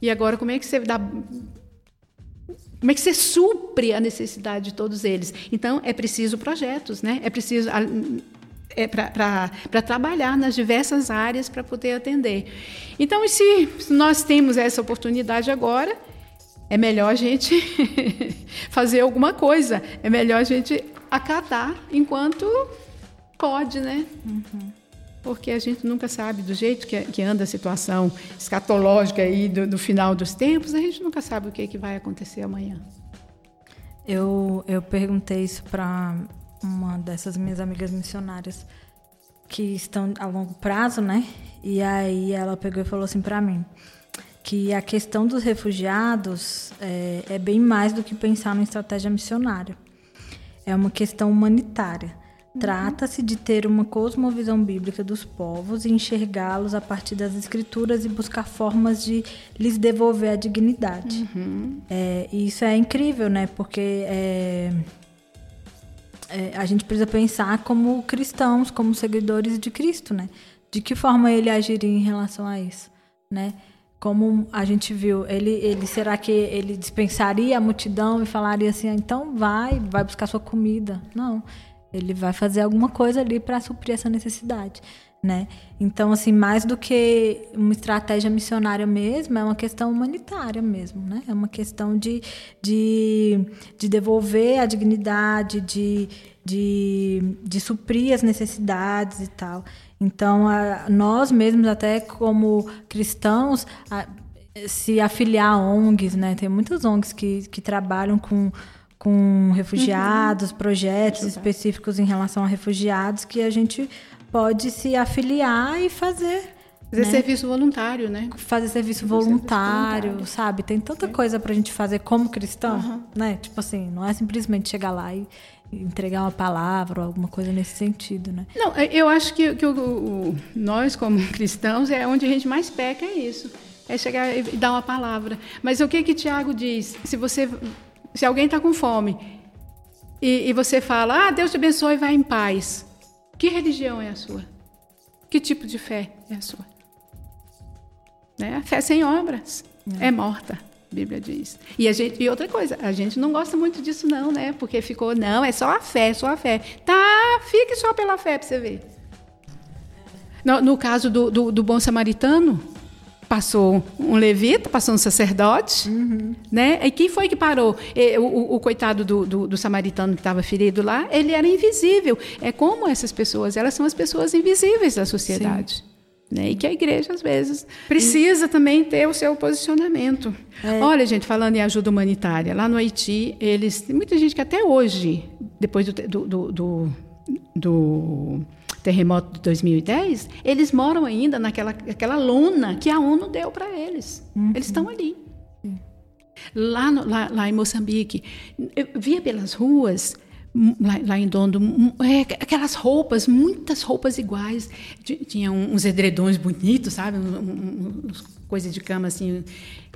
E agora, como é que você dá como é que você supre a necessidade de todos eles? Então, é preciso projetos, né? é preciso é, para trabalhar nas diversas áreas para poder atender. Então, se nós temos essa oportunidade agora, é melhor a gente fazer alguma coisa, é melhor a gente acatar enquanto pode, né? Uhum. Porque a gente nunca sabe do jeito que, que anda a situação escatológica aí do, do, final dos tempos, a gente nunca sabe o que, que vai acontecer amanhã. Eu, eu perguntei isso para uma dessas minhas amigas missionárias que estão a longo prazo, né? E aí ela pegou e falou assim para mim que a questão dos refugiados é, é, bem mais do que pensar numa estratégia missionária. É uma questão humanitária. Uhum. Trata-se de ter uma cosmovisão bíblica dos povos e enxergá-los a partir das escrituras e buscar formas de lhes devolver a dignidade. Uhum. É, e isso é incrível, né? Porque é, é, a gente precisa pensar como cristãos, como seguidores de Cristo, né? De que forma ele agiria em relação a isso, né? Como a gente viu, ele, ele será que ele dispensaria a multidão e falaria assim, ah, então vai, vai buscar sua comida? Não. Ele vai fazer alguma coisa ali para suprir essa necessidade. Né? Então, assim, mais do que uma estratégia missionária mesmo, é uma questão humanitária mesmo, né? É uma questão de, de, de devolver a dignidade, de, de, de suprir as necessidades e tal. Então, a, nós mesmos, até como cristãos, a, se afiliar a ONGs, né? Tem muitas ONGs que, que trabalham com com refugiados, uhum. projetos específicos em relação a refugiados que a gente pode se afiliar e fazer. Fazer né? serviço voluntário, né? Fazer serviço voluntário, voluntário. sabe? Tem tanta é. coisa pra gente fazer como cristão, uhum. né? Tipo assim, não é simplesmente chegar lá e entregar uma palavra ou alguma coisa nesse sentido, né? Não, é, eu acho que, que o, o, nós, como cristãos, é onde a gente mais peca, é isso. É chegar e dar uma palavra. Mas o que que Tiago diz? Se você, se alguém está com fome e, e você fala, ah, Deus te abençoe e vai em paz. Que religião é a sua? Que tipo de fé é a sua? Né? A fé sem obras é, é morta, a Bíblia diz. E, a gente, e outra coisa, a gente não gosta muito disso não, né? Porque ficou, não, é só a fé, só a fé. Tá, fique só pela fé para você ver. No, no caso do, do, do bom samaritano, passou um levita, passou um sacerdote, uhum. né? E quem foi que parou? O, o, o coitado do, do, do, samaritano que estava ferido lá, ele era invisível. É como essas pessoas, elas são as pessoas invisíveis da sociedade. Né? E que a igreja, às vezes, precisa também ter o seu posicionamento. É. Olha, gente, falando em ajuda humanitária, lá no Haiti, eles. Tem muita gente que até hoje, depois do, do, do, do terremoto de 2010, eles moram ainda naquela aquela lona que a ONU deu para eles. Uhum. Eles estão ali. Lá, no, lá, lá, em Moçambique, eu via pelas ruas, lá, lá em Dondo, é, aquelas roupas, muitas roupas iguais. Tinha uns edredões bonitos, sabe? Um, um, coisas de cama assim,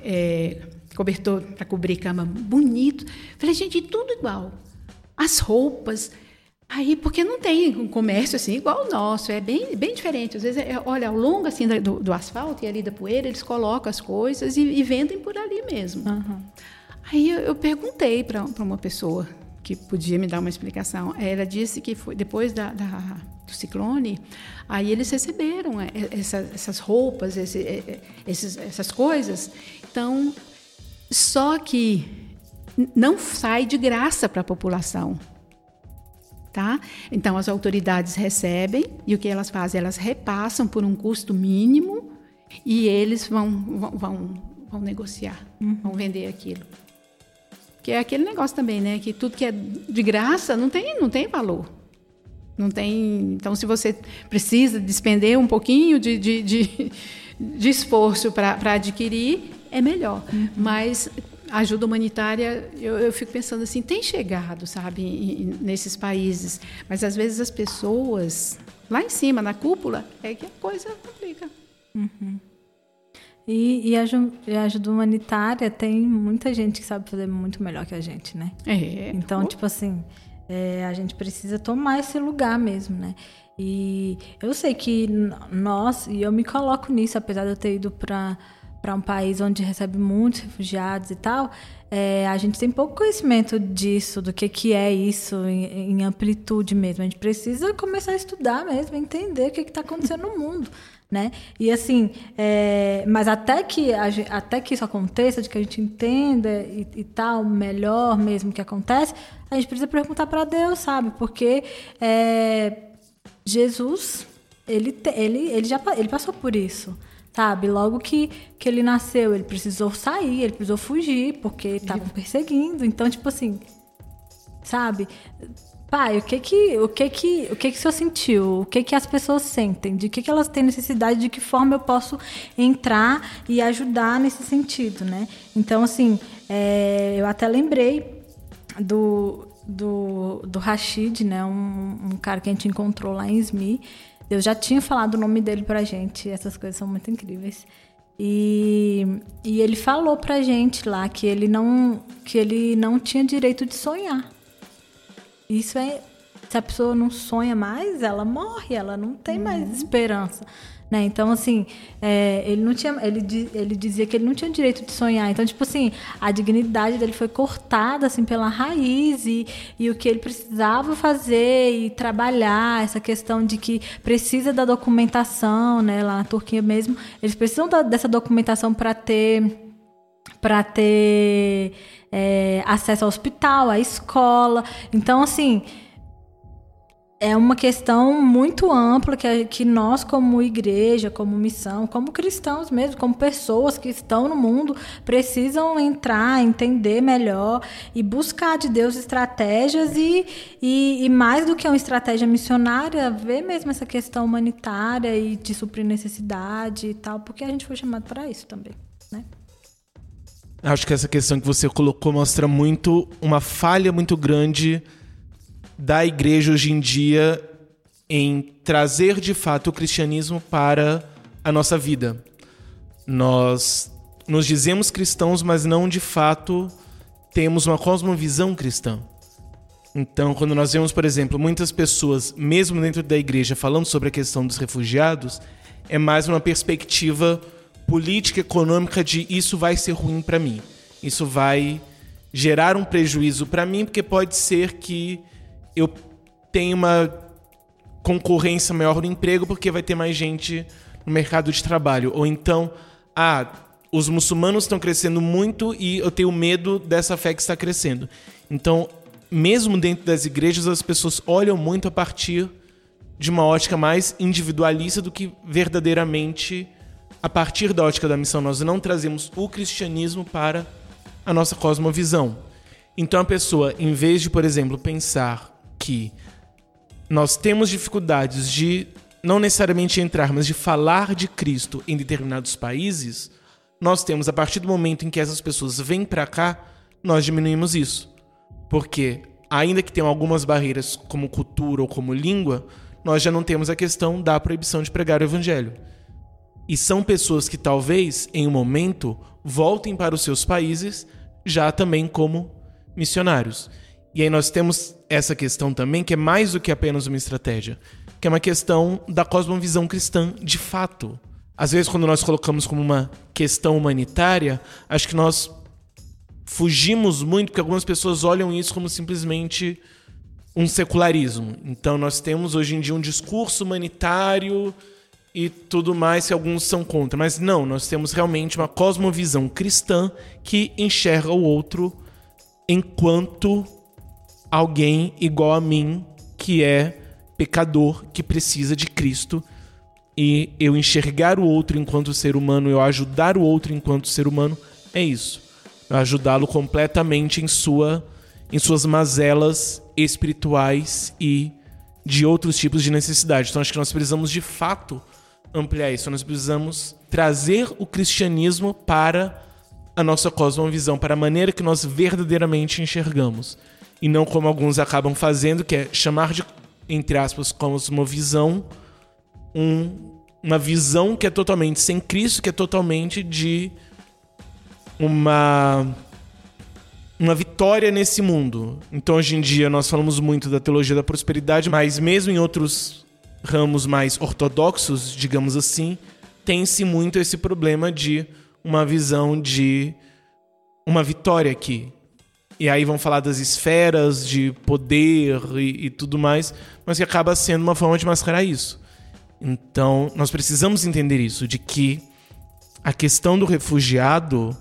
é, cobertor para cobrir cama bonito. Falei, gente, tudo igual. As roupas, Aí, porque não tem um comércio assim igual o nosso, é bem, bem diferente. Às vezes, é, olha, ao longo assim do, do, asfalto e ali da poeira, eles colocam as coisas e, e vendem por ali mesmo. Uhum. Aí eu, eu perguntei para uma pessoa que podia me dar uma explicação. Ela disse que foi depois da, da do ciclone, aí eles receberam é, essa, essas roupas, esse, é, esses, essas coisas. Então, só que não sai de graça para a população. Tá? Então, as autoridades recebem e o que elas fazem? Elas repassam por um custo mínimo e eles vão, vão, vão, vão negociar, uhum. vão vender aquilo. Que é aquele negócio também, né? Que tudo que é de graça não tem, não tem valor. Não tem. Então, se você precisa despender um pouquinho de, de, de, de esforço para adquirir, é melhor. Uhum. Mas a ajuda humanitária, eu, eu, fico pensando assim, tem chegado, sabe, em, nesses países, mas às vezes as pessoas, lá em cima, na cúpula, é que a coisa complica. Uhum. E, e, a, e, a, ajuda humanitária tem muita gente que sabe fazer muito melhor que a gente, né? É. Então, tipo assim, é, a gente precisa tomar esse lugar mesmo, né? E eu sei que nós, e eu me coloco nisso, apesar de eu ter ido para para um país onde recebe muitos refugiados e tal, é, a gente tem pouco conhecimento disso, do que, que é isso em, em amplitude mesmo. A gente precisa começar a estudar mesmo, entender o que está acontecendo no mundo. Né? E assim, é, mas até que, até que isso aconteça, de que a gente entenda e, e tal, melhor mesmo que acontece, a gente precisa perguntar para Deus, sabe? Porque é, Jesus, ele, ele, ele já ele passou por isso sabe? Logo que, que ele nasceu, ele precisou sair, ele precisou fugir, porque estavam perseguindo. Então, tipo assim, sabe? Pai, o que que, o que que, o que que o senhor sentiu? O que que as pessoas sentem? De que que elas têm necessidade? De que forma eu posso entrar e ajudar nesse sentido, né? Então, assim, é, eu até lembrei do, do, do Rashid, né? Um, um cara que a gente encontrou lá em Smith, eu já tinha falado o nome dele pra gente, essas coisas são muito incríveis. E, e ele falou pra gente lá que ele não que ele não tinha direito de sonhar. Isso é se a pessoa não sonha mais, ela morre, ela não tem mais esperança. Né? Então, assim, é, ele não tinha. Ele, ele dizia que ele não tinha direito de sonhar. Então, tipo assim, a dignidade dele foi cortada assim, pela raiz e, e o que ele precisava fazer e trabalhar, essa questão de que precisa da documentação, né? Lá na Turquia mesmo, eles precisam da, dessa documentação para ter para ter é, acesso ao hospital, à escola. Então, assim, é uma questão muito ampla que, que nós, como igreja, como missão, como cristãos mesmo, como pessoas que estão no mundo, precisam entrar, entender melhor e buscar de Deus estratégias e, e, e mais do que uma estratégia missionária, ver mesmo essa questão humanitária e de suprir necessidade e tal, porque a gente foi chamado para isso também, né? Acho que essa questão que você colocou mostra muito uma falha muito grande da igreja hoje em dia em trazer de fato o cristianismo para a nossa vida. Nós nos dizemos cristãos, mas não de fato temos uma cosmovisão cristã. Então, quando nós vemos, por exemplo, muitas pessoas, mesmo dentro da igreja, falando sobre a questão dos refugiados, é mais uma perspectiva política, econômica de isso vai ser ruim para mim. Isso vai gerar um prejuízo para mim, porque pode ser que eu tenho uma concorrência maior no emprego porque vai ter mais gente no mercado de trabalho. Ou então, ah, os muçulmanos estão crescendo muito e eu tenho medo dessa fé que está crescendo. Então, mesmo dentro das igrejas, as pessoas olham muito a partir de uma ótica mais individualista do que verdadeiramente a partir da ótica da missão. Nós não trazemos o cristianismo para a nossa cosmovisão. Então a pessoa, em vez de, por exemplo, pensar que nós temos dificuldades de não necessariamente entrar, mas de falar de Cristo em determinados países, nós temos a partir do momento em que essas pessoas vêm para cá, nós diminuímos isso. Porque ainda que tenham algumas barreiras como cultura ou como língua, nós já não temos a questão da proibição de pregar o evangelho. E são pessoas que talvez em um momento voltem para os seus países já também como missionários. E aí nós temos essa questão também, que é mais do que apenas uma estratégia, que é uma questão da cosmovisão cristã de fato. Às vezes, quando nós colocamos como uma questão humanitária, acho que nós fugimos muito, porque algumas pessoas olham isso como simplesmente um secularismo. Então, nós temos hoje em dia um discurso humanitário e tudo mais, que alguns são contra. Mas não, nós temos realmente uma cosmovisão cristã que enxerga o outro enquanto alguém igual a mim que é pecador, que precisa de Cristo. E eu enxergar o outro enquanto ser humano, eu ajudar o outro enquanto ser humano, é isso. Eu ajudá-lo completamente em sua em suas mazelas espirituais e de outros tipos de necessidade. Então acho que nós precisamos de fato ampliar isso. Nós precisamos trazer o cristianismo para a nossa cosmovisão, para a maneira que nós verdadeiramente enxergamos e não como alguns acabam fazendo, que é chamar de, entre aspas, cosmovisão um, uma visão que é totalmente sem Cristo, que é totalmente de uma uma vitória nesse mundo. Então hoje em dia nós falamos muito da teologia da prosperidade, mas mesmo em outros ramos mais ortodoxos, digamos assim, tem-se muito esse problema de uma visão de uma vitória aqui. E aí vão falar das esferas de poder e, e tudo mais, mas que acaba sendo uma forma de mascarar isso. Então, nós precisamos entender isso, de que a questão do refugiado,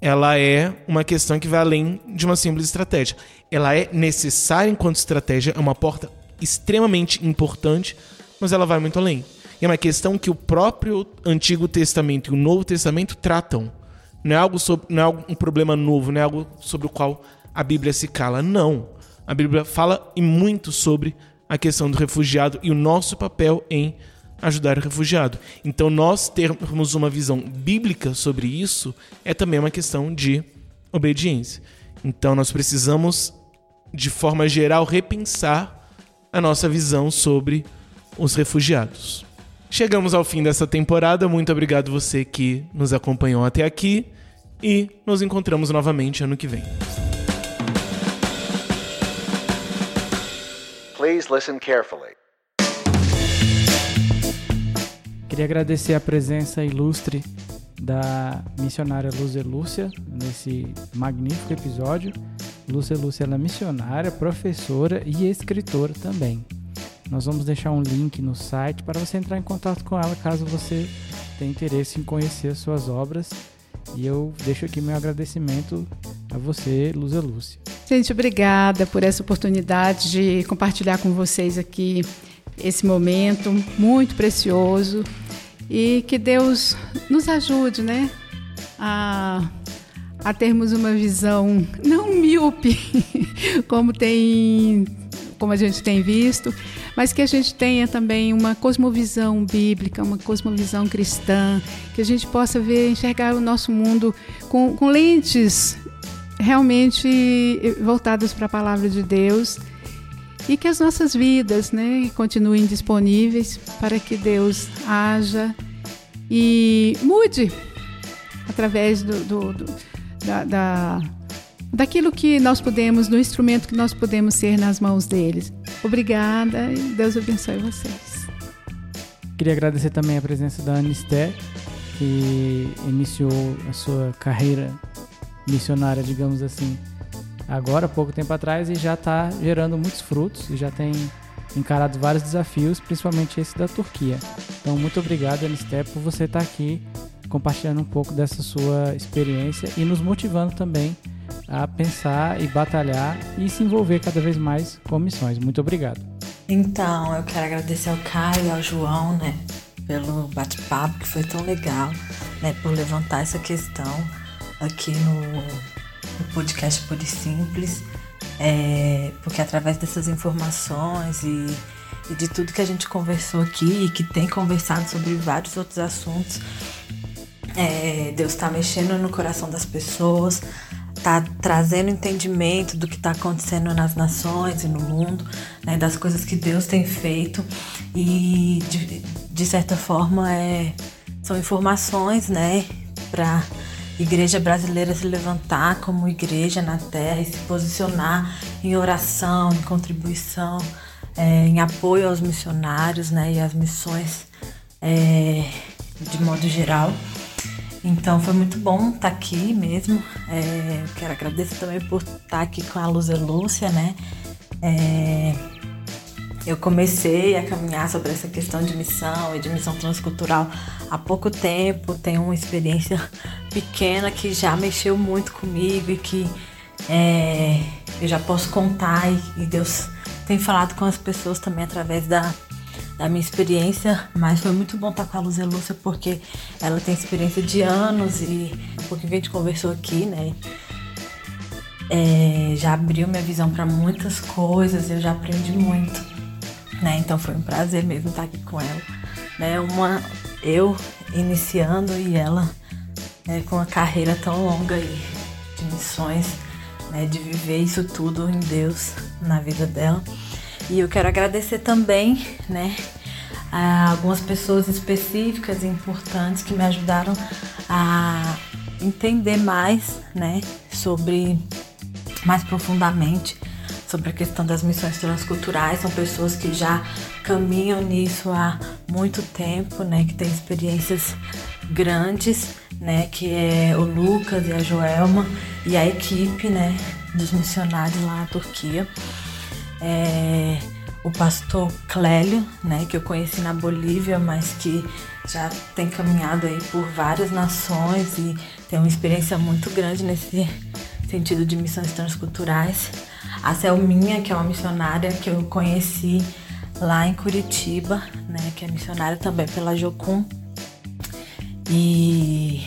ela é uma questão que vai além de uma simples estratégia. Ela é necessária enquanto estratégia, é uma porta extremamente importante, mas ela vai muito além. E é uma questão que o próprio Antigo Testamento e o Novo Testamento tratam. Não é algo sobre, não é um problema novo, não é algo sobre o qual a Bíblia se cala. Não. A Bíblia fala e muito sobre a questão do refugiado e o nosso papel em ajudar o refugiado. Então, nós termos uma visão bíblica sobre isso é também uma questão de obediência. Então, nós precisamos, de forma geral, repensar a nossa visão sobre os refugiados. Chegamos ao fim dessa temporada. Muito obrigado você que nos acompanhou até aqui e nos encontramos novamente ano que vem. Please listen carefully. Queria agradecer a presença ilustre da missionária Lúcia Lúcia nesse magnífico episódio. Lúcia Lúcia é missionária, professora e escritora também. Nós vamos deixar um link no site para você entrar em contato com ela caso você tenha interesse em conhecer as suas obras. E eu deixo aqui meu agradecimento a você, Lúcia Lúcia. Gente, obrigada por essa oportunidade de compartilhar com vocês aqui esse momento muito precioso e que Deus nos ajude, né, a, a termos uma visão não míope, como tem, como a gente tem visto, mas que a gente tenha também uma cosmovisão bíblica, uma cosmovisão cristã, que a gente possa ver, enxergar o nosso mundo com, com lentes realmente voltadas para a palavra de Deus e que as nossas vidas né, continuem disponíveis para que Deus haja e mude através do, do, do da, da, daquilo que nós podemos, do instrumento que nós podemos ser nas mãos deles. Obrigada e Deus abençoe vocês. Queria agradecer também a presença da Anisté, que iniciou a sua carreira missionária, digamos assim, agora, pouco tempo atrás, e já está gerando muitos frutos e já tem encarado vários desafios, principalmente esse da Turquia. Então, muito obrigado, Anisté, por você estar tá aqui compartilhando um pouco dessa sua experiência e nos motivando também a pensar e batalhar e se envolver cada vez mais com missões. Muito obrigado. Então, eu quero agradecer ao Caio e ao João, né, pelo bate-papo que foi tão legal, né, por levantar essa questão aqui no no podcast Puro e Simples, é, porque através dessas informações e, e de tudo que a gente conversou aqui e que tem conversado sobre vários outros assuntos, é, Deus está mexendo no coração das pessoas, está trazendo entendimento do que está acontecendo nas nações e no mundo, né, das coisas que Deus tem feito e de, de certa forma é, são informações, né, para igreja brasileira se levantar como igreja na terra e se posicionar em oração, em contribuição, é, em apoio aos missionários né, e às missões é, de modo geral. Então foi muito bom estar aqui mesmo. É, quero agradecer também por estar aqui com a Luzia Lúcia, né? É, eu comecei a caminhar sobre essa questão de missão e de missão transcultural há pouco tempo, tenho uma experiência pequena que já mexeu muito comigo e que é, eu já posso contar e, e, Deus tem falado com as pessoas também através da, da minha experiência, mas foi muito bom estar com a Luzia Lúcia porque ela tem experiência de anos e porque a gente conversou aqui, né? É, já abriu minha visão para muitas coisas, eu já aprendi muito né? Então foi um prazer mesmo estar aqui com ela, né? Uma eu iniciando e ela né, com uma carreira tão longa aí de missões, né? De viver isso tudo em Deus na vida dela. E eu quero agradecer também, né? A algumas pessoas específicas e importantes que me ajudaram a entender mais, né? Sobre mais profundamente sobre a questão das missões transculturais. São pessoas que já caminham nisso há muito tempo, né? Que têm experiências grandes, né? Que é o Lucas e a Joelma e a equipe, né? Dos missionários lá na Turquia. É, o pastor Clélio, né? Que eu conheci na Bolívia, mas que já tem caminhado aí por várias nações e tem uma experiência muito grande nesse sentido de missões transculturais. A Selminha, que é uma missionária que eu conheci lá em Curitiba, né, que é missionária também pela Jocum. E,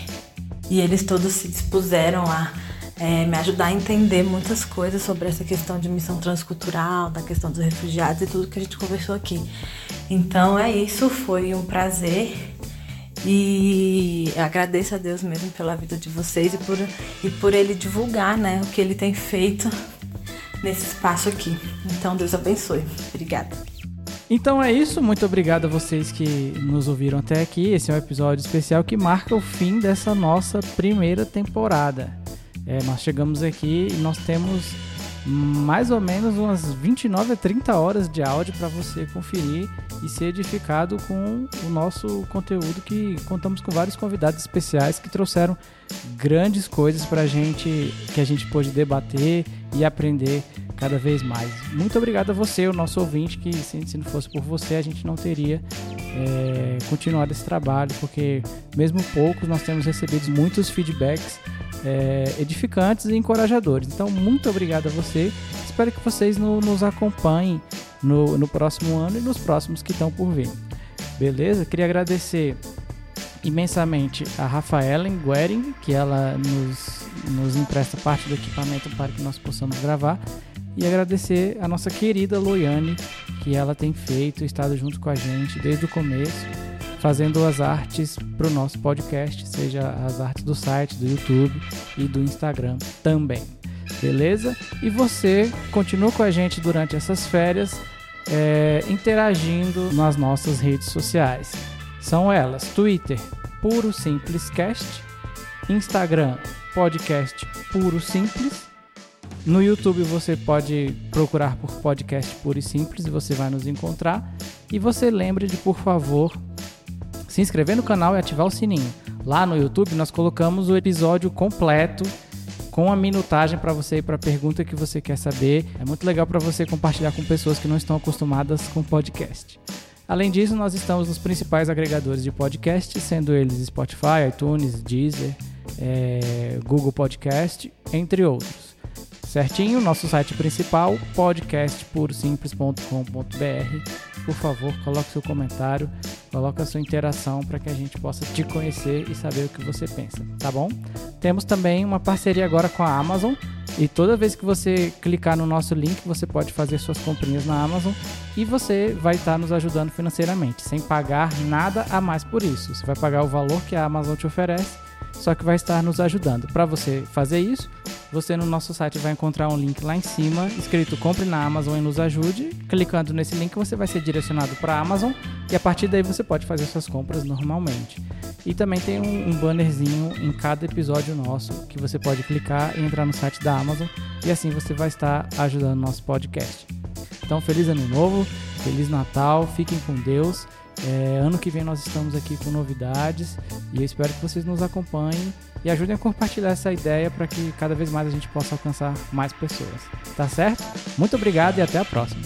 e eles todos se dispuseram a é, me ajudar a entender muitas coisas sobre essa questão de missão transcultural, da questão dos refugiados e tudo que a gente conversou aqui. Então é isso, foi um prazer e agradeço a Deus mesmo pela vida de vocês e por, e por ele divulgar né, o que ele tem feito nesse espaço aqui. Então, Deus abençoe. Obrigada. Então é isso, muito obrigado a vocês que nos ouviram até aqui. Esse é um episódio especial que marca o fim dessa nossa primeira temporada. É, nós chegamos aqui e nós temos mais ou menos umas 29 a 30 horas de áudio para você conferir e ser edificado com o nosso conteúdo que contamos com vários convidados especiais que trouxeram grandes coisas para a gente que a gente pôde debater e aprender cada vez mais. Muito obrigado a você, o nosso ouvinte, que se, se não fosse por você a gente não teria é, continuado esse trabalho, porque mesmo poucos nós temos recebido muitos feedbacks é, edificantes e encorajadores. Então, muito obrigado a você. Espero que vocês no, nos acompanhem no, no próximo ano e nos próximos que estão por vir. Beleza? Queria agradecer imensamente a Rafaela Guering, que ela nos, nos empresta parte do equipamento para que nós possamos gravar. E agradecer a nossa querida Loiane, que ela tem feito estado junto com a gente desde o começo fazendo as artes para o nosso podcast, seja as artes do site, do YouTube e do Instagram também. Beleza? E você continua com a gente durante essas férias, é, interagindo nas nossas redes sociais. São elas: Twitter, Puro Simples Cast, Instagram, Podcast Puro Simples. No YouTube você pode procurar por podcast Puro e Simples e você vai nos encontrar. E você lembre de, por favor, se inscrever no canal e ativar o sininho. Lá no YouTube nós colocamos o episódio completo com a minutagem para você ir para a pergunta que você quer saber. É muito legal para você compartilhar com pessoas que não estão acostumadas com podcast. Além disso, nós estamos nos principais agregadores de podcast, sendo eles Spotify, iTunes, Deezer, é, Google Podcast, entre outros certinho. Nosso site principal, podcastpurosimples.com.br. Por favor, coloque seu comentário, coloque a sua interação para que a gente possa te conhecer e saber o que você pensa, tá bom? Temos também uma parceria agora com a Amazon e toda vez que você clicar no nosso link, você pode fazer suas comprinhas na Amazon e você vai estar nos ajudando financeiramente, sem pagar nada a mais por isso. Você vai pagar o valor que a Amazon te oferece só que vai estar nos ajudando. Para você fazer isso, você no nosso site vai encontrar um link lá em cima escrito Compre na Amazon e nos ajude. Clicando nesse link, você vai ser direcionado para a Amazon e a partir daí você pode fazer suas compras normalmente. E também tem um, um bannerzinho em cada episódio nosso que você pode clicar e entrar no site da Amazon e assim você vai estar ajudando o nosso podcast. Então, feliz ano novo, feliz Natal, fiquem com Deus é, ano que vem nós estamos aqui com novidades e eu espero que vocês nos acompanhem e ajudem a compartilhar essa ideia para que cada vez mais a gente possa alcançar mais pessoas. Tá certo? Muito obrigado e até a próxima.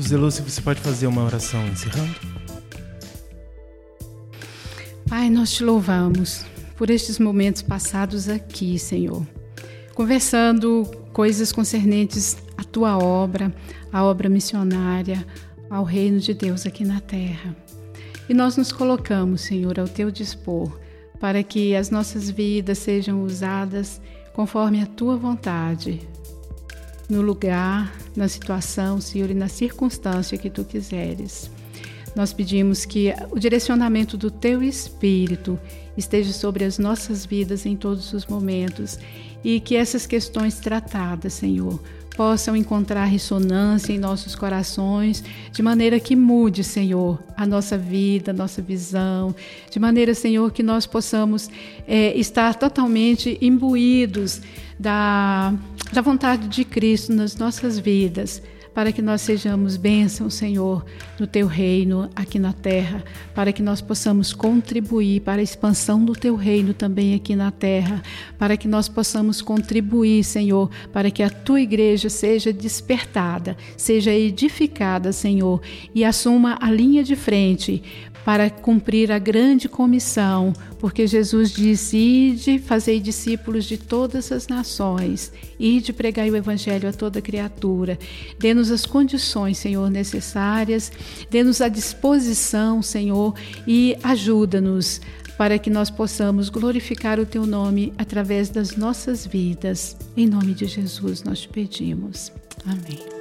Zelúcio, você pode fazer uma oração encerrando? Pai, nós te louvamos por estes momentos passados aqui, Senhor, conversando coisas concernentes à tua obra, à obra missionária, ao reino de Deus aqui na terra. E nós nos colocamos, Senhor, ao teu dispor, para que as nossas vidas sejam usadas conforme a tua vontade, no lugar, na situação, Senhor, e na circunstância que tu quiseres. Nós pedimos que o direcionamento do teu espírito esteja sobre as nossas vidas em todos os momentos e que essas questões tratadas, Senhor, possam encontrar ressonância em nossos corações, de maneira que mude, Senhor, a nossa vida, a nossa visão, de maneira, Senhor, que nós possamos é, estar totalmente imbuídos da, da vontade de Cristo nas nossas vidas para que nós sejamos bênçãos, Senhor, no teu reino aqui na terra, para que nós possamos contribuir para a expansão do teu reino também aqui na terra, para que nós possamos contribuir, Senhor, para que a tua igreja seja despertada, seja edificada, Senhor, e assuma a linha de frente para cumprir a grande comissão, porque Jesus disse: Ide, fazei discípulos de todas as nações, ide pregai o evangelho a toda criatura. Dê-nos as condições, Senhor, necessárias, dê-nos a disposição, Senhor, e ajuda-nos para que nós possamos glorificar o teu nome através das nossas vidas. Em nome de Jesus nós te pedimos. Amém.